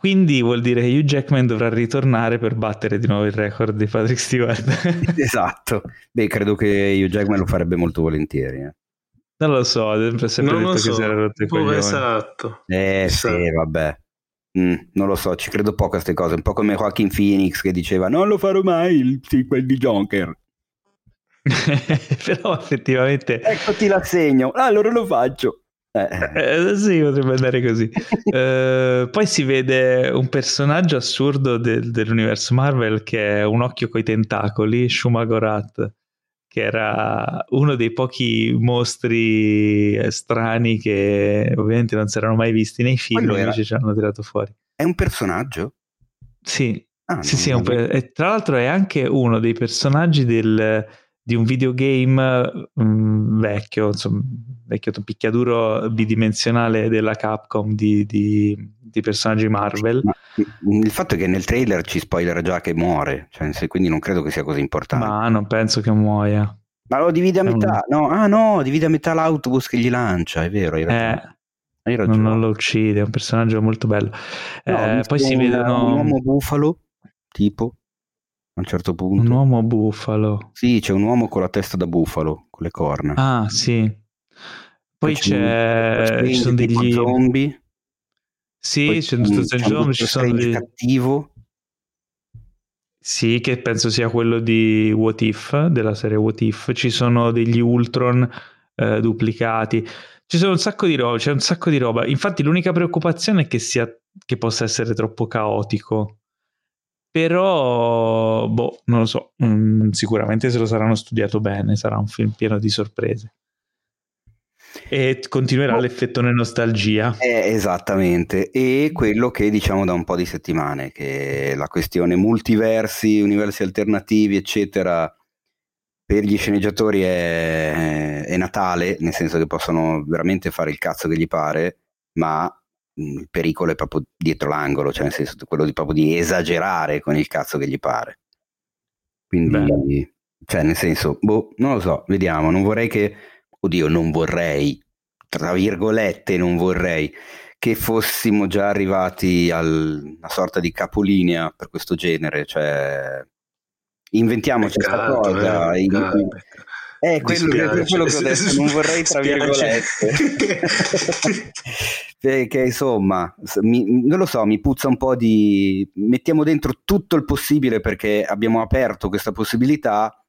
Quindi vuol dire che Hugh Jackman dovrà ritornare per battere di nuovo il record di Patrick Stewart. esatto. Beh, credo che Hugh Jackman lo farebbe molto volentieri. Eh. Non lo so, ha sempre, sempre detto so. che si era rotto i coglioni. Esatto. Eh esatto. sì, vabbè. Mm, non lo so, ci credo poco a queste cose. Un po' come Joaquin Phoenix che diceva non lo farò mai il sequel di Jonker. Però effettivamente... Eccoti l'assegno. Ah, allora lo faccio. Eh. eh, sì, potrebbe andare così. eh, poi si vede un personaggio assurdo del, dell'universo Marvel che è un occhio coi tentacoli, Shumagorat, che era uno dei pochi mostri strani che ovviamente non si erano mai visti nei film, Quello invece ci hanno tirato fuori. È un personaggio? Sì, ah, sì, sì per... e tra l'altro è anche uno dei personaggi del, di un videogame um, vecchio, insomma, vecchio picchiaduro bidimensionale della Capcom di, di, di personaggi Marvel. il fatto è che nel trailer ci spoiler già che muore, cioè, quindi non credo che sia così importante. Ma non penso che muoia. Ma lo divide a metà, no? Ah no, divide a metà l'autobus che gli lancia, è vero, hai ragione. Eh, non, non, lo uccide, è un personaggio molto bello. No, eh, poi si vedono... Un uomo bufalo, tipo a un certo punto. Un uomo bufalo. Sì, c'è un uomo con la testa da bufalo, con le corna. Ah, sì. Poi, c'è, c'è ci sono degli zombie. Sì, Poi c'è tutto il zombie, ci sono degli cattivo. Sì, che penso sia quello di What If, della serie What If. Ci sono degli Ultron eh, duplicati. Ci sono un sacco di roba, c'è un sacco di roba. Infatti l'unica preoccupazione è che, sia, che possa essere troppo caotico. Però, boh, non lo so, mm, sicuramente se lo saranno studiato bene, sarà un film pieno di sorprese. E continuerà oh. l'effetto nostalgia. Eh, esattamente, e quello che diciamo da un po' di settimane, che la questione multiversi, universi alternativi, eccetera, per gli sceneggiatori è, è Natale, nel senso che possono veramente fare il cazzo che gli pare, ma il pericolo è proprio dietro l'angolo, cioè nel senso quello di, proprio di esagerare con il cazzo che gli pare. Quindi, Beh. cioè nel senso, boh, non lo so, vediamo, non vorrei che oddio, non vorrei, tra virgolette, non vorrei che fossimo già arrivati a una sorta di capolinea per questo genere, cioè inventiamoci questa cosa. Eh, in, eh, quello, che, quello che ho detto, non vorrei tra virgolette. Perché insomma, mi, non lo so, mi puzza un po' di... Mettiamo dentro tutto il possibile perché abbiamo aperto questa possibilità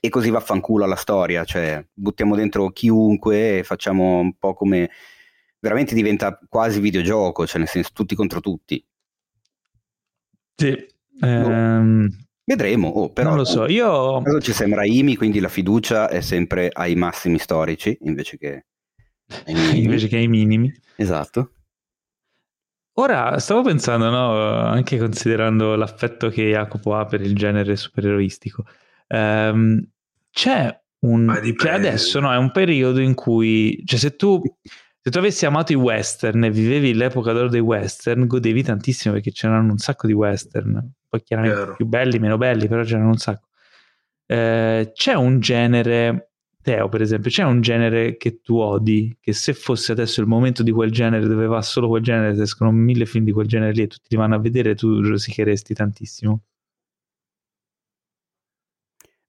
e così vaffanculo alla storia, cioè buttiamo dentro chiunque e facciamo un po' come veramente diventa quasi videogioco, cioè nel senso tutti contro tutti. Sì. Ehm... Vedremo, oh, però non lo so, io... Ci sembra Imi, quindi la fiducia è sempre ai massimi storici invece che ai minimi. invece che ai minimi. Esatto. Ora stavo pensando, no, anche considerando l'affetto che Jacopo ha per il genere supereroistico, Um, c'è un... Cioè adesso no, è un periodo in cui... Cioè se tu, se tu avessi amato i western e vivevi l'epoca d'oro dei western, godevi tantissimo perché c'erano un sacco di western. Poi chiaramente Chiaro. più belli, meno belli, però c'erano un sacco. Eh, c'è un genere... Teo, per esempio, c'è un genere che tu odi, che se fosse adesso il momento di quel genere, dove va solo quel genere, se escono mille film di quel genere lì e tutti li vanno a vedere, tu rosicheresti tantissimo.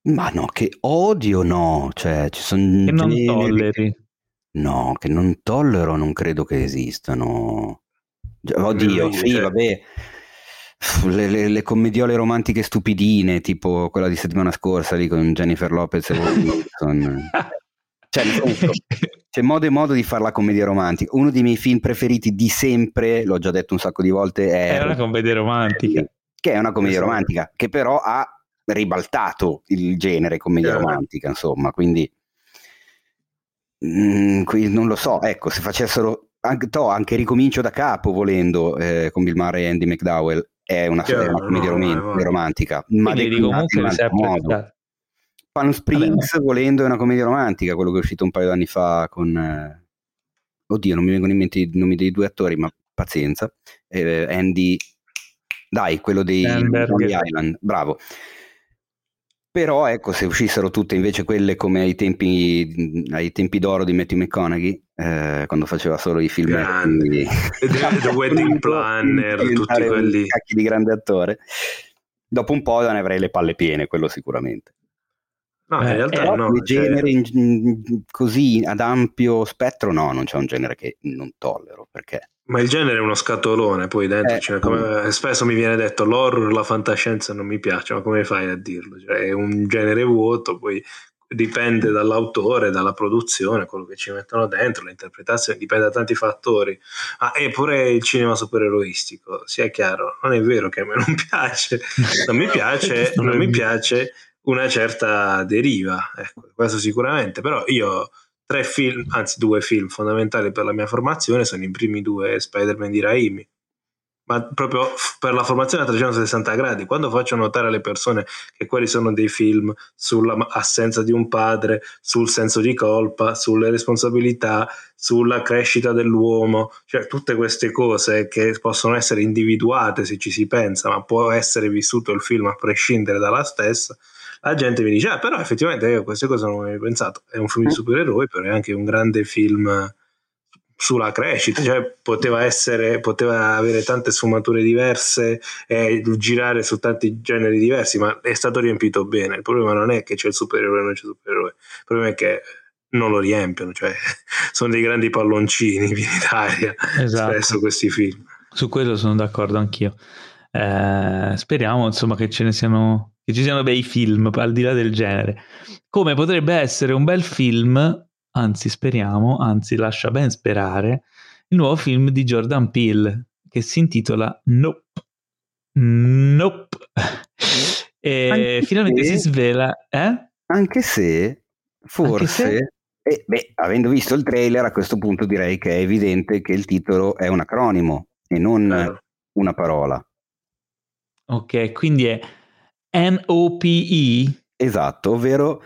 Ma no, che odio no, cioè ci sono Che non tolleri. No, che non tollero non credo che esistano. Oddio, sì, vabbè. Le, le, le, commediole romantiche stupidine, tipo quella di settimana scorsa lì con Jennifer Lopez e Wilson. cioè, c'è modo e modo di fare la commedia romantica. Uno dei miei film preferiti di sempre, l'ho già detto un sacco di volte, è... È una commedia romantica. Che è una commedia esatto. romantica, che però ha ribaltato il genere commedia romantica, insomma, quindi, mm, quindi non lo so, ecco, se facessero anche, to, anche ricomincio da capo volendo eh, con Bill Murray e Andy McDowell è una, Chiaro, una commedia no, rom- no, romantica, ma comunque in altro modo. Palm Springs Vabbè. volendo è una commedia romantica, quello che è uscito un paio d'anni fa con eh, oddio, non mi vengono in mente i nomi dei due attori, ma pazienza. Eh, Andy dai, quello dei Island, bravo. Però ecco, se uscissero tutte invece quelle come ai tempi, ai tempi d'oro di Matthew McConaughey, eh, quando faceva solo i film di The Wedding Planner, tutti quelli. Cacchi di grande attore. Dopo un po' ne avrei le palle piene, quello sicuramente. No, in eh, realtà no. Cioè... genere in, così ad ampio spettro, no, non c'è un genere che non tollero, perché ma il genere è uno scatolone, poi dentro, eh, cioè, come, spesso mi viene detto l'horror, la fantascienza non mi piace, ma come fai a dirlo? Cioè, è un genere vuoto, poi dipende dall'autore, dalla produzione, quello che ci mettono dentro, l'interpretazione, dipende da tanti fattori. Ah, e pure il cinema supereroistico, sia chiaro, non è vero che a me non piace, non mi piace, non mi piace una certa deriva, ecco, questo sicuramente, però io tre film, anzi due film fondamentali per la mia formazione sono i primi due Spider-Man di Raimi. Ma proprio per la formazione a 360 gradi, quando faccio notare alle persone che quelli sono dei film sull'assenza di un padre, sul senso di colpa, sulle responsabilità, sulla crescita dell'uomo, cioè tutte queste cose che possono essere individuate se ci si pensa, ma può essere vissuto il film a prescindere dalla stessa, la gente mi dice, ah, però effettivamente io queste cose non mai pensato. È un film di mm. supereroi, però è anche un grande film sulla crescita, cioè poteva essere, poteva avere tante sfumature diverse e girare su tanti generi diversi, ma è stato riempito bene. Il problema non è che c'è il supereroe o non c'è il supereroe, il problema è che non lo riempiono, cioè sono dei grandi palloncini in Italia esatto. spesso questi film. Su quello sono d'accordo anch'io. Eh, speriamo insomma che ce ne siano che ci siano bei film al di là del genere. Come potrebbe essere un bel film anzi speriamo, anzi lascia ben sperare, il nuovo film di Jordan Peele che si intitola Nope. Nope. e anche finalmente se, si svela, eh? Anche se, forse, anche se... Eh, beh, avendo visto il trailer, a questo punto direi che è evidente che il titolo è un acronimo e non eh. una parola. Ok, quindi è N-O-P-E? Esatto, ovvero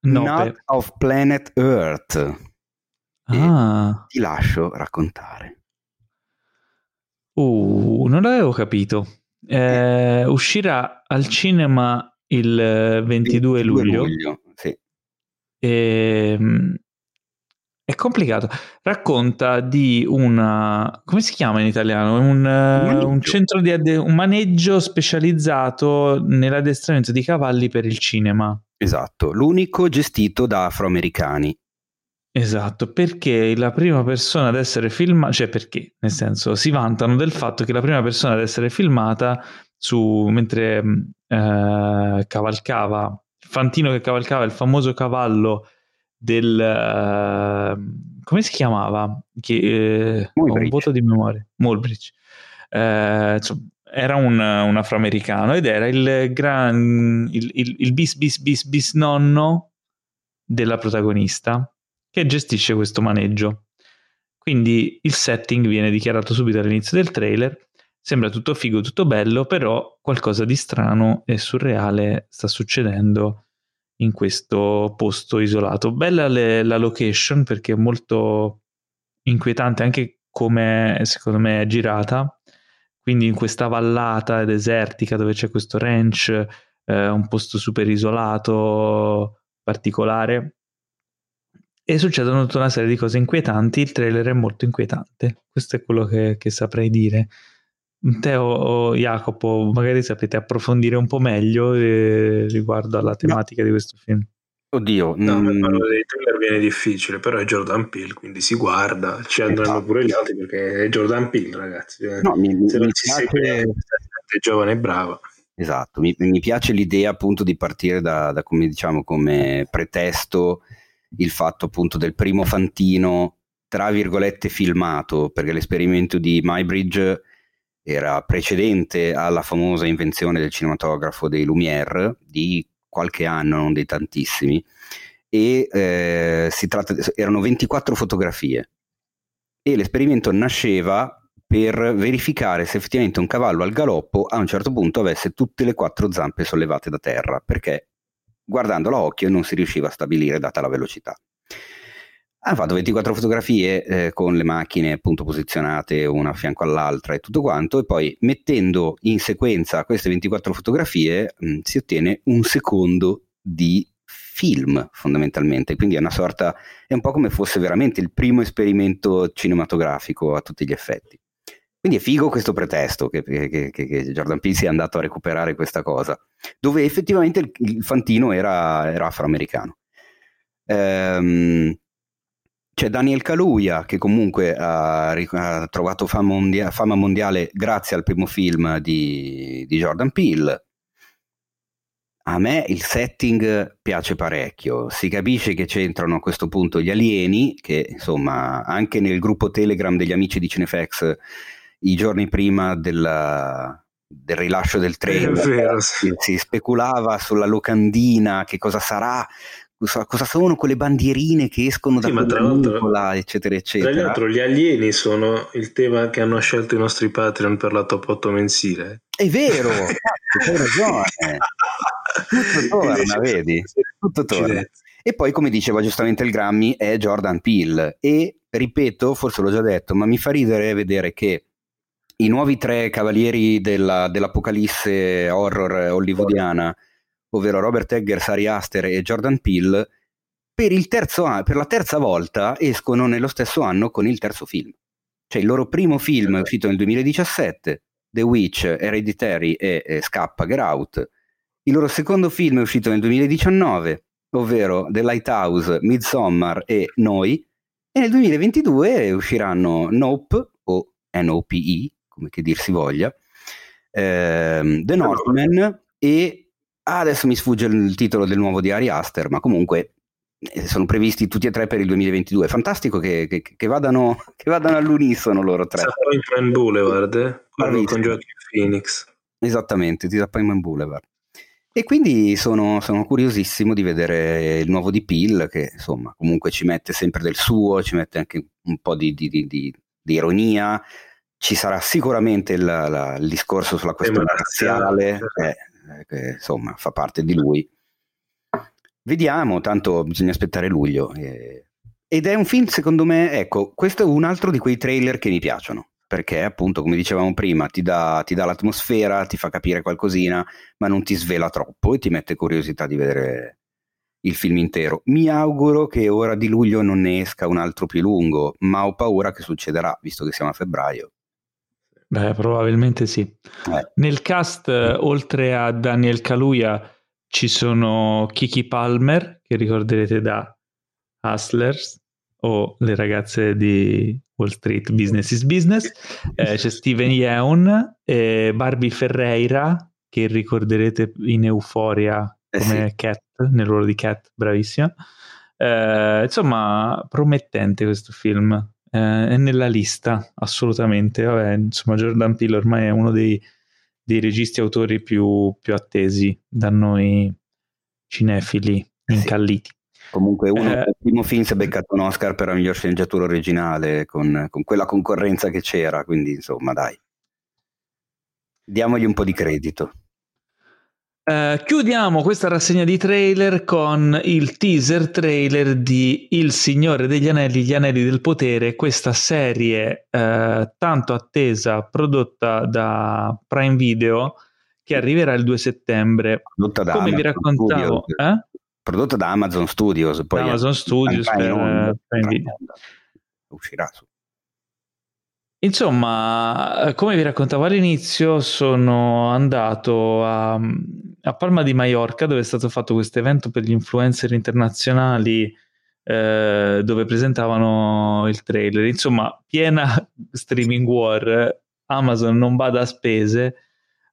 Nope. Not of Planet Earth. Ah. Ti lascio raccontare. Uh, non l'avevo capito. Eh, uscirà al cinema il 22, 22 luglio. luglio sì. e, ehm, è complicato. Racconta di una. come si chiama in italiano? Un, un, un centro di adde- un maneggio specializzato nell'addestramento di cavalli per il cinema. Esatto, l'unico gestito da afroamericani. Esatto, perché la prima persona ad essere filmata, cioè perché, nel senso, si vantano del fatto che la prima persona ad essere filmata su, mentre eh, cavalcava, Fantino che cavalcava il famoso cavallo del... Uh, come si chiamava? Che, uh, un voto di memoria. Mulbridge. Uh, insomma, era un, un, afroamericano ed era il, gran, il, il, il bis bis bis bis nonno della protagonista che gestisce questo maneggio. Quindi il setting viene dichiarato subito all'inizio del trailer. Sembra tutto figo, tutto bello, però qualcosa di strano e surreale sta succedendo in questo posto isolato. Bella le, la location perché è molto inquietante anche come secondo me è girata. Quindi in questa vallata desertica dove c'è questo ranch, eh, un posto super isolato, particolare. E succedono tutta una serie di cose inquietanti. Il trailer è molto inquietante. Questo è quello che, che saprei dire. Te o, Jacopo, magari sapete approfondire un po' meglio eh, riguardo alla tematica no. di questo film. Oddio, no, mm. parlo dei trailer viene difficile, però è Jordan Peele, quindi si guarda, ci andranno esatto. pure gli altri perché è Jordan Peele, ragazzi. Eh. No, mi, Se non si piace... segue, è giovane e brava. Esatto, mi, mi, piace l'idea appunto di partire da, da, come diciamo come pretesto il fatto appunto del primo fantino tra virgolette filmato, perché l'esperimento di Mybridge era precedente alla famosa invenzione del cinematografo dei Lumière di qualche anno, non dei tantissimi, e eh, tratta, erano 24 fotografie e l'esperimento nasceva per verificare se effettivamente un cavallo al galoppo a un certo punto avesse tutte le quattro zampe sollevate da terra, perché guardandolo a occhio non si riusciva a stabilire data la velocità. Hanno fatto 24 fotografie eh, con le macchine appunto posizionate una a fianco all'altra e tutto quanto, e poi mettendo in sequenza queste 24 fotografie mh, mm, si ottiene un secondo di film fondamentalmente, quindi è una sorta, è un po' come fosse veramente il primo esperimento cinematografico a tutti gli effetti. Quindi è figo questo pretesto che, che, che, che Jordan Peele sia andato a recuperare questa cosa, dove effettivamente il, il fantino era, era afroamericano. Ehm, c'è Daniel Kaluuya che comunque ha, ha trovato fama, mondia- fama, mondiale grazie al primo film di, di, Jordan Peele. A me il setting piace parecchio, si capisce che c'entrano a questo punto gli alieni, che insomma anche nel gruppo Telegram degli amici di Cinefax i giorni prima della, del rilascio del trailer sì. si speculava sulla locandina, che cosa sarà cosa sono quelle bandierine che escono da sì, quella eccetera eccetera tra l'altro gli alieni sono il tema che hanno scelto i nostri Patreon per la top 8 mensile. È vero hai ragione. Tutto torna vedi? tutto torna. e poi come diceva giustamente il Grammy è Jordan Peele. E ripeto forse l'ho già detto ma mi fa ridere vedere che i nuovi tre cavalieri della, dell'apocalisse horror. hollywoodiana ovvero Robert Eggers, Ari Aster e Jordan Peele, per, anno, per, la terza volta escono nello stesso anno con il terzo film. Cioè il loro primo film è uscito nel 2017, The Witch, Hereditary e, e Scappa, Get Out. Il loro secondo film è uscito nel 2019, ovvero The Lighthouse, Midsommar e Noi. E nel 2022 usciranno Nope, o NOPE, come che dir si voglia, ehm, The Northman e adesso mi sfugge il titolo del nuovo di Ari Aster, ma comunque sono previsti tutti e tre per il 2022. Fantastico che, che, che, vadano, che vadano, all'unisono loro tre. Disappointment Boulevard, eh? con Joaquin Phoenix. Esattamente, Disappointment Boulevard. E quindi sono, sono, curiosissimo di vedere il nuovo di Pill, che insomma comunque ci mette sempre del suo, ci mette anche un po' di, di, di, di ironia. Ci sarà sicuramente il, la, il discorso sulla questione razziale, eh, eh, che insomma fa parte di lui. Vediamo, tanto bisogna aspettare luglio. Eh. Ed è un film, secondo me, ecco, questo è un altro di quei trailer che mi piacciono perché appunto come dicevamo prima ti dà, ti dà, l'atmosfera, ti fa capire qualcosina, ma non ti svela troppo e ti mette curiosità di vedere il film intero. Mi auguro che ora di luglio non ne esca un altro più lungo, ma ho paura che succederà, visto che siamo a febbraio. Beh, probabilmente sì. Eh. Nel cast, oltre a Daniel Kaluuya, ci sono Kiki Palmer, che ricorderete da Hustlers, o le ragazze di Wall Street Business is Business, eh, c'è Steven Yeun, eh, Barbie Ferreira, che ricorderete in Euforia eh come sì. Cat, nel ruolo di Cat, bravissima. Eh, insomma, promettente questo film, eh, è nella lista, assolutamente. Vabbè, insomma, Jordan Peele ormai è uno dei, dei registi autori più, più, attesi da noi cinefili incalliti. Comunque uno eh, il primo film si è beccato un Oscar per la miglior sceneggiatura originale con, con, quella concorrenza che c'era, quindi insomma dai. Diamogli un po' di credito. Uh, chiudiamo questa rassegna di trailer con il teaser trailer di Il Signore degli Anelli, Gli Anelli del Potere, questa serie uh, tanto attesa prodotta da Prime Video che arriverà il 2 settembre. Prodotta da Come vi raccontavo, eh? prodotto da Amazon Studios. Poi Amazon Studios per, onda, per Nvidia. Uscirà su. Insomma, come vi raccontavo all'inizio, sono andato a, a Palma di Mallorca dove è stato fatto questo evento per gli influencer internazionali eh, dove presentavano il trailer. Insomma, piena streaming war, Amazon non bada a spese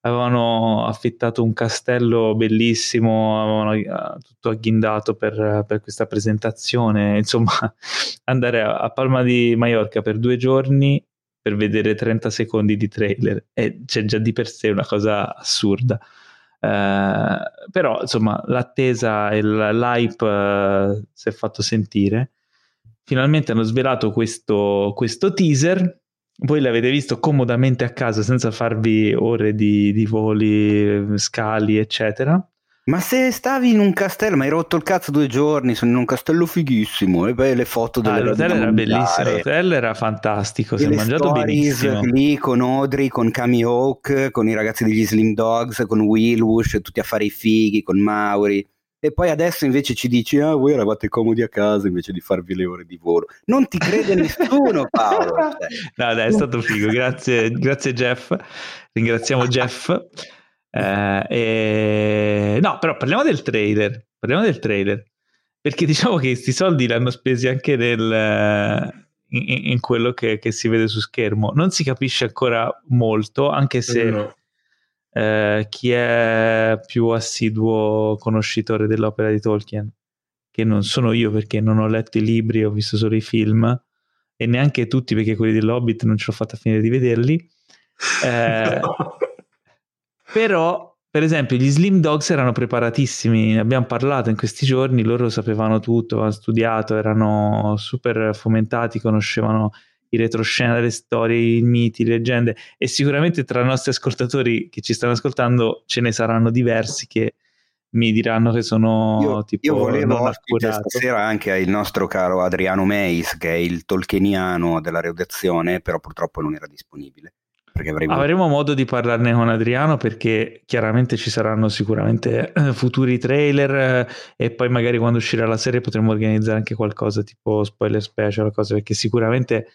avevano affittato un castello bellissimo, avevano eh, tutto agghindato per, per questa presentazione, insomma andare a, a, Palma di Mallorca per due giorni per vedere 30 secondi di trailer è cioè, già di per sé una cosa assurda. Uh, però insomma l'attesa e l'hype uh, si è fatto sentire finalmente hanno svelato questo, questo teaser voi l'avete visto comodamente a casa senza farvi ore di, di voli, scali, eccetera. Ma se stavi in un castello, ma hai rotto il cazzo due giorni, sono in un castello fighissimo, e poi le foto delle ah, l'hotel era bellissimo, l'hotel era fantastico, si è mangiato benissimo. lì con Audrey, con Cami Hawk, con i ragazzi degli Slim Dogs, con Will Wush, tutti a fare i fighi, con Mauri. E poi adesso invece ci dici, ah, voi eravate comodi a casa invece di farvi le ore di volo. Non ti crede nessuno, Paolo. Cioè. No, dai, è stato figo. Grazie, grazie Jeff. Ringraziamo Jeff. Eh, e... No, però parliamo del trailer. Parliamo del trailer. Perché diciamo che questi soldi li hanno spesi anche nel, in, in, quello che, che, si vede su schermo. Non si capisce ancora molto, anche se... No eh, chi è più assiduo conoscitore dell'opera di Tolkien, che non sono io perché non ho letto i libri, ho visto solo i film e neanche tutti perché quelli dell'Hobbit non ce l'ho fatta finire di vederli. Eh, però, per esempio, gli Slim Dogs erano preparatissimi, ne abbiamo parlato in questi giorni, loro sapevano tutto, avevano studiato, erano super fomentati, conoscevano i retroscena delle storie, i miti, le leggende e sicuramente tra i nostri ascoltatori che ci stanno ascoltando ce ne saranno diversi che mi diranno che sono io, tipo io volevo stasera anche il nostro caro Adriano Meis che è il tolkieniano della redazione però purtroppo non era disponibile avremo... avremo modo di parlarne con Adriano perché chiaramente ci saranno sicuramente eh, futuri trailer eh, e poi magari quando uscirà la serie potremo organizzare anche qualcosa tipo spoiler special cose perché sicuramente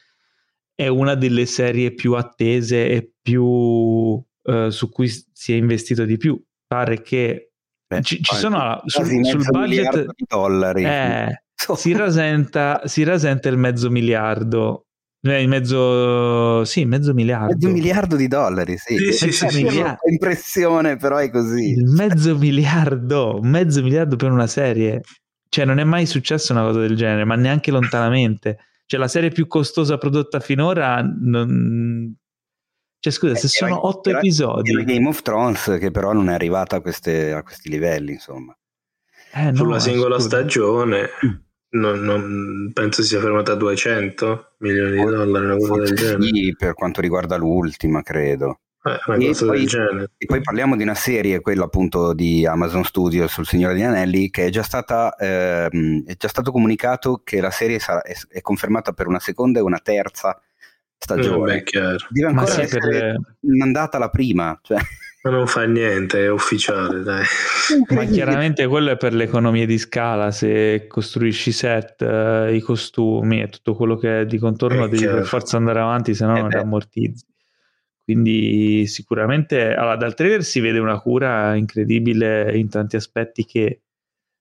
è una delle serie più attese e più uh, su cui si è investito di più. Pare che Beh, ci, ci sono sul, sul budget di dollari. Eh, si, rasenta, si rasenta il mezzo miliardo eh, il mezzo, sì, mezzo miliardo. Mezzo miliardo di dollari, sì. sì, sì, sì Impressione, però è così. Il mezzo miliardo, mezzo miliardo per una serie cioè non è mai successa una cosa del genere, ma neanche lontanamente. Cioè la serie più costosa prodotta finora non... Cioè scusa, se Eh, era- sono otto era- episodi... era Game of Thrones che però non è arrivata a, queste- a questi livelli, insomma. Eh, no, Sulla singola scusa. stagione non, non- penso sia fermata a 200 milioni di dollari, una cosa del Forse genere. sì, per quanto riguarda l'ultima, credo. Eh, una E poi-. E poi parliamo di una serie, quella appunto di Amazon Studios sul Signore degli Anelli, che è già stata ehm, è già stato comunicato che la serie sarà- è, è confermata per una seconda e una terza Eh, stagione. beh, è chiaro. Deve Ma ancora sì, per- essere mandata la prima, cioè, Ma non fa niente, è ufficiale, dai. Ma chiaramente quello è per le economie di scala, se costruisci set, eh, i costumi e tutto quello che è di contorno È devi chiaro. per forza andare avanti, se no Eh non beh. ammortizzi. Quindi sicuramente allora, dal trailer si vede una cura incredibile in tanti aspetti che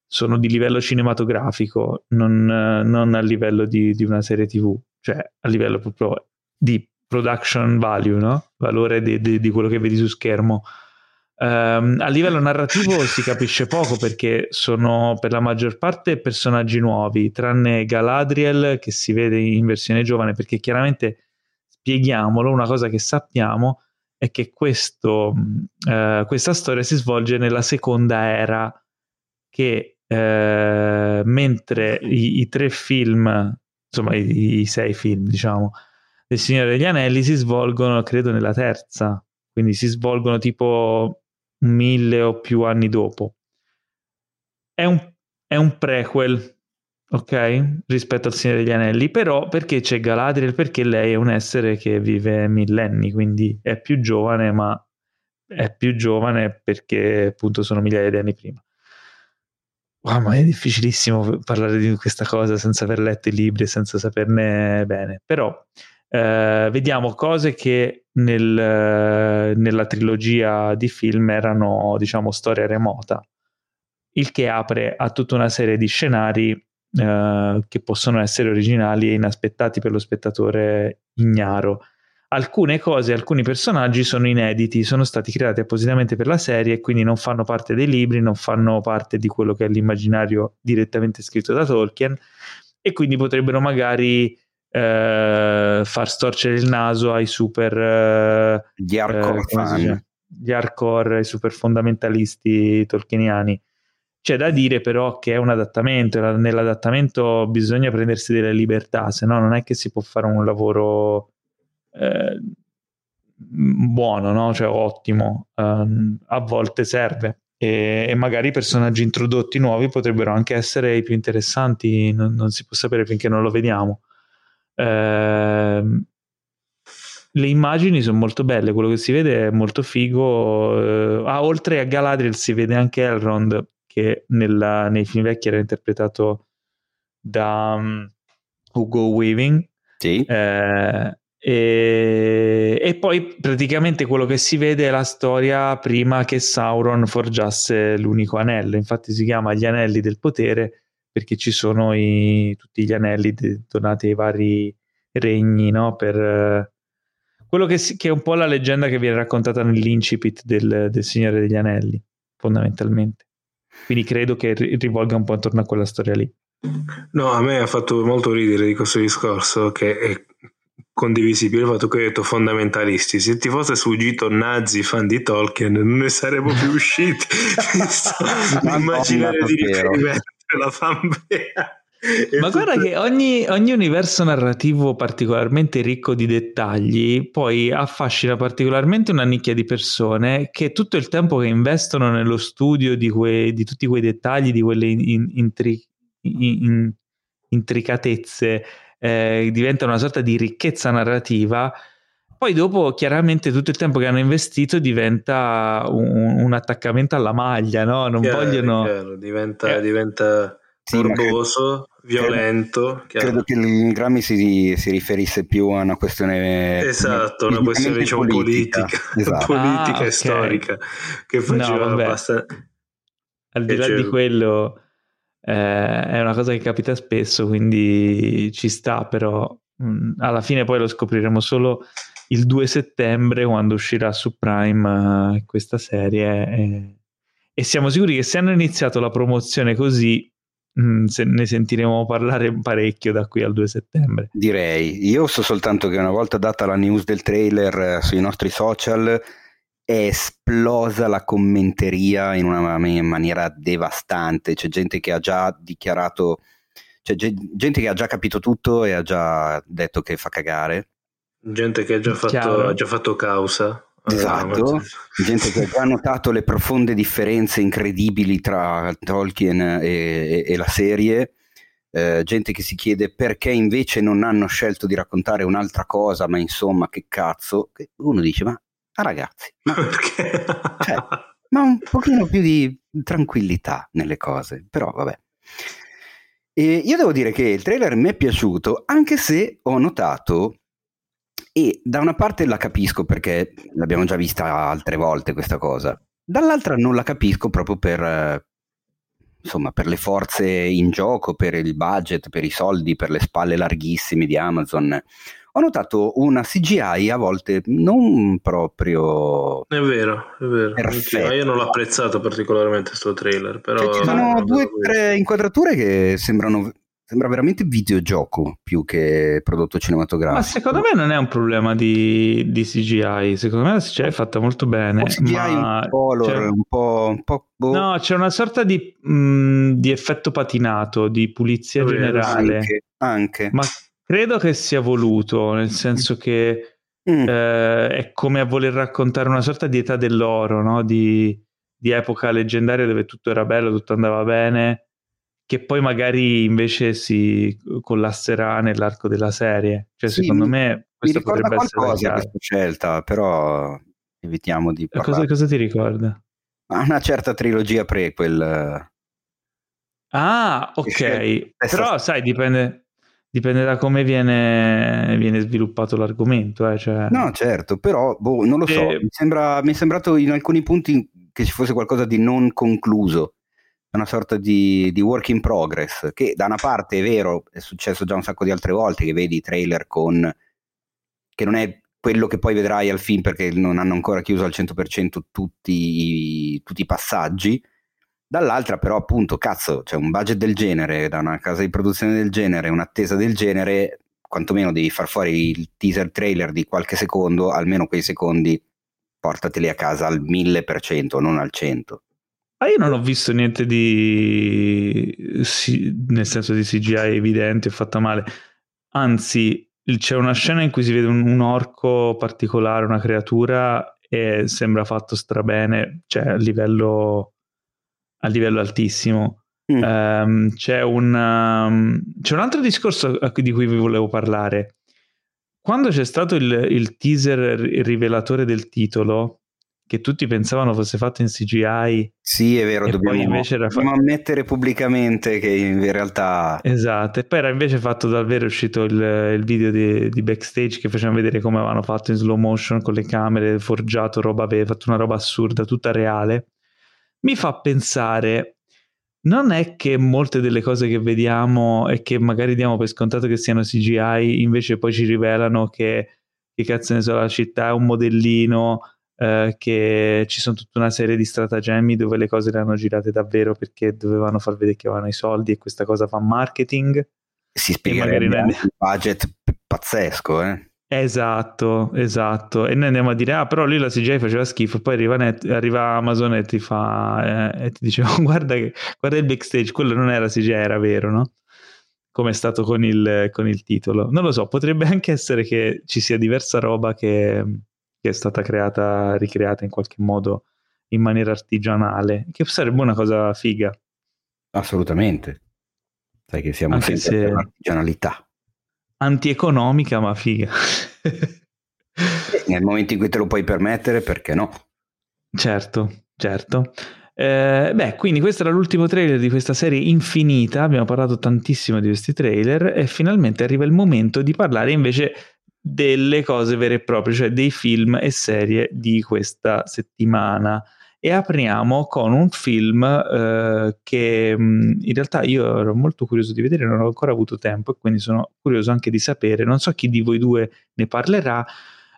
sono di livello cinematografico, non, eh, non a livello di, di una serie TV, cioè a livello proprio di production value, no? Valore di, di- di quello che vedi su schermo. Ehm, a livello narrativo si capisce poco perché sono per la maggior parte personaggi nuovi, tranne Galadriel che si vede in versione giovane, perché chiaramente spieghiamolo, una cosa che sappiamo è che questo, eh, questa storia si svolge nella seconda era che eh, mentre i, i tre film, insomma i, i sei film diciamo, del Signore degli Anelli si svolgono credo nella terza, quindi si svolgono tipo mille o più anni dopo. È un, è un prequel, ok? Rispetto al Signore degli Anelli, però perché c'è Galadriel? Perché lei è un essere che vive millenni, quindi è più giovane, ma è più giovane perché appunto sono migliaia di anni prima. Wow, ma è difficilissimo parlare di questa cosa senza aver letto i libri e senza saperne bene, però eh, vediamo cose che nel, eh, nella trilogia di film erano, diciamo, storia remota, il che apre a tutta una serie di scenari eh, che possono essere originali e inaspettati per lo spettatore ignaro. Alcune cose, alcuni personaggi sono inediti, sono stati creati appositamente per la serie e quindi non fanno parte dei libri, non fanno parte di quello che è l'immaginario direttamente scritto da Tolkien e quindi potrebbero magari eh, far storcere il naso ai super eh, gli hardcore eh, si fan. gli hardcore, i super fondamentalisti tolkieniani. C'è da dire però che è un adattamento, nell'adattamento bisogna prendersi delle libertà, se no non è che si può fare un lavoro eh, buono, no? cioè ottimo, Ehm, a volte serve. E, e magari i personaggi introdotti nuovi potrebbero anche essere i più interessanti, non, non si può sapere finché non lo vediamo. Ehm, le immagini sono molto belle, quello che si vede è molto figo. eh, ah, oltre a Galadriel si vede anche Elrond, che nella- nei film vecchi era interpretato da um, Hugo Weaving. Sì. Eh, e, e poi praticamente quello che si vede è la storia prima che Sauron forgiasse l'unico anello. Infatti si chiama Gli Anelli del Potere perché ci sono i- tutti gli anelli de- donati ai vari regni, no? Per eh, quello che, si- che è un po' la leggenda che viene raccontata nell'incipit del, del Signore degli Anelli, fondamentalmente. Quindi credo che ri- rivolga un po' intorno a quella storia lì. No, a me ha fatto molto ridere di questo discorso che è condivisibile il fatto che hai detto fondamentalisti. Se ti fosse sfuggito nazi fan di Tolkien non ne saremmo più usciti. Immaginare di davvero. la fanbea. Ma guarda tutto- che ogni, ogni universo narrativo particolarmente ricco di dettagli poi affascina particolarmente una nicchia di persone che tutto il tempo che investono nello studio di, quei- di tutti quei dettagli, di quelle in- in- intri- in- in- intricatezze, eh, diventa una sorta di ricchezza narrativa. Poi dopo chiaramente tutto il tempo che hanno investito diventa un, un attaccamento alla maglia, no? Non Chiaro, vogliono... chiaro, diventa, Eh. diventa Sì, morboso, violento. chiaro. Credo che il Grammy si, si riferisse più a una questione Esatto, una questione diciamo politica, Esatto. politica Ah, e ok. storica che faceva No, abbastanza... al di là di quello eh, è una cosa che capita spesso quindi ci sta però mh, alla fine poi lo scopriremo solo il 2 settembre quando uscirà su Prime eh, questa serie e, e siamo sicuri che se hanno iniziato la promozione così mm, se ne sentiremo parlare parecchio da qui al 2 settembre. Direi, io so soltanto che una volta data la news del trailer eh, sui nostri social è esplosa la commenteria in una maniera devastante, c'è gente che ha già dichiarato, c'è gente che ha già capito tutto e ha già detto che fa cagare. Gente che ha già fatto, ha già fatto causa. Esatto, gente che ha già notato le profonde differenze incredibili tra Tolkien e, e la serie, eh, gente che si chiede perché invece non hanno scelto di raccontare un'altra cosa, ma insomma che cazzo, uno dice ma ah, ragazzi, ma, cioè, ma un pochino più di tranquillità nelle cose, però vabbè. E io devo dire che il trailer mi è piaciuto, anche se ho notato e da una parte la capisco perché l'abbiamo già vista altre volte questa cosa, dall'altra non la capisco proprio per, insomma, per le forze in gioco, per il budget, per i soldi, per le spalle larghissime di Amazon. Ho notato una CGI a volte non proprio. È vero, è vero. Perfetta. Io non l'ho apprezzato particolarmente questo trailer. Però cioè, ci sono due o tre inquadrature che sembrano Sembra veramente videogioco più che prodotto cinematografico. Ma secondo me non è un problema di, di CGI, secondo me la CGI è fatta molto bene. Un CGI ma un color, un po'... Un po boh. No, c'è una sorta di, mh, di effetto patinato, di pulizia oh, generale. Anche, anche. Ma credo che sia voluto, nel senso che mm. eh, è come a voler raccontare una sorta di età dell'oro, no? di, di epoca leggendaria dove tutto era bello, tutto andava bene che poi magari invece si collasserà nell'arco della serie. Cioè, sì, secondo me questa potrebbe essere qualcosa questa scelta, però evitiamo di cosa, cosa, ti ricorda? Una certa trilogia prequel. Ah, ok. Però sai, dipende, dipende da come viene, viene sviluppato l'argomento. Eh, cioè... No, certo, però boh, non lo so. E... Mi, sembra, mi è sembrato in alcuni punti che ci fosse qualcosa di non concluso una sorta di, di, work in progress, che da una parte è vero, è successo già un sacco di altre volte che vedi i trailer con... che non è quello che poi vedrai al film perché non hanno ancora chiuso al 100% tutti, tutti i passaggi, dall'altra però appunto cazzo c'è un budget del genere, da una casa di produzione del genere, un'attesa del genere, quantomeno devi far fuori il teaser trailer di qualche secondo, almeno quei secondi portateli a casa al 1000%, non al 100%. Ah, io non ho visto niente di. Sì, nel senso di CGI evidente, fatta male. Anzi, c'è una scena in cui si vede un, un orco particolare, una creatura, e sembra fatto strabene, cioè a livello, a livello altissimo. Mm. Um, c'è, un, um, c'è un altro discorso di cui vi volevo parlare. Quando c'è stato il, il teaser rivelatore del titolo, che tutti pensavano fosse fatto in CGI. Sì, è vero, dobbiamo, dobbiamo fatto... ammettere pubblicamente che in realtà... Esatto, e poi era invece fatto davvero, è uscito il, il video di, di, backstage che faceva vedere come avevano fatto in slow motion con le camere, forgiato roba, aveva fatto una roba assurda, tutta reale. Mi fa pensare, non è che molte delle cose che vediamo e che magari diamo per scontato che siano CGI, invece poi ci rivelano che, che cazzo ne so, la città è un modellino eh, che ci sono tutta una serie di stratagemmi dove le cose le hanno girate davvero perché dovevano far vedere che avevano i soldi e questa cosa fa marketing. Si spiega magari un budget pazzesco, eh? Esatto, esatto. E noi andiamo a dire, ah, però lì la CGI faceva schifo. Poi arriva, Net, arriva Amazon e ti fa, eh, e ti dice, oh, guarda, guarda il backstage, quello non era CGI, era vero, no? Come è stato con il, con il titolo. Non lo so, potrebbe anche essere che ci sia diversa roba che, che è stata creata, ricreata in qualche modo in maniera artigianale, che sarebbe una cosa figa. Assolutamente. Sai che siamo Anche sempre per l'artigianalità. Antieconomica, ma figa. Nel momento in cui te lo puoi permettere, perché no? Certo, certo. Eh, beh, quindi questo era l'ultimo trailer di questa serie infinita. Abbiamo parlato tantissimo di questi trailer e finalmente arriva il momento di parlare invece delle cose vere e proprie, cioè dei film e serie di questa settimana. E apriamo con un film eh, che in realtà io ero molto curioso di vedere, non ho ancora avuto tempo e quindi sono curioso anche di sapere, non so chi di voi due ne parlerà,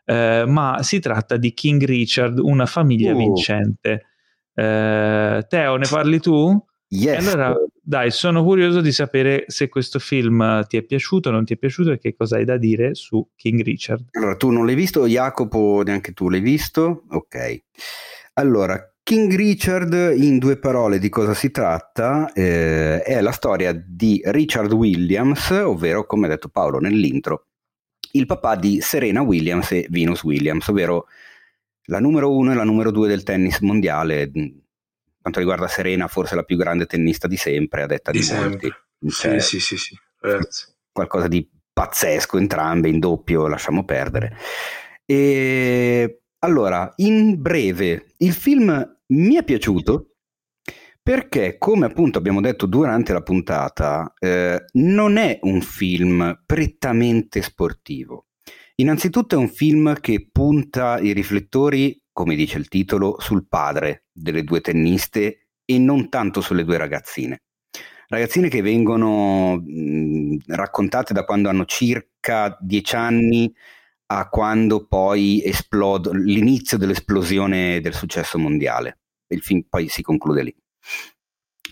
eh, ma si tratta di King Richard, una famiglia uh. vincente. Eh, Teo, ne parli tu? Yes. Allora, dai, sono curioso di sapere se questo film ti è piaciuto o non ti è piaciuto e che cosa hai da dire su King Richard. Allora, tu non l'hai visto, Jacopo, neanche tu l'hai visto? Ok. Allora, King Richard, in due parole di cosa si tratta, eh, è la storia di Richard Williams, ovvero, come ha detto Paolo nell'intro, il papà di Serena Williams e Venus Williams, ovvero la numero uno e la numero due del tennis mondiale, quanto riguarda Serena, forse la più grande tennista di sempre, a detta di, di molti. Cioè, sì, sì, sì, sì. Qualcosa di pazzesco, entrambe in doppio, lasciamo perdere. E allora, in breve, il film mi è piaciuto perché, come appunto abbiamo detto durante la puntata, eh, non è un film prettamente sportivo. Innanzitutto è un film che punta i riflettori come dice il titolo, sul padre delle due tenniste e non tanto sulle due ragazzine. Ragazzine che vengono mh, raccontate da quando hanno circa dieci anni a quando poi esplode l'inizio dell'esplosione del successo mondiale. Il film poi si conclude lì.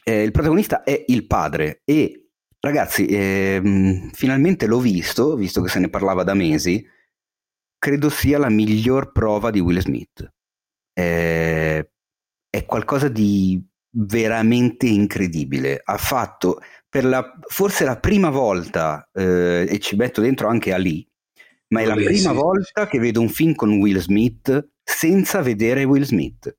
Eh, il protagonista è il padre e ragazzi, eh, finalmente l'ho visto, visto che se ne parlava da mesi, credo sia la miglior prova di Will Smith eh, è qualcosa di veramente incredibile. Ha fatto per la, forse la prima volta, eh, e ci metto dentro anche Ali, ma è la prima sì. volta che vedo un film con Will Smith senza vedere Will Smith.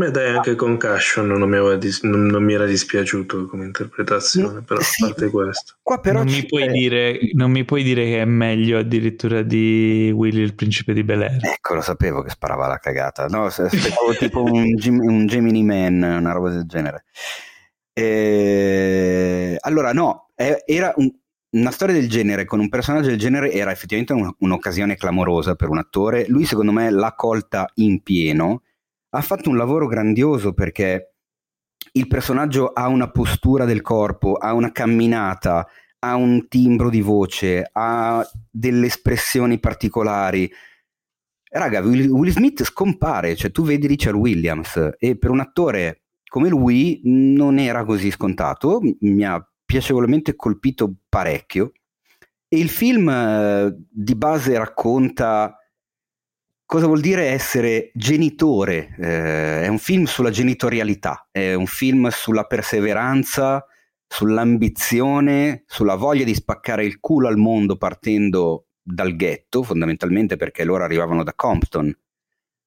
Beh, dai, anche Concussion non mi, dis- non, non mi era dispiaciuto come interpretazione, però sì, a parte questo. Qua però non, mi puoi dire, non mi puoi dire che è meglio addirittura di Willy il principe di Bel Air. Ecco, lo sapevo che sparava la cagata. No, aspettavo tipo un, un, Gemini Man, una roba del genere. E... Allora, no, era un, una storia del genere con un personaggio del genere era effettivamente un, un'occasione clamorosa per un attore. Lui, secondo me, l'ha colta in pieno ha fatto un lavoro grandioso perché il personaggio ha una postura del corpo, ha una camminata, ha un timbro di voce, ha delle espressioni particolari. Raga, Will, Smith scompare, cioè tu vedi Richard Williams e per un attore come lui non era così scontato, mi ha piacevolmente colpito parecchio e il film eh, di base racconta cosa vuol dire essere genitore? Eh, è un film sulla genitorialità, è un film sulla perseveranza, sull'ambizione, sulla voglia di spaccare il culo al mondo partendo dal ghetto, fondamentalmente perché loro arrivavano da Compton,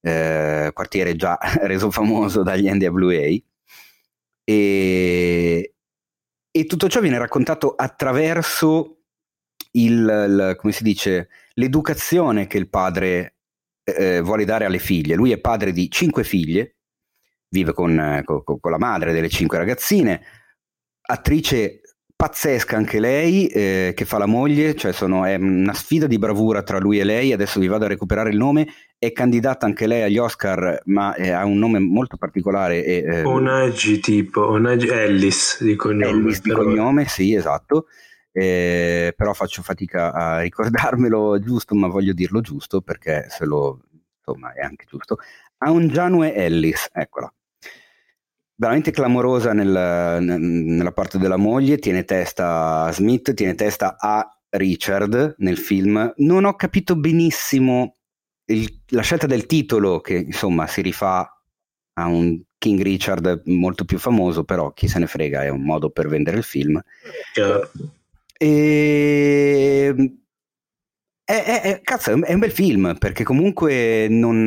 eh, quartiere già reso famoso dagli NWA. E, e tutto ciò viene raccontato attraverso il, il, come si dice, l'educazione che il padre eh, vuole dare alle figlie. Lui è padre di cinque figlie, vive con, eh, con, con la madre delle cinque ragazzine, attrice pazzesca anche lei eh, che fa la moglie, cioè sono, è una sfida di bravura tra lui e lei, adesso vi vado a recuperare il nome, è candidata anche lei agli Oscar ma eh, ha un nome molto particolare. E, eh, Onagi tipo, Onagi Ellis di cognome. Ellis di cognome, sì esatto, eh, però faccio fatica a ricordarmelo giusto, ma voglio dirlo giusto perché se lo, insomma, è anche giusto. Ha un Janue Ellis, eccola. Veramente clamorosa nel, nella parte della moglie, tiene testa a Smith, tiene testa a Richard nel film. Non ho capito benissimo il, la scelta del titolo, che insomma si rifà a un King Richard molto più famoso, però chi se ne frega, è un modo per vendere il film. Chiaro. E... Ehm, è, è, è, cazzo, è un bel film perché comunque non,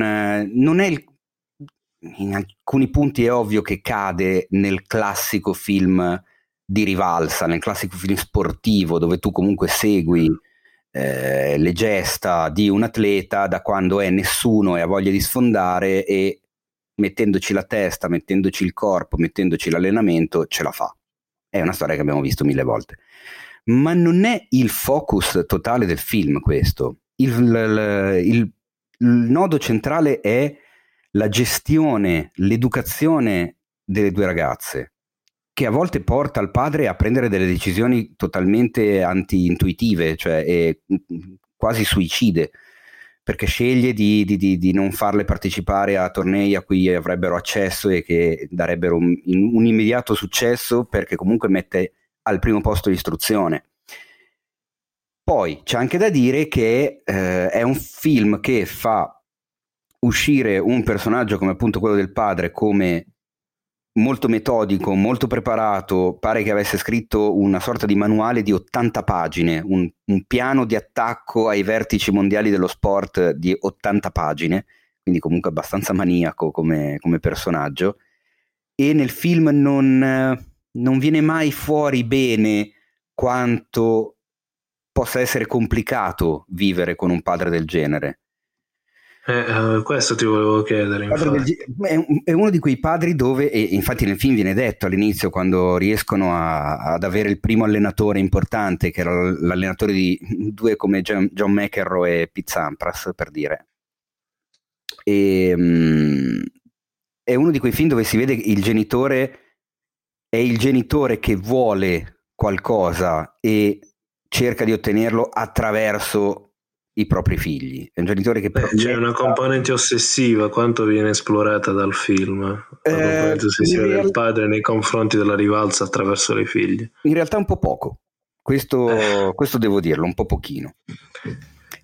non è il, in alcuni punti è ovvio che cade nel classico film di rivalsa, nel classico film sportivo dove tu comunque segui eh, le gesta di un atleta da quando è nessuno e ha voglia di sfondare e mettendoci la testa, mettendoci il corpo, mettendoci l'allenamento ce la fa. È una storia che abbiamo visto mille volte ma non è il focus totale del film questo. Il, il, il, il nodo centrale è la gestione, l'educazione delle due ragazze, che a volte porta il padre a prendere delle decisioni totalmente anti-intuitive, cioè quasi suicide, perché sceglie di, di, di, di, non farle partecipare a tornei a cui avrebbero accesso e che darebbero un, un immediato successo perché comunque mette al primo posto l'istruzione. Poi c'è anche da dire che eh, è un film che fa uscire un personaggio come appunto quello del padre come molto metodico, molto preparato, pare che avesse scritto una sorta di manuale di 80 pagine, un, un, piano di attacco ai vertici mondiali dello sport di 80 pagine, quindi comunque abbastanza maniaco come, come personaggio, e nel film non, non viene mai fuori bene quanto possa essere complicato vivere con un padre del genere eh, eh, questo ti volevo chiedere. È, è, uno di quei padri dove, e infatti nel film viene detto all'inizio, quando riescono a, ad avere il primo allenatore importante, che era l'allenatore di due come John, John McEnroe e Pete Sampras, per dire. E, um, è uno di quei film dove si vede il genitore è il genitore che vuole qualcosa e cerca di ottenerlo attraverso i propri figli. È un genitore che... Beh, c'è una componente ossessiva, quanto viene esplorata dal film? La eh, componente ossessiva real... del padre nei confronti della rivalsa attraverso le figlie. In realtà un po' poco, questo, eh. questo devo dirlo, un po' pochino.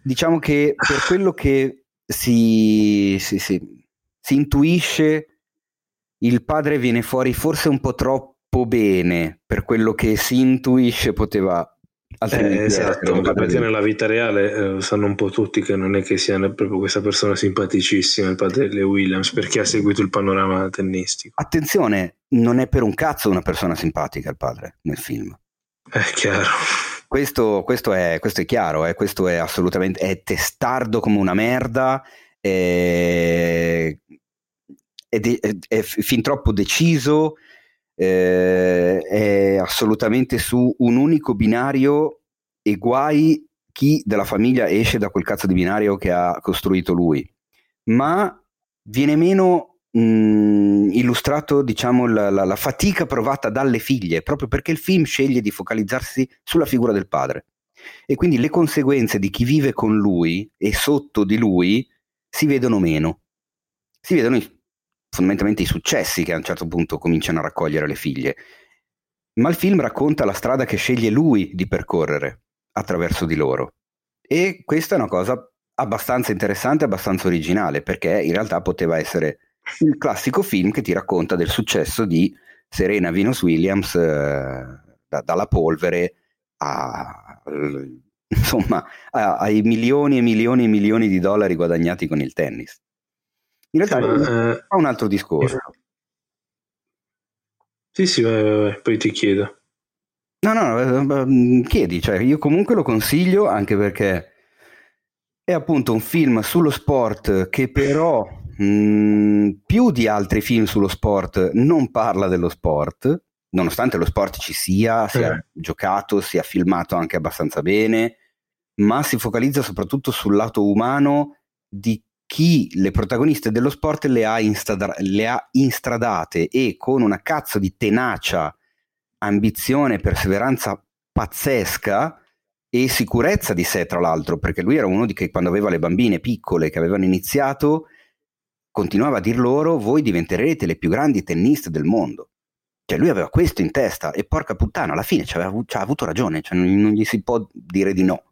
Diciamo che per quello che si, si, si, si intuisce, il padre viene fuori forse un po' troppo bene per quello che si intuisce poteva eh, esatto, perché nella vita reale eh, sanno un po' tutti che non è che sia proprio questa persona simpaticissima, il padre Le Williams, perché ha seguito il panorama tennistico. Attenzione, non è per un cazzo una persona simpatica il padre nel film. È chiaro. Questo, questo, è, questo è, chiaro, eh, questo è assolutamente è testardo come una merda, è, è, de, è fin troppo deciso, eh, è assolutamente su un unico binario e guai chi della famiglia esce da quel cazzo di binario che ha costruito lui. Ma viene meno mh, illustrato, diciamo, la, la, la fatica provata dalle figlie, proprio perché il film sceglie di focalizzarsi sulla figura del padre. E quindi le conseguenze di chi vive con lui e sotto di lui si vedono meno. Si vedono fondamentalmente i successi che a un certo punto cominciano a raccogliere le figlie. Ma il film racconta la strada che sceglie lui di percorrere attraverso di loro. E questa è una cosa abbastanza interessante, abbastanza originale, perché in realtà poteva essere il classico film che ti racconta del successo di Serena Venus Williams eh, da, dalla polvere a, insomma, a, ai milioni e milioni e milioni di dollari guadagnati con il tennis. In realtà eh, fa un altro discorso. Sì, sì, vai, vai, vai, poi ti chiedo. No, no, mm, chiedi, cioè io comunque lo consiglio anche perché è appunto un film sullo sport che però mh, mm, più di altri film sullo sport non parla dello sport, nonostante lo sport ci sia, sia eh. giocato, sia filmato anche abbastanza bene, ma si focalizza soprattutto sul lato umano di chi le protagoniste dello sport le ha, instada- le ha instradate e con una cazzo di tenacia, ambizione, perseveranza pazzesca e sicurezza di sé, tra l'altro, perché lui era uno di che quando aveva le bambine piccole che avevano iniziato, continuava a dir loro: Voi diventerete le più grandi tenniste del mondo. Cioè, lui aveva questo in testa e porca puttana, alla fine ci ha avuto ragione, cioè non, non, gli si può dire di no.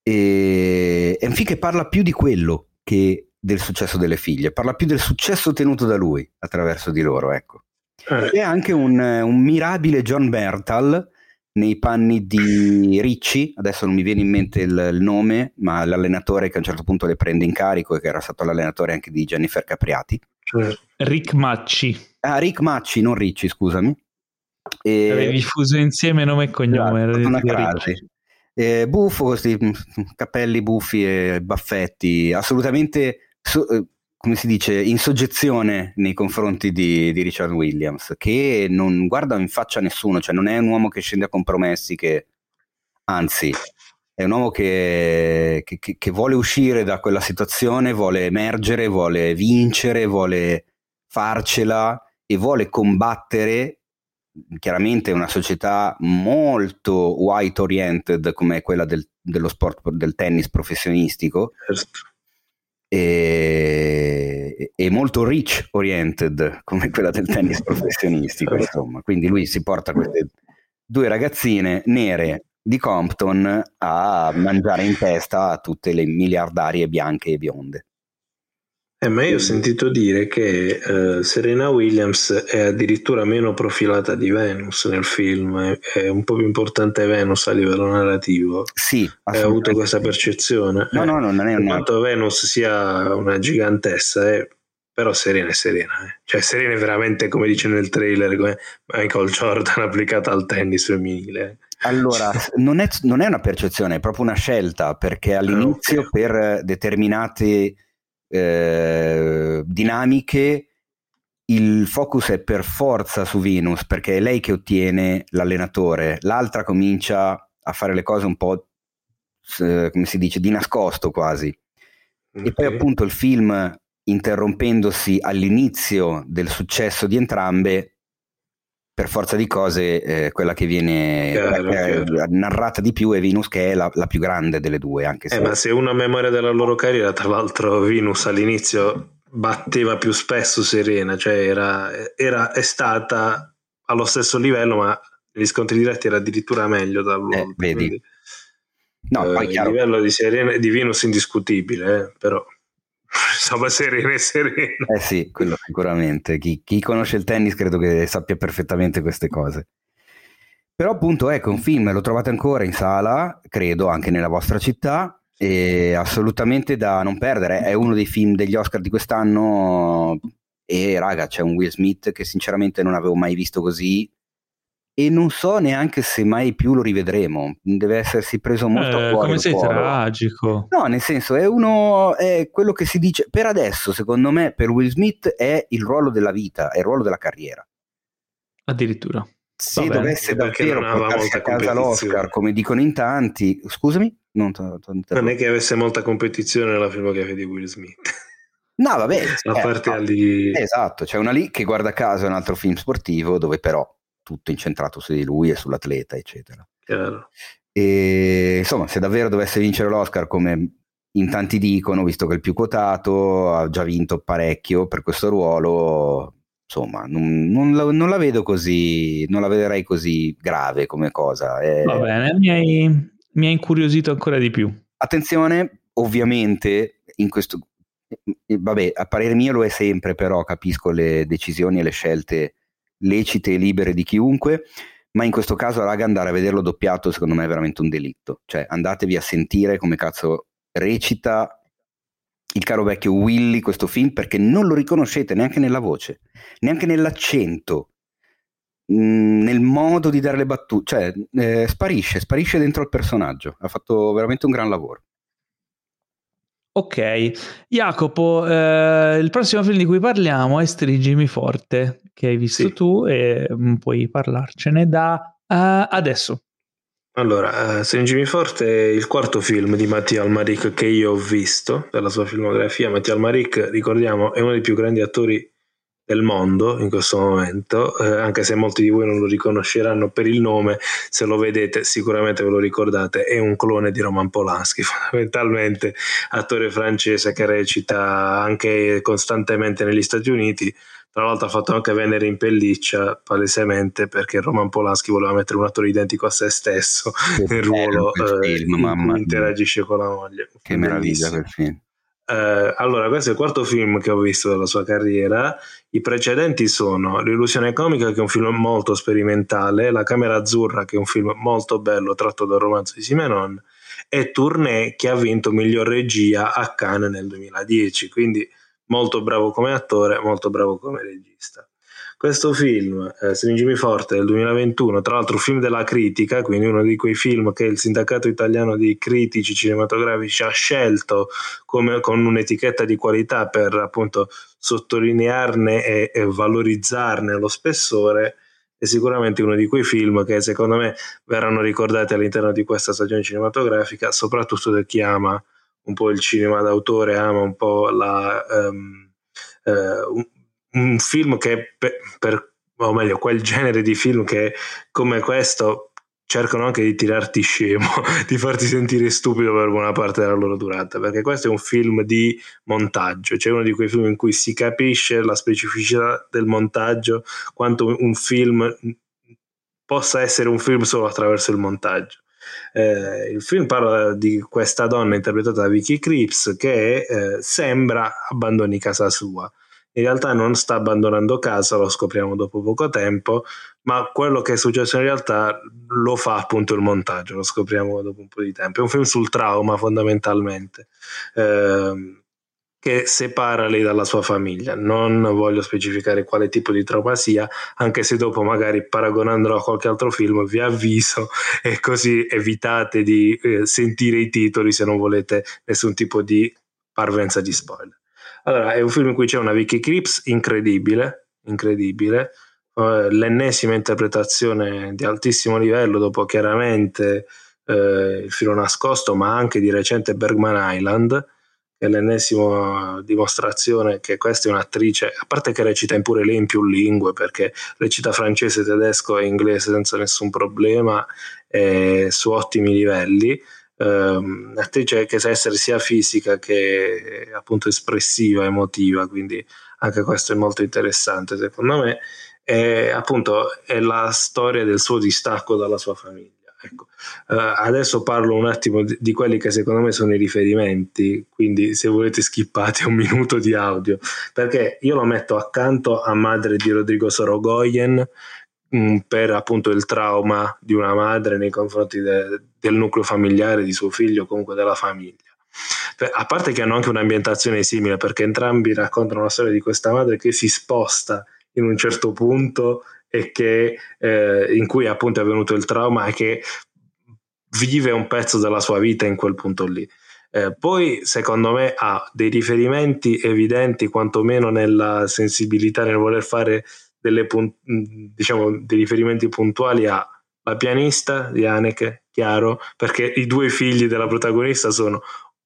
E, è un film che parla più di quello che del successo delle figlie, parla più del successo ottenuto da lui attraverso di loro, ecco. Eh. È anche un, un, mirabile John Bertal nei panni di Ricci, adesso non mi viene in mente il, il, nome, ma l'allenatore che a un certo punto le prende in carico e che era stato l'allenatore anche di Jennifer Capriati. Cioè. Rick Macci. Ah, Rick Macci, non Ricci, scusami. E... Avevi fuso insieme nome e cognome. Esatto, una crasi. Eh, buffo, questi mm, capelli buffi e baffetti, assolutamente, so, eh, come si dice, in soggezione nei confronti di, di, Richard Williams, che non guarda in faccia a nessuno, cioè non è un uomo che scende a compromessi, che anzi è un uomo che, che, che vuole uscire da quella situazione, vuole emergere, vuole vincere, vuole farcela e vuole combattere chiaramente una società molto white oriented come quella del dello sport del tennis professionistico. Certo. E, e, molto rich oriented come quella del tennis professionistico insomma quindi lui si porta queste due ragazzine nere di Compton a mangiare in testa a tutte le miliardarie bianche e bionde eh, ma io ho sentito dire che uh, Serena Williams è addirittura meno profilata di Venus nel film, è, un po' più importante Venus a livello narrativo. Sì, hai avuto questa percezione. No, eh, no, non è una... Quanto Venus sia una gigantessa, eh, però Serena è Serena. Eh. Cioè Serena è veramente, come dice nel trailer, come Michael Jordan applicata al tennis femminile. Allora, non è, non è una percezione, è proprio una scelta, perché all'inizio okay. per determinate eh, dinamiche il focus è per forza su Venus perché è lei che ottiene l'allenatore, l'altra comincia a fare le cose un po' eh, come si dice di nascosto quasi. Okay. E poi appunto il film interrompendosi all'inizio del successo di entrambe per forza di cose eh, quella che viene chiaro, eh, chiaro. narrata di più è Venus che è la, la più grande delle due anche se... Eh, ma se uno a memoria della loro carriera tra l'altro Venus all'inizio batteva più spesso Serena cioè era, era è stata allo stesso livello ma negli scontri diretti era addirittura meglio dall'uomo eh, vedi. Quindi, no, poi eh, il livello di, Serena, di Venus indiscutibile eh, però insomma serene serene. Eh sì, quello sicuramente. Chi, chi, conosce il tennis credo che sappia perfettamente queste cose. Però appunto ecco un film, lo trovate ancora in sala, credo anche nella vostra città, e assolutamente da non perdere. È uno dei film degli Oscar di quest'anno e raga c'è un Will Smith che sinceramente non avevo mai visto così e non so neanche se mai più lo rivedremo. Deve essersi preso molto eh, a cuore. Come sei cuore. tragico. No, nel senso, è uno. È quello che si dice. Per adesso, secondo me, per Will Smith è il ruolo della vita, è il ruolo della carriera. Addirittura. Se Vabbè, dovesse davvero portarsi a casa l'Oscar, come dicono in tanti, scusami, non, t- t- non è che avesse molta competizione nella filmografia di Will Smith. No, vabbè, a parte eh, lì... esatto, c'è una lì che guarda caso è un altro film sportivo dove però tutto incentrato su di lui e sull'atleta, eccetera. Chiaro. E insomma, se davvero dovesse vincere l'Oscar, come in tanti dicono, visto che è il più quotato, ha già vinto parecchio per questo ruolo, insomma, non, non, la, non la, vedo così, non la vedrei così grave come cosa. È... Va bene, mi hai, mi hai incuriosito ancora di più. Attenzione, ovviamente, in questo vabbè, a parere mio lo è sempre, però capisco le decisioni e le scelte lecite e libere di chiunque, ma in questo caso, raga, andare a vederlo doppiato secondo me è veramente un delitto. Cioè, andatevi a sentire come cazzo recita il caro vecchio Willy questo film perché non lo riconoscete neanche nella voce, neanche nell'accento, mm, nel modo di dare le battute, cioè eh, sparisce, sparisce dentro il personaggio. Ha fatto veramente un gran lavoro. Ok, Jacopo, eh, il prossimo film di cui parliamo è Stringimi Forte, che hai visto sì. tu e mm, puoi parlarcene da uh, adesso. Allora, uh, Stringimi Forte è il quarto film di Mattia Almaric che io ho visto della sua filmografia. Mattia Almaric, ricordiamo, è uno dei più grandi attori del mondo in questo momento, eh, anche se molti di voi non lo riconosceranno per il nome, se lo vedete sicuramente ve lo ricordate, è un clone di Roman Polanski, fondamentalmente attore francese che recita anche costantemente negli Stati Uniti, tra l'altro ha fatto anche Venere in pelliccia palesemente perché Roman Polanski voleva mettere un attore identico a se stesso nel ruolo eh, film, in cui interagisce con la moglie. Che meraviglia quel film. Eh, allora, questo è il quarto film che ho visto della sua carriera. I precedenti sono L'illusione comica, che è un film molto sperimentale, La camera azzurra, che è un film molto bello tratto dal romanzo di Simenon, e Tournée, che ha vinto miglior regia a Cannes nel 2010. Quindi molto bravo come attore, molto bravo come regista. Questo film, eh, Stringimi Forte del 2021, tra l'altro film della critica, quindi uno di quei film che il sindacato italiano di critici cinematografici ha scelto come, con un'etichetta di qualità per appunto sottolinearne e, e valorizzarne lo spessore, è sicuramente uno di quei film che secondo me verranno ricordati all'interno di questa stagione cinematografica, soprattutto da chi ama un po' il cinema d'autore, ama un po' la... Um, uh, un film che per, per, o meglio quel genere di film che come questo cercano anche di tirarti scemo, di farti sentire stupido per buona parte della loro durata, perché questo è un film di montaggio, cioè uno di quei film in cui si capisce la specificità del montaggio, quanto un film possa essere un film solo attraverso il montaggio. Eh, il film parla di questa donna interpretata da Vicky Creeps che eh, sembra abbandoni casa sua. In realtà non sta abbandonando casa, lo scopriamo dopo poco tempo, ma quello che è successo in realtà lo fa appunto il montaggio, lo scopriamo dopo un po' di tempo. È un film sul trauma fondamentalmente. Eh, che separa lei dalla sua famiglia. Non voglio specificare quale tipo di trauma sia, anche se dopo magari paragonandolo a qualche altro film vi avviso e così evitate di eh, sentire i titoli se non volete nessun tipo di parvenza di spoiler. Allora, è un film in cui c'è una Vicky Creeps incredibile, incredibile, uh, l'ennesima interpretazione di altissimo livello dopo chiaramente uh, il filo nascosto, ma anche di recente Bergman Island, è l'ennesima dimostrazione che questa è un'attrice, a parte che recita in pure lei in più lingue, perché recita francese, tedesco e inglese senza nessun problema, eh, su ottimi livelli. Um, un'attrice che sa essere sia fisica che appunto espressiva, emotiva, quindi anche questo è molto interessante secondo me. E appunto è la storia del suo distacco dalla sua famiglia. Ecco. Uh, adesso parlo un attimo di, di, quelli che secondo me sono i riferimenti, quindi se volete skippate un minuto di audio, perché io lo metto accanto a Madre di Rodrigo Sorogoyen per appunto il trauma di una madre nei confronti de, del nucleo familiare di suo figlio, comunque della famiglia. A parte che hanno anche un'ambientazione simile, perché entrambi raccontano la storia di questa madre che si sposta in un certo punto e che, eh, in cui appunto è avvenuto il trauma e che vive un pezzo della sua vita in quel punto lì. Eh, poi secondo me ha dei riferimenti evidenti quantomeno nella sensibilità nel voler fare delle pun- diciamo, dei riferimenti puntuali a la pianista di Haneke, chiaro, perché i due figli della protagonista sono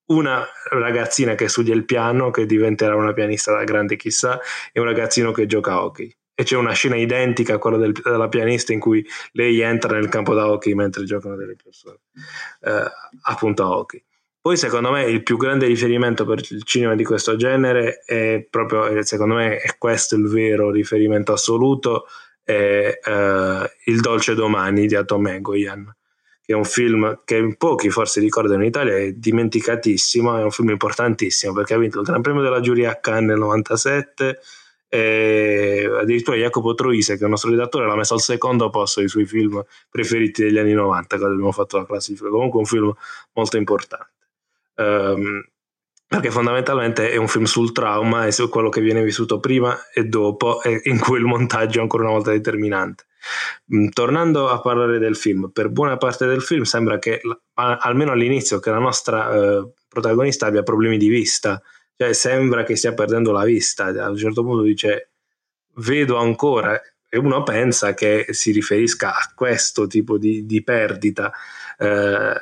una ragazzina che studia il piano, che diventerà una pianista da grande chissà, e un ragazzino che gioca a hockey. E c'è una scena identica a quella del, della pianista in cui lei entra nel campo da hockey mentre giocano delle persone eh, appunto a hockey poi secondo me il più grande riferimento per il cinema di questo genere è proprio eh, secondo me è questo il vero riferimento assoluto è eh, Il dolce domani di Atom Egoyan che è un film che pochi forse ricordano in Italia è dimenticatissimo è un film importantissimo perché ha vinto il Gran Premio della giuria a Cannes nel 97 e addirittura Jacopo Troise, che è il nostro redattore, l'ha messo al secondo posto dei suoi film preferiti degli anni 90 quando abbiamo fatto la classifica. Comunque un film molto importante. Um, perché fondamentalmente è un film sul trauma e su quello che viene vissuto prima e dopo, e in cui il montaggio è ancora una volta determinante. Mm, tornando a parlare del film, per buona parte del film sembra che, almeno all'inizio, che la nostra eh, protagonista abbia problemi di vista cioè sembra che stia perdendo la vista. A un certo punto dice vedo ancora e uno pensa che si riferisca a questo tipo di, di perdita. Eh,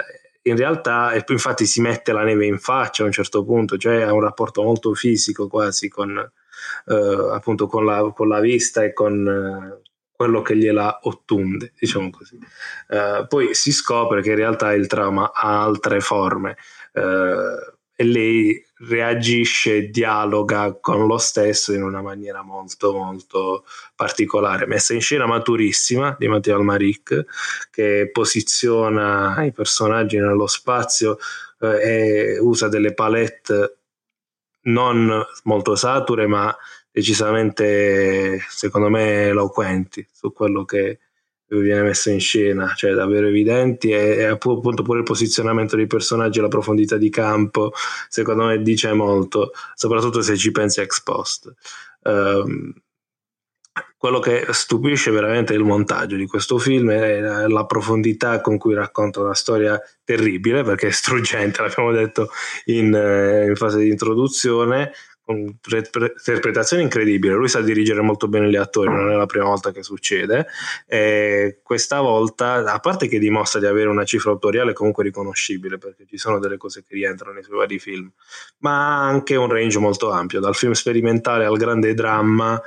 in realtà, infatti, si mette la neve in faccia a un certo punto, cioè ha un rapporto molto fisico quasi con, eh, appunto con, la, con la vista e con eh, quello che gliela ottunde, diciamo così. Eh, poi si scopre che in realtà il trauma ha altre forme eh, e lei reagisce, dialoga con lo stesso in una maniera molto molto particolare, messa in scena maturissima di Matteo Almaric che posiziona i personaggi nello spazio eh, e usa delle palette non molto sature ma decisamente secondo me eloquenti su quello che viene messa in scena, cioè davvero evidenti e, e, appunto pure il posizionamento dei personaggi, la profondità di campo, secondo me dice molto, soprattutto se ci pensi ex post. Um, quello che stupisce veramente è il montaggio di questo film e la profondità con cui racconta una storia terribile perché è struggente, l'abbiamo detto in, eh, in fase di introduzione, un'interpretazione incredibile. Lui sa dirigere molto bene gli attori, non è la prima volta che succede. E questa volta, a parte che dimostra di avere una cifra autoriale comunque riconoscibile, perché ci sono delle cose che rientrano nei suoi vari film, ma ha anche un range molto ampio, dal film sperimentale al grande dramma.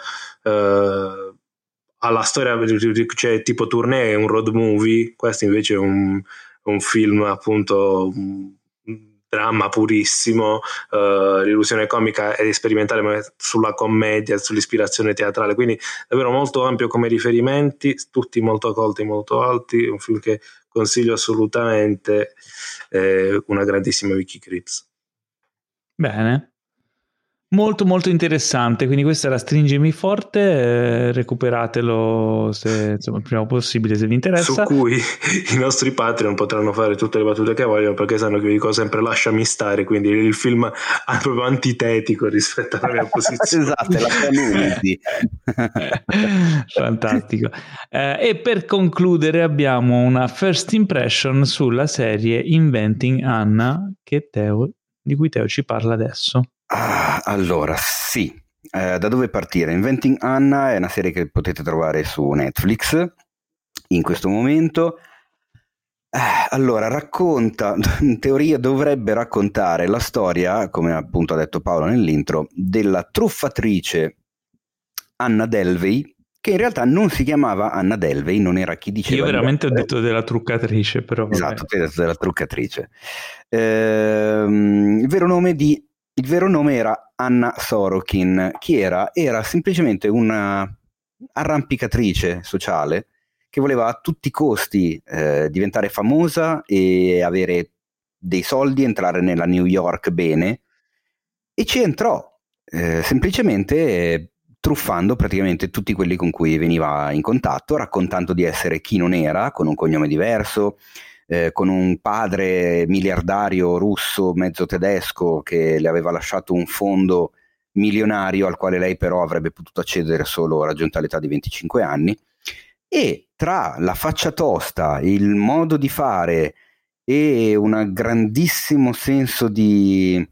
Eh, alla storia, cioè tipo tournée un road movie, questo invece è un, un film appunto un dramma purissimo, uh, l'illusione comica è sperimentale ma sulla commedia, sull'ispirazione teatrale, quindi davvero molto ampio come riferimenti, tutti molto colti, molto alti, un film che consiglio assolutamente, eh, una grandissima Vicky Crips. Bene, Molto molto interessante, quindi questa era Stringimi Forte, eh, recuperatelo se, insomma, il prima possibile se vi interessa. Su cui i nostri Patreon potranno fare tutte le battute che vogliono perché sanno che vi dico sempre lasciami stare, quindi il film è proprio antitetico rispetto alla mia posizione. esatto, è la community. Fantastico. Eh, e per concludere abbiamo una first impression sulla serie Inventing Anna che Teo, di cui Teo ci parla adesso. Ah, allora, sì. Eh, da dove partire? Inventing Anna è una serie che potete trovare su Netflix in questo momento. Eh, allora, racconta, in teoria dovrebbe raccontare la storia, come appunto ha detto Paolo nell'intro, della truffatrice Anna Delvey, che in realtà non si chiamava Anna Delvey, non era chi diceva. Io veramente ho detto della truccatrice, però. Vabbè. Esatto, tu hai detto della truccatrice. Eh, il vero nome di il vero nome era Anna Sorokin. Chi era? Era semplicemente una arrampicatrice sociale che voleva a tutti i costi eh, diventare famosa e avere dei soldi, entrare nella New York bene e ci entrò eh, semplicemente truffando praticamente tutti quelli con cui veniva in contatto, raccontando di essere chi non era, con un cognome diverso, eh, con un padre miliardario russo, mezzo tedesco, che le aveva lasciato un fondo milionario al quale lei però avrebbe potuto accedere solo raggiunta l'età di 25 anni. E tra la faccia tosta, il modo di fare e un grandissimo senso di,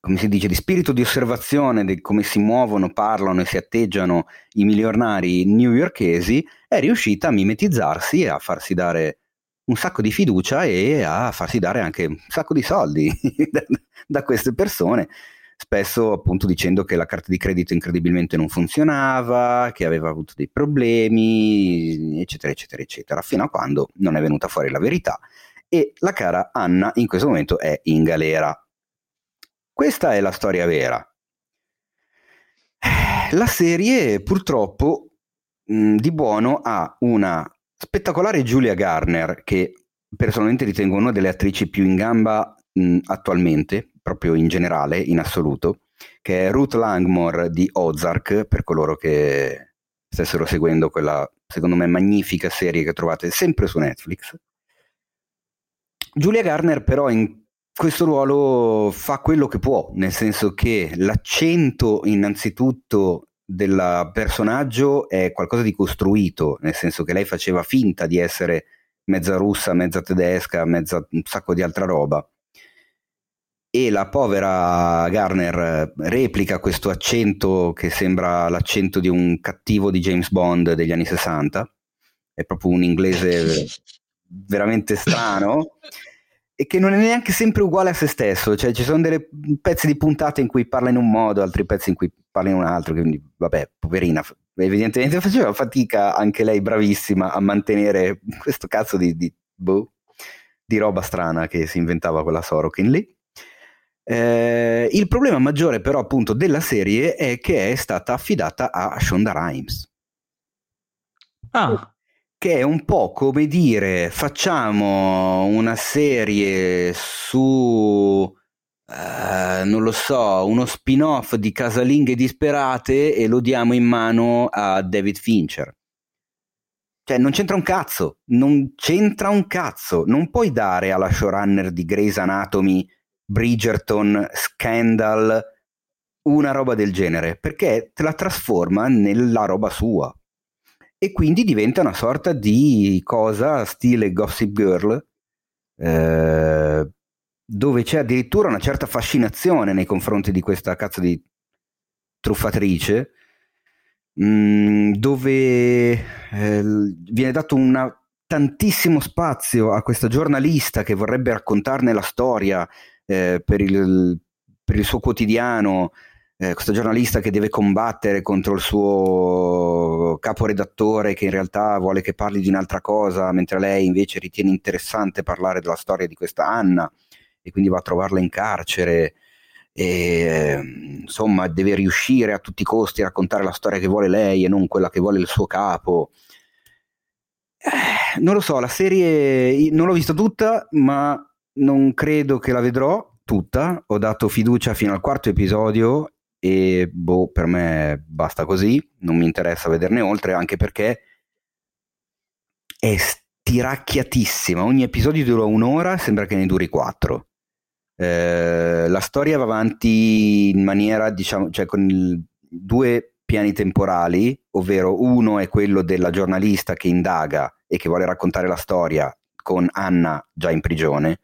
come si dice, di spirito di osservazione di come si muovono, parlano e si atteggiano i milionari newyorkesi, è riuscita a mimetizzarsi e a farsi dare un sacco di fiducia e a farsi dare anche un sacco di soldi da, da queste persone spesso appunto dicendo che la carta di credito incredibilmente non funzionava, che aveva avuto dei problemi, eccetera, eccetera, eccetera, fino a quando non è venuta fuori la verità e la cara Anna in questo momento è in galera. Questa è la storia vera. La serie purtroppo di buono ha una Spettacolare Julia Garner, che personalmente ritengo una delle attrici più in gamba mh, attualmente, proprio in generale, in assoluto, che è Ruth Langmore di Ozark, per coloro che stessero seguendo quella, secondo me, magnifica serie che trovate sempre su Netflix. Julia Garner però in questo ruolo fa quello che può, nel senso che l'accento innanzitutto del personaggio è qualcosa di costruito, nel senso che lei faceva finta di essere mezza russa, mezza tedesca, mezza un sacco di altra roba. E la povera Garner replica questo accento che sembra l'accento di un cattivo di James Bond degli anni 60. È proprio un inglese veramente strano e che non è neanche sempre uguale a se stesso, cioè ci sono dei pezzi di puntate in cui parla in un modo, altri pezzi in cui parla in un altro, quindi vabbè, poverina, evidentemente faceva fatica anche lei, bravissima, a mantenere questo cazzo di, di, boh, di roba strana che si inventava quella Sorokin lì. Eh, il problema maggiore però appunto della serie è che è stata affidata a Shonda Rhimes. Ah che è un po' come dire facciamo una serie su uh, non lo so uno spin-off di casalinghe disperate e lo diamo in mano a David Fincher. Cioè non c'entra un cazzo non c'entra un cazzo. Non puoi dare alla showrunner di Grey's Anatomy Bridgerton Scandal una roba del genere perché te la trasforma nella roba sua e quindi diventa una sorta di cosa stile Gossip Girl, eh, dove c'è addirittura una certa fascinazione nei confronti di questa cazzo di truffatrice, mh, mm, dove eh, viene dato una, tantissimo spazio a questa giornalista che vorrebbe raccontarne la storia eh, per, il, per il suo quotidiano eh, questo giornalista che deve combattere contro il suo caporedattore che in realtà vuole che parli di un'altra cosa, mentre lei invece ritiene interessante parlare della storia di questa Anna e quindi va a trovarla in carcere. E, insomma, deve riuscire a tutti i costi a raccontare la storia che vuole lei e non quella che vuole il suo capo. Eh, non lo so, la serie non l'ho vista tutta, ma non credo che la vedrò tutta. Ho dato fiducia fino al quarto episodio e boh, per me basta così, non mi interessa vederne oltre, anche perché è stiracchiatissima, ogni episodio dura un'ora, sembra che ne duri quattro. Eh, la storia va avanti in maniera, diciamo, cioè con il, due piani temporali, ovvero uno è quello della giornalista che indaga e che vuole raccontare la storia con Anna già in prigione,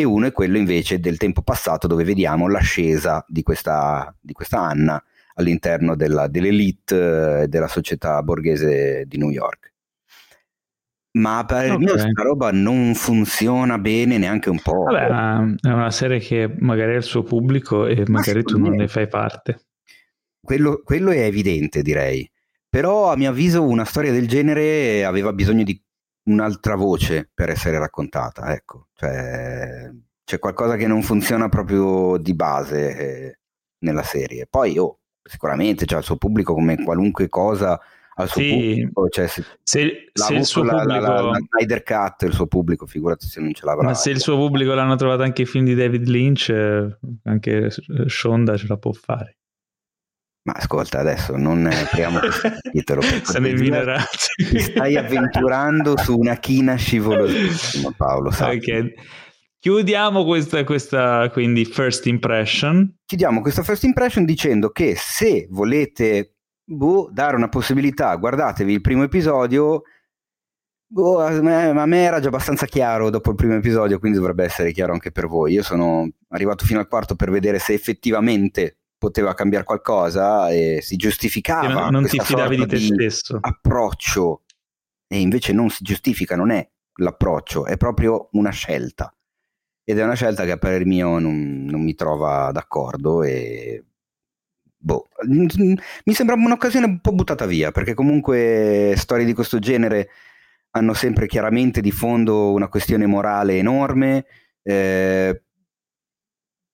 e uno è quello invece del tempo passato dove vediamo l'ascesa di questa, di questa Anna all'interno della, dell'elite eh, della società borghese di New York. Ma per okay. me questa roba non funziona bene neanche un po'. Vabbè, è una serie che magari ha il suo pubblico e magari tu non ne fai parte. Quello, quello è evidente, direi. Però a mio avviso una storia del genere aveva bisogno di un'altra voce per essere raccontata, ecco, cioè, c'è qualcosa che non funziona proprio di base eh, nella serie. Poi oh, sicuramente c'è il suo pubblico come qualunque cosa al suo sì, pubblico, cioè, se, se, se il suo la, pubblico... la, la, Snyder Cut, il suo pubblico, figurati se non ce l'avrà. Ma se il suo pubblico l'hanno trovato anche i film di David Lynch, eh, anche Shonda ce la può fare. Ma ascolta, adesso non apriamo questo titolo. Sono i minerati. Ti stai avventurando su una china scivolosissima, Paolo. Ok. Chiudiamo questa, questa quindi first impression. Chiudiamo questa first impression dicendo che se volete boh, dare una possibilità, guardatevi il primo episodio. Boh, a, me, a me era già abbastanza chiaro dopo il primo episodio, quindi dovrebbe essere chiaro anche per voi. Io sono arrivato fino al quarto per vedere se effettivamente poteva cambiare qualcosa e si giustificava. Non, non ti fidavi di te di stesso. Approccio e invece non si giustifica, non è l'approccio, è proprio una scelta. Ed è una scelta che a parer mio non, non mi trova d'accordo e boh, mi sembra un'occasione un po' buttata via, perché comunque storie di questo genere hanno sempre chiaramente di fondo una questione morale enorme. Eh,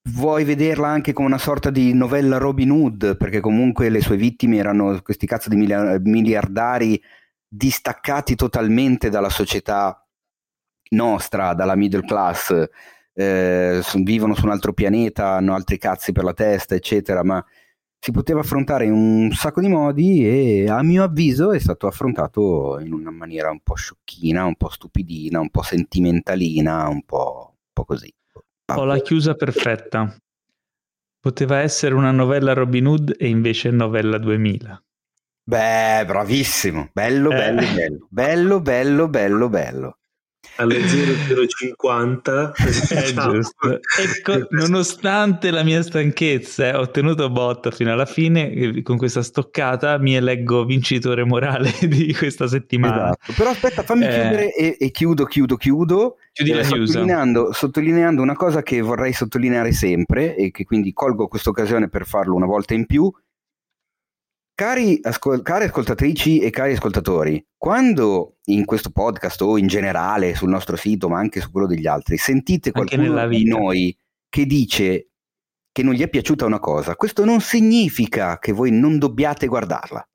vuoi vederla anche come una sorta di novella Robin Hood, perché comunque le sue vittime erano questi cazzo di miliardari distaccati totalmente dalla società nostra, dalla middle class, eh, vivono su un altro pianeta, hanno altri cazzi per la testa, eccetera, ma si poteva affrontare in un sacco di modi e a mio avviso è stato affrontato in una maniera un po' sciocchina, un po' stupidina, un po' sentimentalina, un po', un po così. Ho la chiusa perfetta. Poteva essere una novella Robin Hood e invece novella 2000. Beh, bravissimo. Bello, eh. bello, bello. Bello, bello, bello, bello alle 0050 è diciamo. giusto. Ecco, nonostante la mia stanchezza eh, ho tenuto botta fino alla fine con questa stoccata mi eleggo vincitore morale di questa settimana. Esatto. però aspetta fammi eh... chiudere e, e, chiudo chiudo chiudo. Eh, sottolineando, sottolineando una cosa che vorrei sottolineare sempre e che quindi colgo questa occasione per farlo una volta in più Cari, ascol- cari, ascoltatrici e cari ascoltatori, quando in questo podcast o in generale sul nostro sito, ma anche su quello degli altri, sentite qualcuno di noi che dice che non gli è piaciuta una cosa, questo non significa che voi non dobbiate guardarla.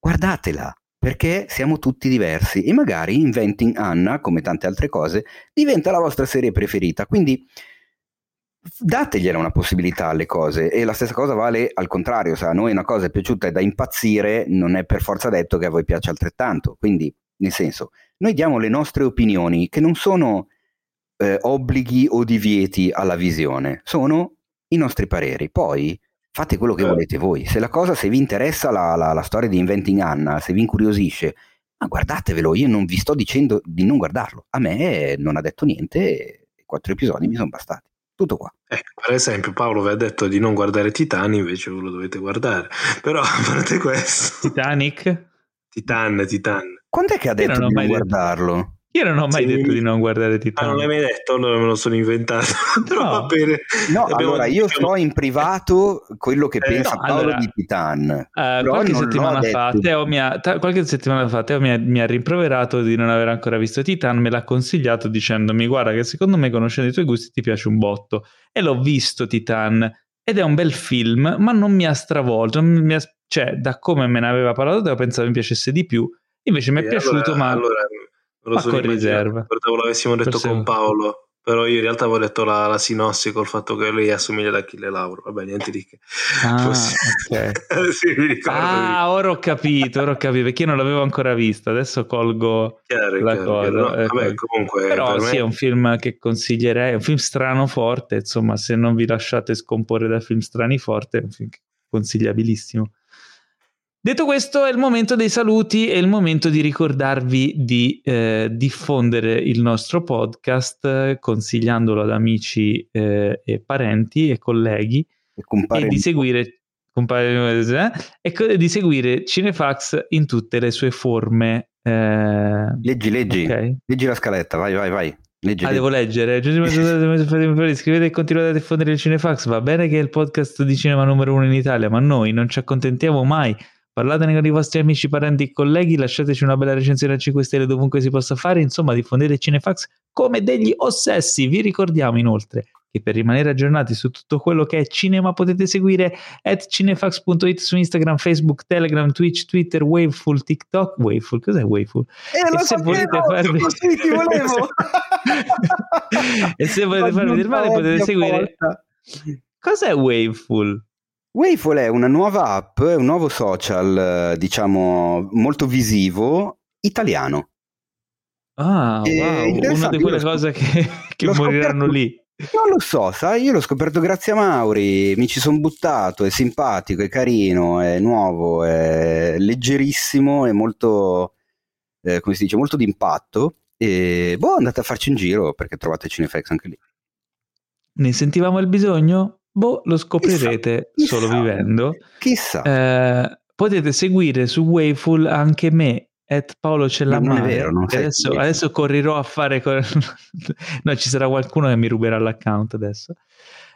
Guardatela, perché siamo tutti diversi e magari Inventing Anna, come tante altre cose, diventa la vostra serie preferita. Quindi dategliela una possibilità alle cose e la stessa cosa vale al contrario, se a noi una cosa è piaciuta e da impazzire non è per forza detto che a voi piace altrettanto, quindi nel senso noi diamo le nostre opinioni che non sono eh, obblighi o divieti alla visione, sono i nostri pareri, poi fate quello che eh. volete voi, se la cosa, se vi interessa la, la, la storia di Inventing Anna, se vi incuriosisce, ma guardatevelo, io non vi sto dicendo di non guardarlo, a me non ha detto niente quattro episodi mi sono bastati. Tutto qua. Ecco, per esempio, Paolo vi ha detto di non guardare Titani, invece voi lo dovete guardare. Però a parte questo. Titanic? Titan, Titan. Quando è che ha detto di non guardarlo? Io non ho mai Sì, detto mi- di non guardare Ah, Titanic. non l'hai mai detto? Allora me lo sono inventato. Però No. va bene. No, Abbiamo- allora io so in privato quello che Eh, pensa no, Paolo allora, di Titan. Però qualche settimana fa, detto. Teo mi ha, ta- qualche settimana fa Teo mi ha, mi ha rimproverato di non aver ancora visto Titan, me l'ha consigliato dicendomi guarda che secondo me conoscendo i tuoi gusti ti piace un botto e l'ho visto Titan ed è un bel film ma non mi ha stravolto, mi ha- cioè da come me ne aveva parlato Teo pensavo mi piacesse di più, invece mi è Sì, piaciuto allora- ma allora, lo sono con riserva. Pensavo l'avessimo detto Forse- con Paolo. Però io in realtà avevo letto la, la sinossi col fatto che lei assomiglia ad Achille Lauro. Vabbè, niente di che. Ah, Forse- ok. sì, mi ricordo. Ah, ora ho capito, ora ho capito perché io non l'avevo ancora vista, adesso colgo Chiaro, la chiaro, cosa, chiaro. No, eh, vabbè, comunque Però per sì, me è un film che consiglierei, è un film strano forte, insomma, se non vi lasciate scomporre da film strani forte, è un film consigliabilissimo. Detto questo, è il momento dei saluti, è il momento di ricordarvi di eh, diffondere il nostro podcast eh, consigliandolo ad amici eh, e parenti e colleghi E e di seguire compare- eh, e di seguire Cinefax in tutte le sue forme. eh, Leggi, leggi. ok? Leggi la scaletta, vai, vai, vai. Leggi, Ah, leggi. devo leggere. Iscrivetevi e continuate a diffondere il Cinefax. Va bene che è il podcast di cinema numero uno in Italia, ma noi non ci accontentiamo mai. Parlatene con i vostri amici, parenti e colleghi. Lasciateci una bella recensione a 5 stelle dovunque si possa fare. Insomma, diffondete Cinefax come degli ossessi. Vi ricordiamo inoltre che per rimanere aggiornati su tutto quello che è cinema potete seguire at cinefax.it su Instagram, Facebook, Telegram, Twitch, Twitter, Waveful, TikTok. Waveful, cos'è Waveful? Eh, e se volete sapevo, farvi sì, ti volevo. e se volete farvi del male potete seguire cos'è Waveful? Wayful è una nuova app, un nuovo social, eh, diciamo, molto visivo, italiano. ah wow una di quelle cose che, che moriranno scoperto- lì Non lo so, sai, io l'ho scoperto grazie a Mauri, mi ci sono buttato, è simpatico, è carino, è nuovo, è leggerissimo, è molto, eh, come si dice, molto d'impatto. E boh, andate a farci un giro perché trovate Cineflex anche lì. ne sentivamo il bisogno? Boh lo scoprirete Chissà, solo chissà. vivendo. Chissà, Eh, potete seguire su Waveful anche me at Paolo Cellamare vero, adesso, adesso correrò a fare co- no ci sarà qualcuno che mi ruberà l'account adesso.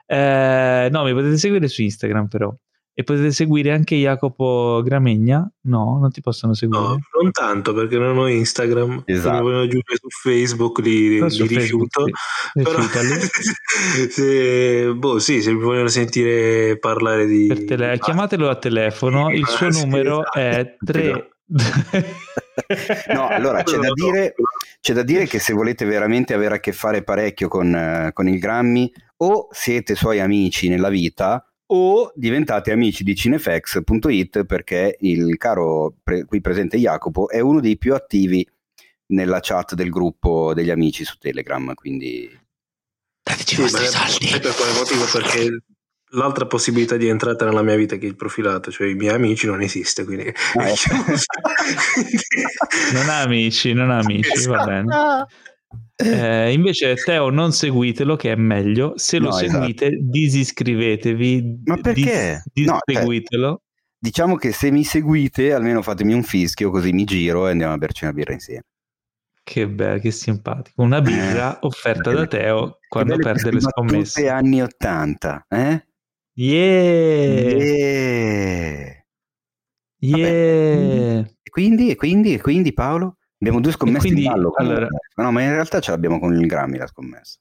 Eh, no mi potete seguire su Instagram però e potete seguire anche Jacopo Gramegna no non ti possono seguire No, non tanto perché non ho Instagram. Esatto. Se mi vogliono aggiungere su Facebook li, li su Facebook, rifiuto. sì. Però, Rifiutali. se, boh, sì, se mi vogliono sentire parlare di. Per tele- chiamatelo a telefono il suo sì, numero esatto. è 3 No, allora c'è da dire, c'è da dire che se volete veramente avere a che fare parecchio con, con il Grammy, o siete suoi amici nella vita, o diventate amici di cinefx.it perché il caro pre- qui presente Jacopo è uno dei più attivi nella chat del gruppo degli amici su Telegram. Quindi dateci i Sì, vostri ma soldi sai per quale motivo? Perché l'altra possibilità di entrata nella mia vita che è il profilato, cioè i miei amici, non esiste. Quindi Ah, ecco. non ha amici non ha amici va bene Eh, invece Teo non seguitelo che è meglio se lo No, esatto. seguite disiscrivetevi Ma perché? dis- No, cioè- disseguitelo diciamo che se mi seguite, almeno fatemi un fischio, così mi giro e andiamo a berci una birra insieme. che bello che simpatico una birra offerta da Teo quando perde le scommesse anni 80, eh? yeah Yeah. yeah E quindi, e quindi, e quindi Paolo? Abbiamo due scommesse quindi, in ballo. allora- No, ma in realtà ce l'abbiamo con il Grammy la scommessa.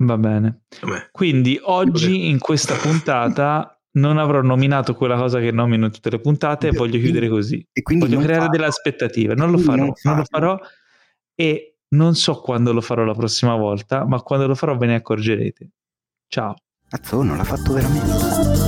va bene Vabbè. Quindi oggi in questa puntata non avrò nominato quella cosa che nomino in tutte le puntate e voglio chiudere così. E quindi Voglio creare farlo. delle aspettative. Non lo farò, non non lo farò e non so quando lo farò la prossima volta, ma quando lo farò ve ne accorgerete. Ciao. Cazzo, non l'ha fatto veramente.